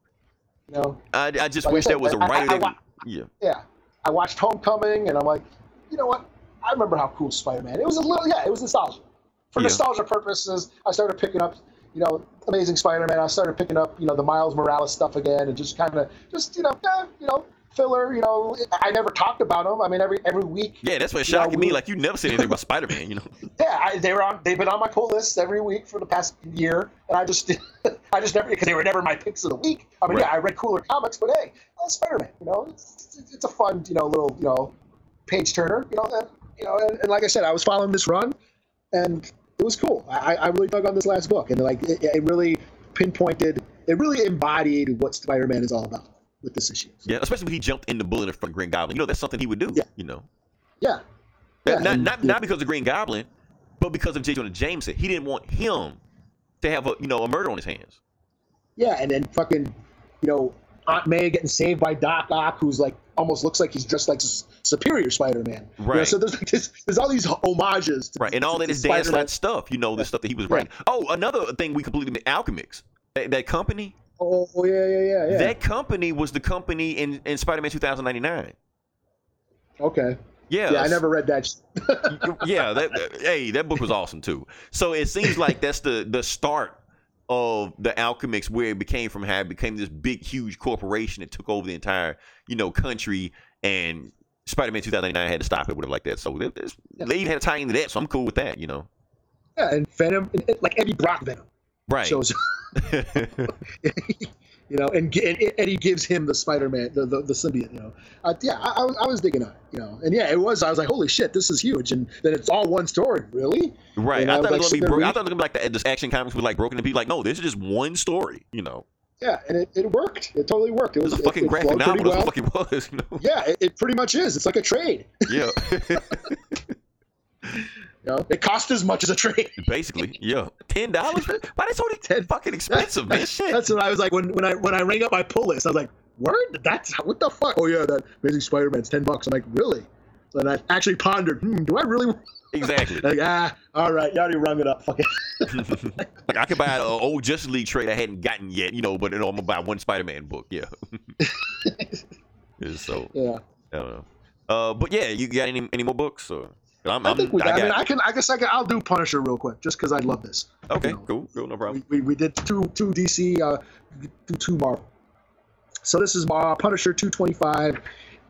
Speaker 2: you know.
Speaker 1: I, I just
Speaker 2: Like
Speaker 1: wish
Speaker 2: said,
Speaker 1: there was a writer. That, yeah,
Speaker 2: Yeah, I watched Homecoming, and I'm like, you know what? I remember how cool Spider-Man. It was a little, yeah, it was nostalgia. For
Speaker 1: Yeah.
Speaker 2: nostalgia purposes, I started picking up, you know, Amazing Spider-Man. I started picking up, you know, the Miles Morales stuff again, and just kind of, just you know, yeah, you know, filler. You know, I never talked about them. I mean, every every week,
Speaker 1: yeah. That's what's
Speaker 2: You know,
Speaker 1: shocking me.
Speaker 2: we-
Speaker 1: Like you never said anything about Spider Man. You know. [laughs]
Speaker 2: yeah, I, they were on. They've been on my pull list every week for the past year, and I just, [laughs] I just never because they were never my picks of the week. I mean,
Speaker 1: Right.
Speaker 2: yeah, I read cooler comics, but hey, oh, Spider-Man, you know, it's, it's, it's a fun, you know, little, you know, page turner, you know, and, you know, and, and like I said, I was following this run, and it was cool. I, I really dug on this last book, and like it, it really pinpointed, it really embodied what Spider-Man is all about with this issue.
Speaker 1: Yeah, especially when he jumped in the bullet in front of Green Goblin. You know, that's something he would do.
Speaker 2: Yeah.
Speaker 1: You know.
Speaker 2: Yeah,
Speaker 1: Not,
Speaker 2: Yeah,
Speaker 1: not,
Speaker 2: and-
Speaker 1: not, not because of Green Goblin, but because of J. Jonah Jameson. He didn't want him to have a you know a murder on his hands.
Speaker 2: Yeah, and then fucking, you know, Aunt May getting saved by Doc Ock, who's like almost looks like he's dressed like Superior Spider-Man. You know,
Speaker 1: Right.
Speaker 2: so there's [laughs] like this, there's all these homages. To,
Speaker 1: Right, and all that is
Speaker 2: to
Speaker 1: Dan Slott stuff. You know, the stuff that he was writing. Oh, another thing we completely missed, Alchemax. That, that company.
Speaker 2: Oh, oh, yeah, yeah, yeah, yeah.
Speaker 1: That company was the company in, in Spider-Man 2099.
Speaker 2: okay.
Speaker 1: Yeah.
Speaker 2: Yeah, I never read that. [laughs]
Speaker 1: yeah, that, that- hey, that book was awesome too. So it seems like that's the the start of the Alchemax, where it became from how it became this big, huge corporation that took over the entire, you know, country, and Spider-Man 2099 had to stop it, whatever like that. So they even had to tie into that, so I'm cool with that, you know.
Speaker 2: yeah, and Venom, like Eddie Brock Venom
Speaker 1: Right.
Speaker 2: shows, [laughs] you know, and, and Eddie gives him the Spider-Man, the the, the symbiote, you know. Uh, yeah, I, I was- digging on it, you know, and yeah, it was. I was like, holy shit, this is huge, and then it's all one story, really.
Speaker 1: right.
Speaker 2: I
Speaker 1: I thought it
Speaker 2: like
Speaker 1: was gonna be
Speaker 2: sitting
Speaker 1: bro- I thought it was gonna be like the, this action comics were like broken to be like, no, this is just one story, you know.
Speaker 2: Yeah, and it, it worked. It totally worked. It
Speaker 1: It
Speaker 2: was,
Speaker 1: a fucking
Speaker 2: it, it
Speaker 1: novel.
Speaker 2: pretty well.
Speaker 1: what the fuck it was, you know.
Speaker 2: Yeah, it, it pretty much is. It's like a trade.
Speaker 1: Yeah. [laughs]
Speaker 2: You know, it cost as much as a trade.
Speaker 1: Basically, yeah. Ten dollars? Why they so
Speaker 2: Ten-
Speaker 1: fucking expensive, man? [laughs] Shit.
Speaker 2: That's what I was like when, when I when I rang up my pull list. I was like, "Word? That's what the fuck? Oh yeah, that Amazing Spider-Man's ten bucks." I'm like, "Really?" And I actually pondered, hmm, "Do I really?" [laughs]
Speaker 1: Exactly.
Speaker 2: Like, ah, all right, you already rung it up. Fuck it. [laughs]
Speaker 1: like I could buy an old Justice League trade I hadn't gotten yet, you know, but you know, I'm gonna buy one Spider-Man book. Yeah. [laughs] So
Speaker 2: Yeah,
Speaker 1: I don't know. Uh, but yeah, you got any any more books? Or I'm,
Speaker 2: I think we.
Speaker 1: I
Speaker 2: I, mean,
Speaker 1: got-
Speaker 2: I can. I guess I can. I'll do Punisher real quick, just because I love this.
Speaker 1: okay,
Speaker 2: you know.
Speaker 1: cool, cool, no problem.
Speaker 2: We, we, we did two two DC, uh, do two Marvel. So this is uh, Punisher 225.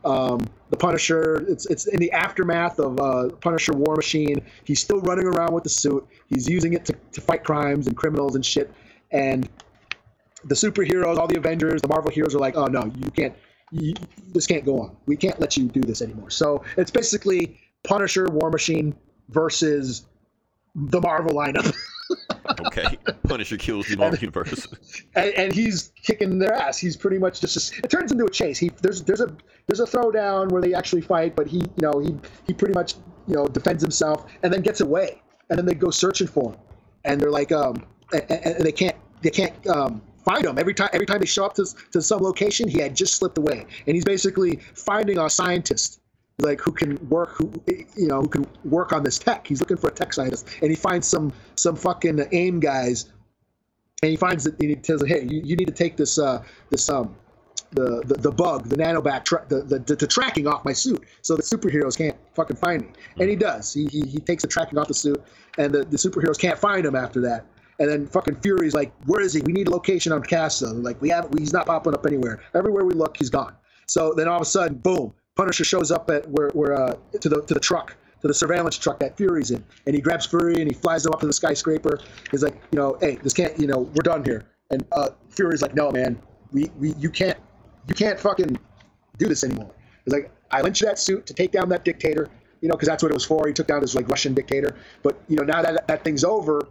Speaker 2: Um, the Punisher, it's it's in the aftermath of uh, Punisher War Machine. He's still running around with the suit. He's using it to, to fight crimes and criminals and shit. And the superheroes, all the Avengers, the Marvel heroes are like, oh no, you can't you, this can't go on. We can't let you do this anymore. So it's basically Punisher, War Machine versus the Marvel lineup. [laughs]
Speaker 1: okay, Punisher kills the Marvel universe, [laughs]
Speaker 2: and, and, he's kicking their ass. He's pretty much just. It turns into a chase. He there's there's a there's a throwdown where they actually fight, but he you know he he pretty much you know defends himself and then gets away, and then they go searching for him, and they're like um and, and they can't they can't um find him every time every time they show up to, to some location he had just slipped away and he's basically finding a scientist like who can work who you know who can work on this tech he's looking for a tech scientist and he finds some some fucking aim guys and he finds that and he tells him hey you, you need to take this uh this um the, the, the bug, the nanoback, tra- the, the, the, the, tracking off my suit, so the superheroes can't fucking find me. And he does. He, he, he takes the tracking off the suit, and the, the superheroes can't find him after that. And then fucking Fury's like, "Where is he? We need a location on Castle." Like we have, he's not popping up anywhere. Everywhere we look, he's gone. So then all of a sudden, boom, Punisher shows up at where, where uh, to the to the truck, to the surveillance truck that Fury's in, and he grabs Fury and he flies him up to the skyscraper. He's like, you know, hey, this can't, you know, we're done here. And uh, Fury's like, no, man, we, we you can't you can't fucking do this anymore. He's like, I you that suit to take down that dictator, you know, because that's what it was for. He took down this like Russian dictator. But you know, now that that thing's over,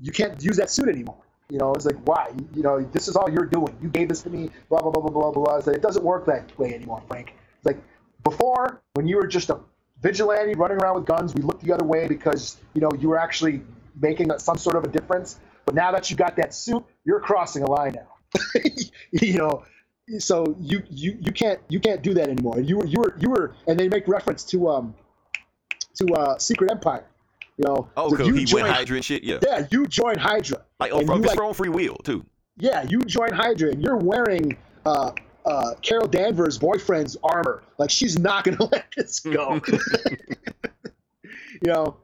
Speaker 2: you can't use that suit anymore. You know, it's like, why? You know, this is all you're doing. You gave this to me, blah, blah, blah, blah, blah, blah. It's like, it doesn't work that way anymore, Frank. It's like, before, when you were just a vigilante running around with guns, we looked the other way because, you know, you were actually making some sort of a difference. But now that you got that suit, you're crossing a line now. [laughs] you know, so you, you you can't you can't do that anymore. You were you were you were, and they make reference to um to uh Secret Empire. You know,
Speaker 1: oh, because he join, went Hydra and shit. Yeah,
Speaker 2: yeah, you join Hydra.
Speaker 1: Like oh, from his like, own free will too.
Speaker 2: Yeah, you join Hydra and you're wearing uh, uh, Carol Danvers' boyfriend's armor. Like she's not gonna [laughs] let this go. [laughs] [laughs] you know,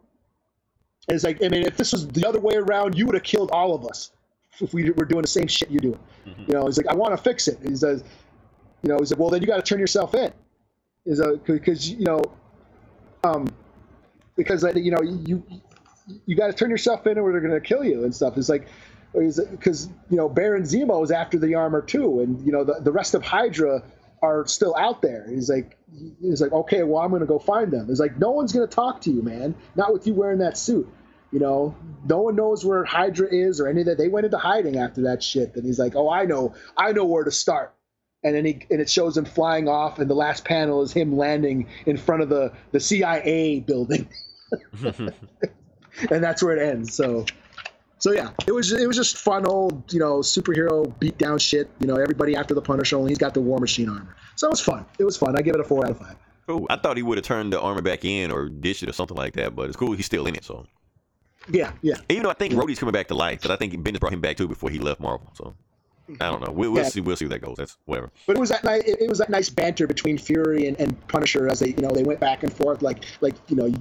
Speaker 2: it's like I mean, if this was the other way around, you would have killed all of us if we were doing the same shit you're doing. Mm-hmm. You know, he's like, I want to fix it. And he says, you know, he's like, well, then you got to turn yourself in. Is because you know, um, because you know you you got to turn yourself in or they're going to kill you and stuff. It's like because you know Baron Zemo is after the armor too, and you know the, the rest of Hydra are still out there. He's like he's like okay, well I'm going to go find them. It's like no one's going to talk to you, man. Not with you wearing that suit. You know, no one knows where Hydra is or any of that. They went into hiding after that shit. And he's like, oh, I know, I know where to start and then he and it shows him flying off and the last panel is him landing in front of the the CIA building [laughs] [laughs] and that's where it ends. So, so yeah, it was it was just fun old you know superhero beat down shit. You know everybody after the Punisher, only he's got the War Machine armor. So it was fun. It was fun. I give it a four out of five.
Speaker 1: Oh, I thought he would have turned the armor back in or ditched it or something like that, but it's cool. He's still in it, so.
Speaker 2: Yeah, yeah.
Speaker 1: Even though I think Rhodey's coming back to life, but I think Bendis brought him back too before he left Marvel. So I don't know. We'll, we'll yeah. see. We'll see where that goes. That's whatever.
Speaker 2: But it was that nice. It was that nice banter between Fury and, and Punisher as they, you know, they went back and forth, like, like you know,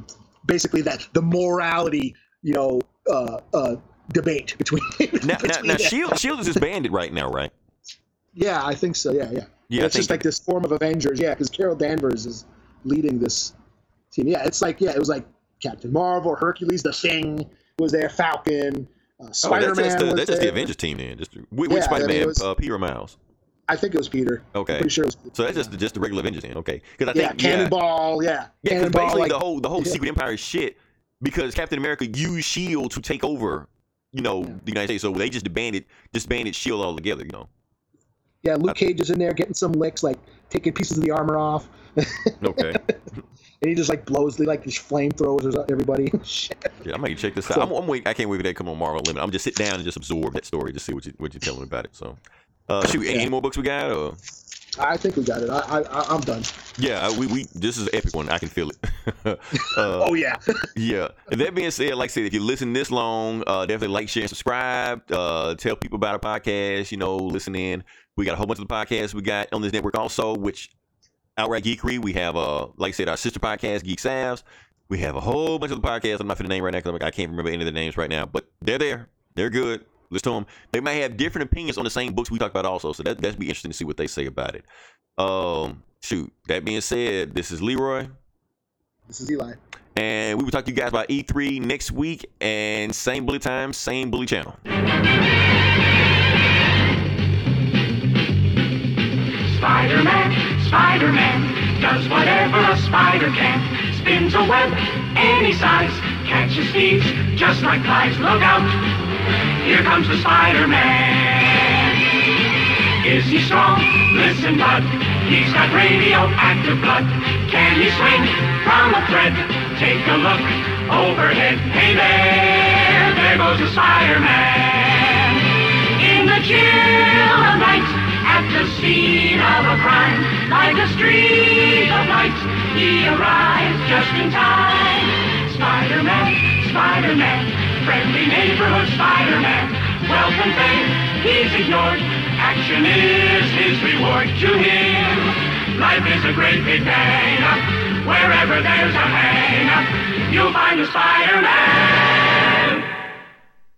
Speaker 2: basically that the morality you know, uh, uh, debate between.
Speaker 1: now, [laughs] between now, now Shield, Shield is disbanded right now, right?
Speaker 2: Yeah, I think so. Yeah, yeah. Yeah, it's just like this form of Avengers. Yeah, because Carol Danvers is leading this team. Yeah, it's like yeah, it was like Captain Marvel, Hercules, the Thing was there, Falcon, uh, Spider Man. Oh, that's
Speaker 1: just, the, that's just the Avengers team then. Just which yeah, Spider Man? Uh, Peter Miles.
Speaker 2: I think it was Peter.
Speaker 1: Okay.
Speaker 2: I'm pretty sure.
Speaker 1: So that's just just the regular Avengers then. Okay.
Speaker 2: Because I think yeah, Cannonball. Yeah.
Speaker 1: Yeah. Because basically like, the whole the whole [laughs] yeah. Secret Empire shit because Captain America used Shield to take over, you know, yeah. the United States. So they just disbanded disbanded Shield altogether, you know.
Speaker 2: Yeah, Luke Cage is in there getting some licks, like taking pieces of the armor off. [laughs]
Speaker 1: okay.
Speaker 2: and he just like blows the like these flamethrowers at everybody. [laughs]
Speaker 1: yeah, I might check this out. So, I'm, I'm waiting. I can't wait for that to come on Marvel Limit. I'm just sit down and just absorb that story, just see what you what you're telling about it. So, uh, shoot, yeah. any more books we got? Or?
Speaker 2: I think we got it. I, I I'm done.
Speaker 1: Yeah, we, we this is an epic one. I can feel it. [laughs]
Speaker 2: uh, oh yeah. [laughs]
Speaker 1: yeah. And that being said, like I said, if you listen this long, uh, definitely like, share, and subscribe. Uh, tell people about our podcast. You know, listen in. We got a whole bunch of the podcasts we got on this network also, which outright geekery. We have uh, like I said, our sister podcast, Geek Savs. We have a whole bunch of the podcasts. I'm not for the name right now because I can't remember any of the names right now, but they're there. They're good. Listen to them. They might have different opinions on the same books we talked about also. So that that'd be interesting to see what they say about it. Um, shoot. That being said, this is Leroy.
Speaker 2: This is Eli.
Speaker 1: And we will talk to you guys about E3 next week. And same bully time, same bully channel. Spider-Man.
Speaker 3: Spider-Man does whatever a spider can. Spins a web any size, catches thieves just like flies. Look out, here comes the Spider-Man. Is he strong? Listen, bud. He's got radioactive blood. Can he swing from a thread? Take a look overhead. Hey there, there goes the Spider-Man. In the chill of night, at the scene of a crime, like a streak of light, he arrives just in time. Spider-Man, Spider-Man, friendly neighborhood Spider-Man. And fame, he's ignored. Action is his reward to him. Life is a great big up. Wherever there's a hang you'll find a Spider-Man.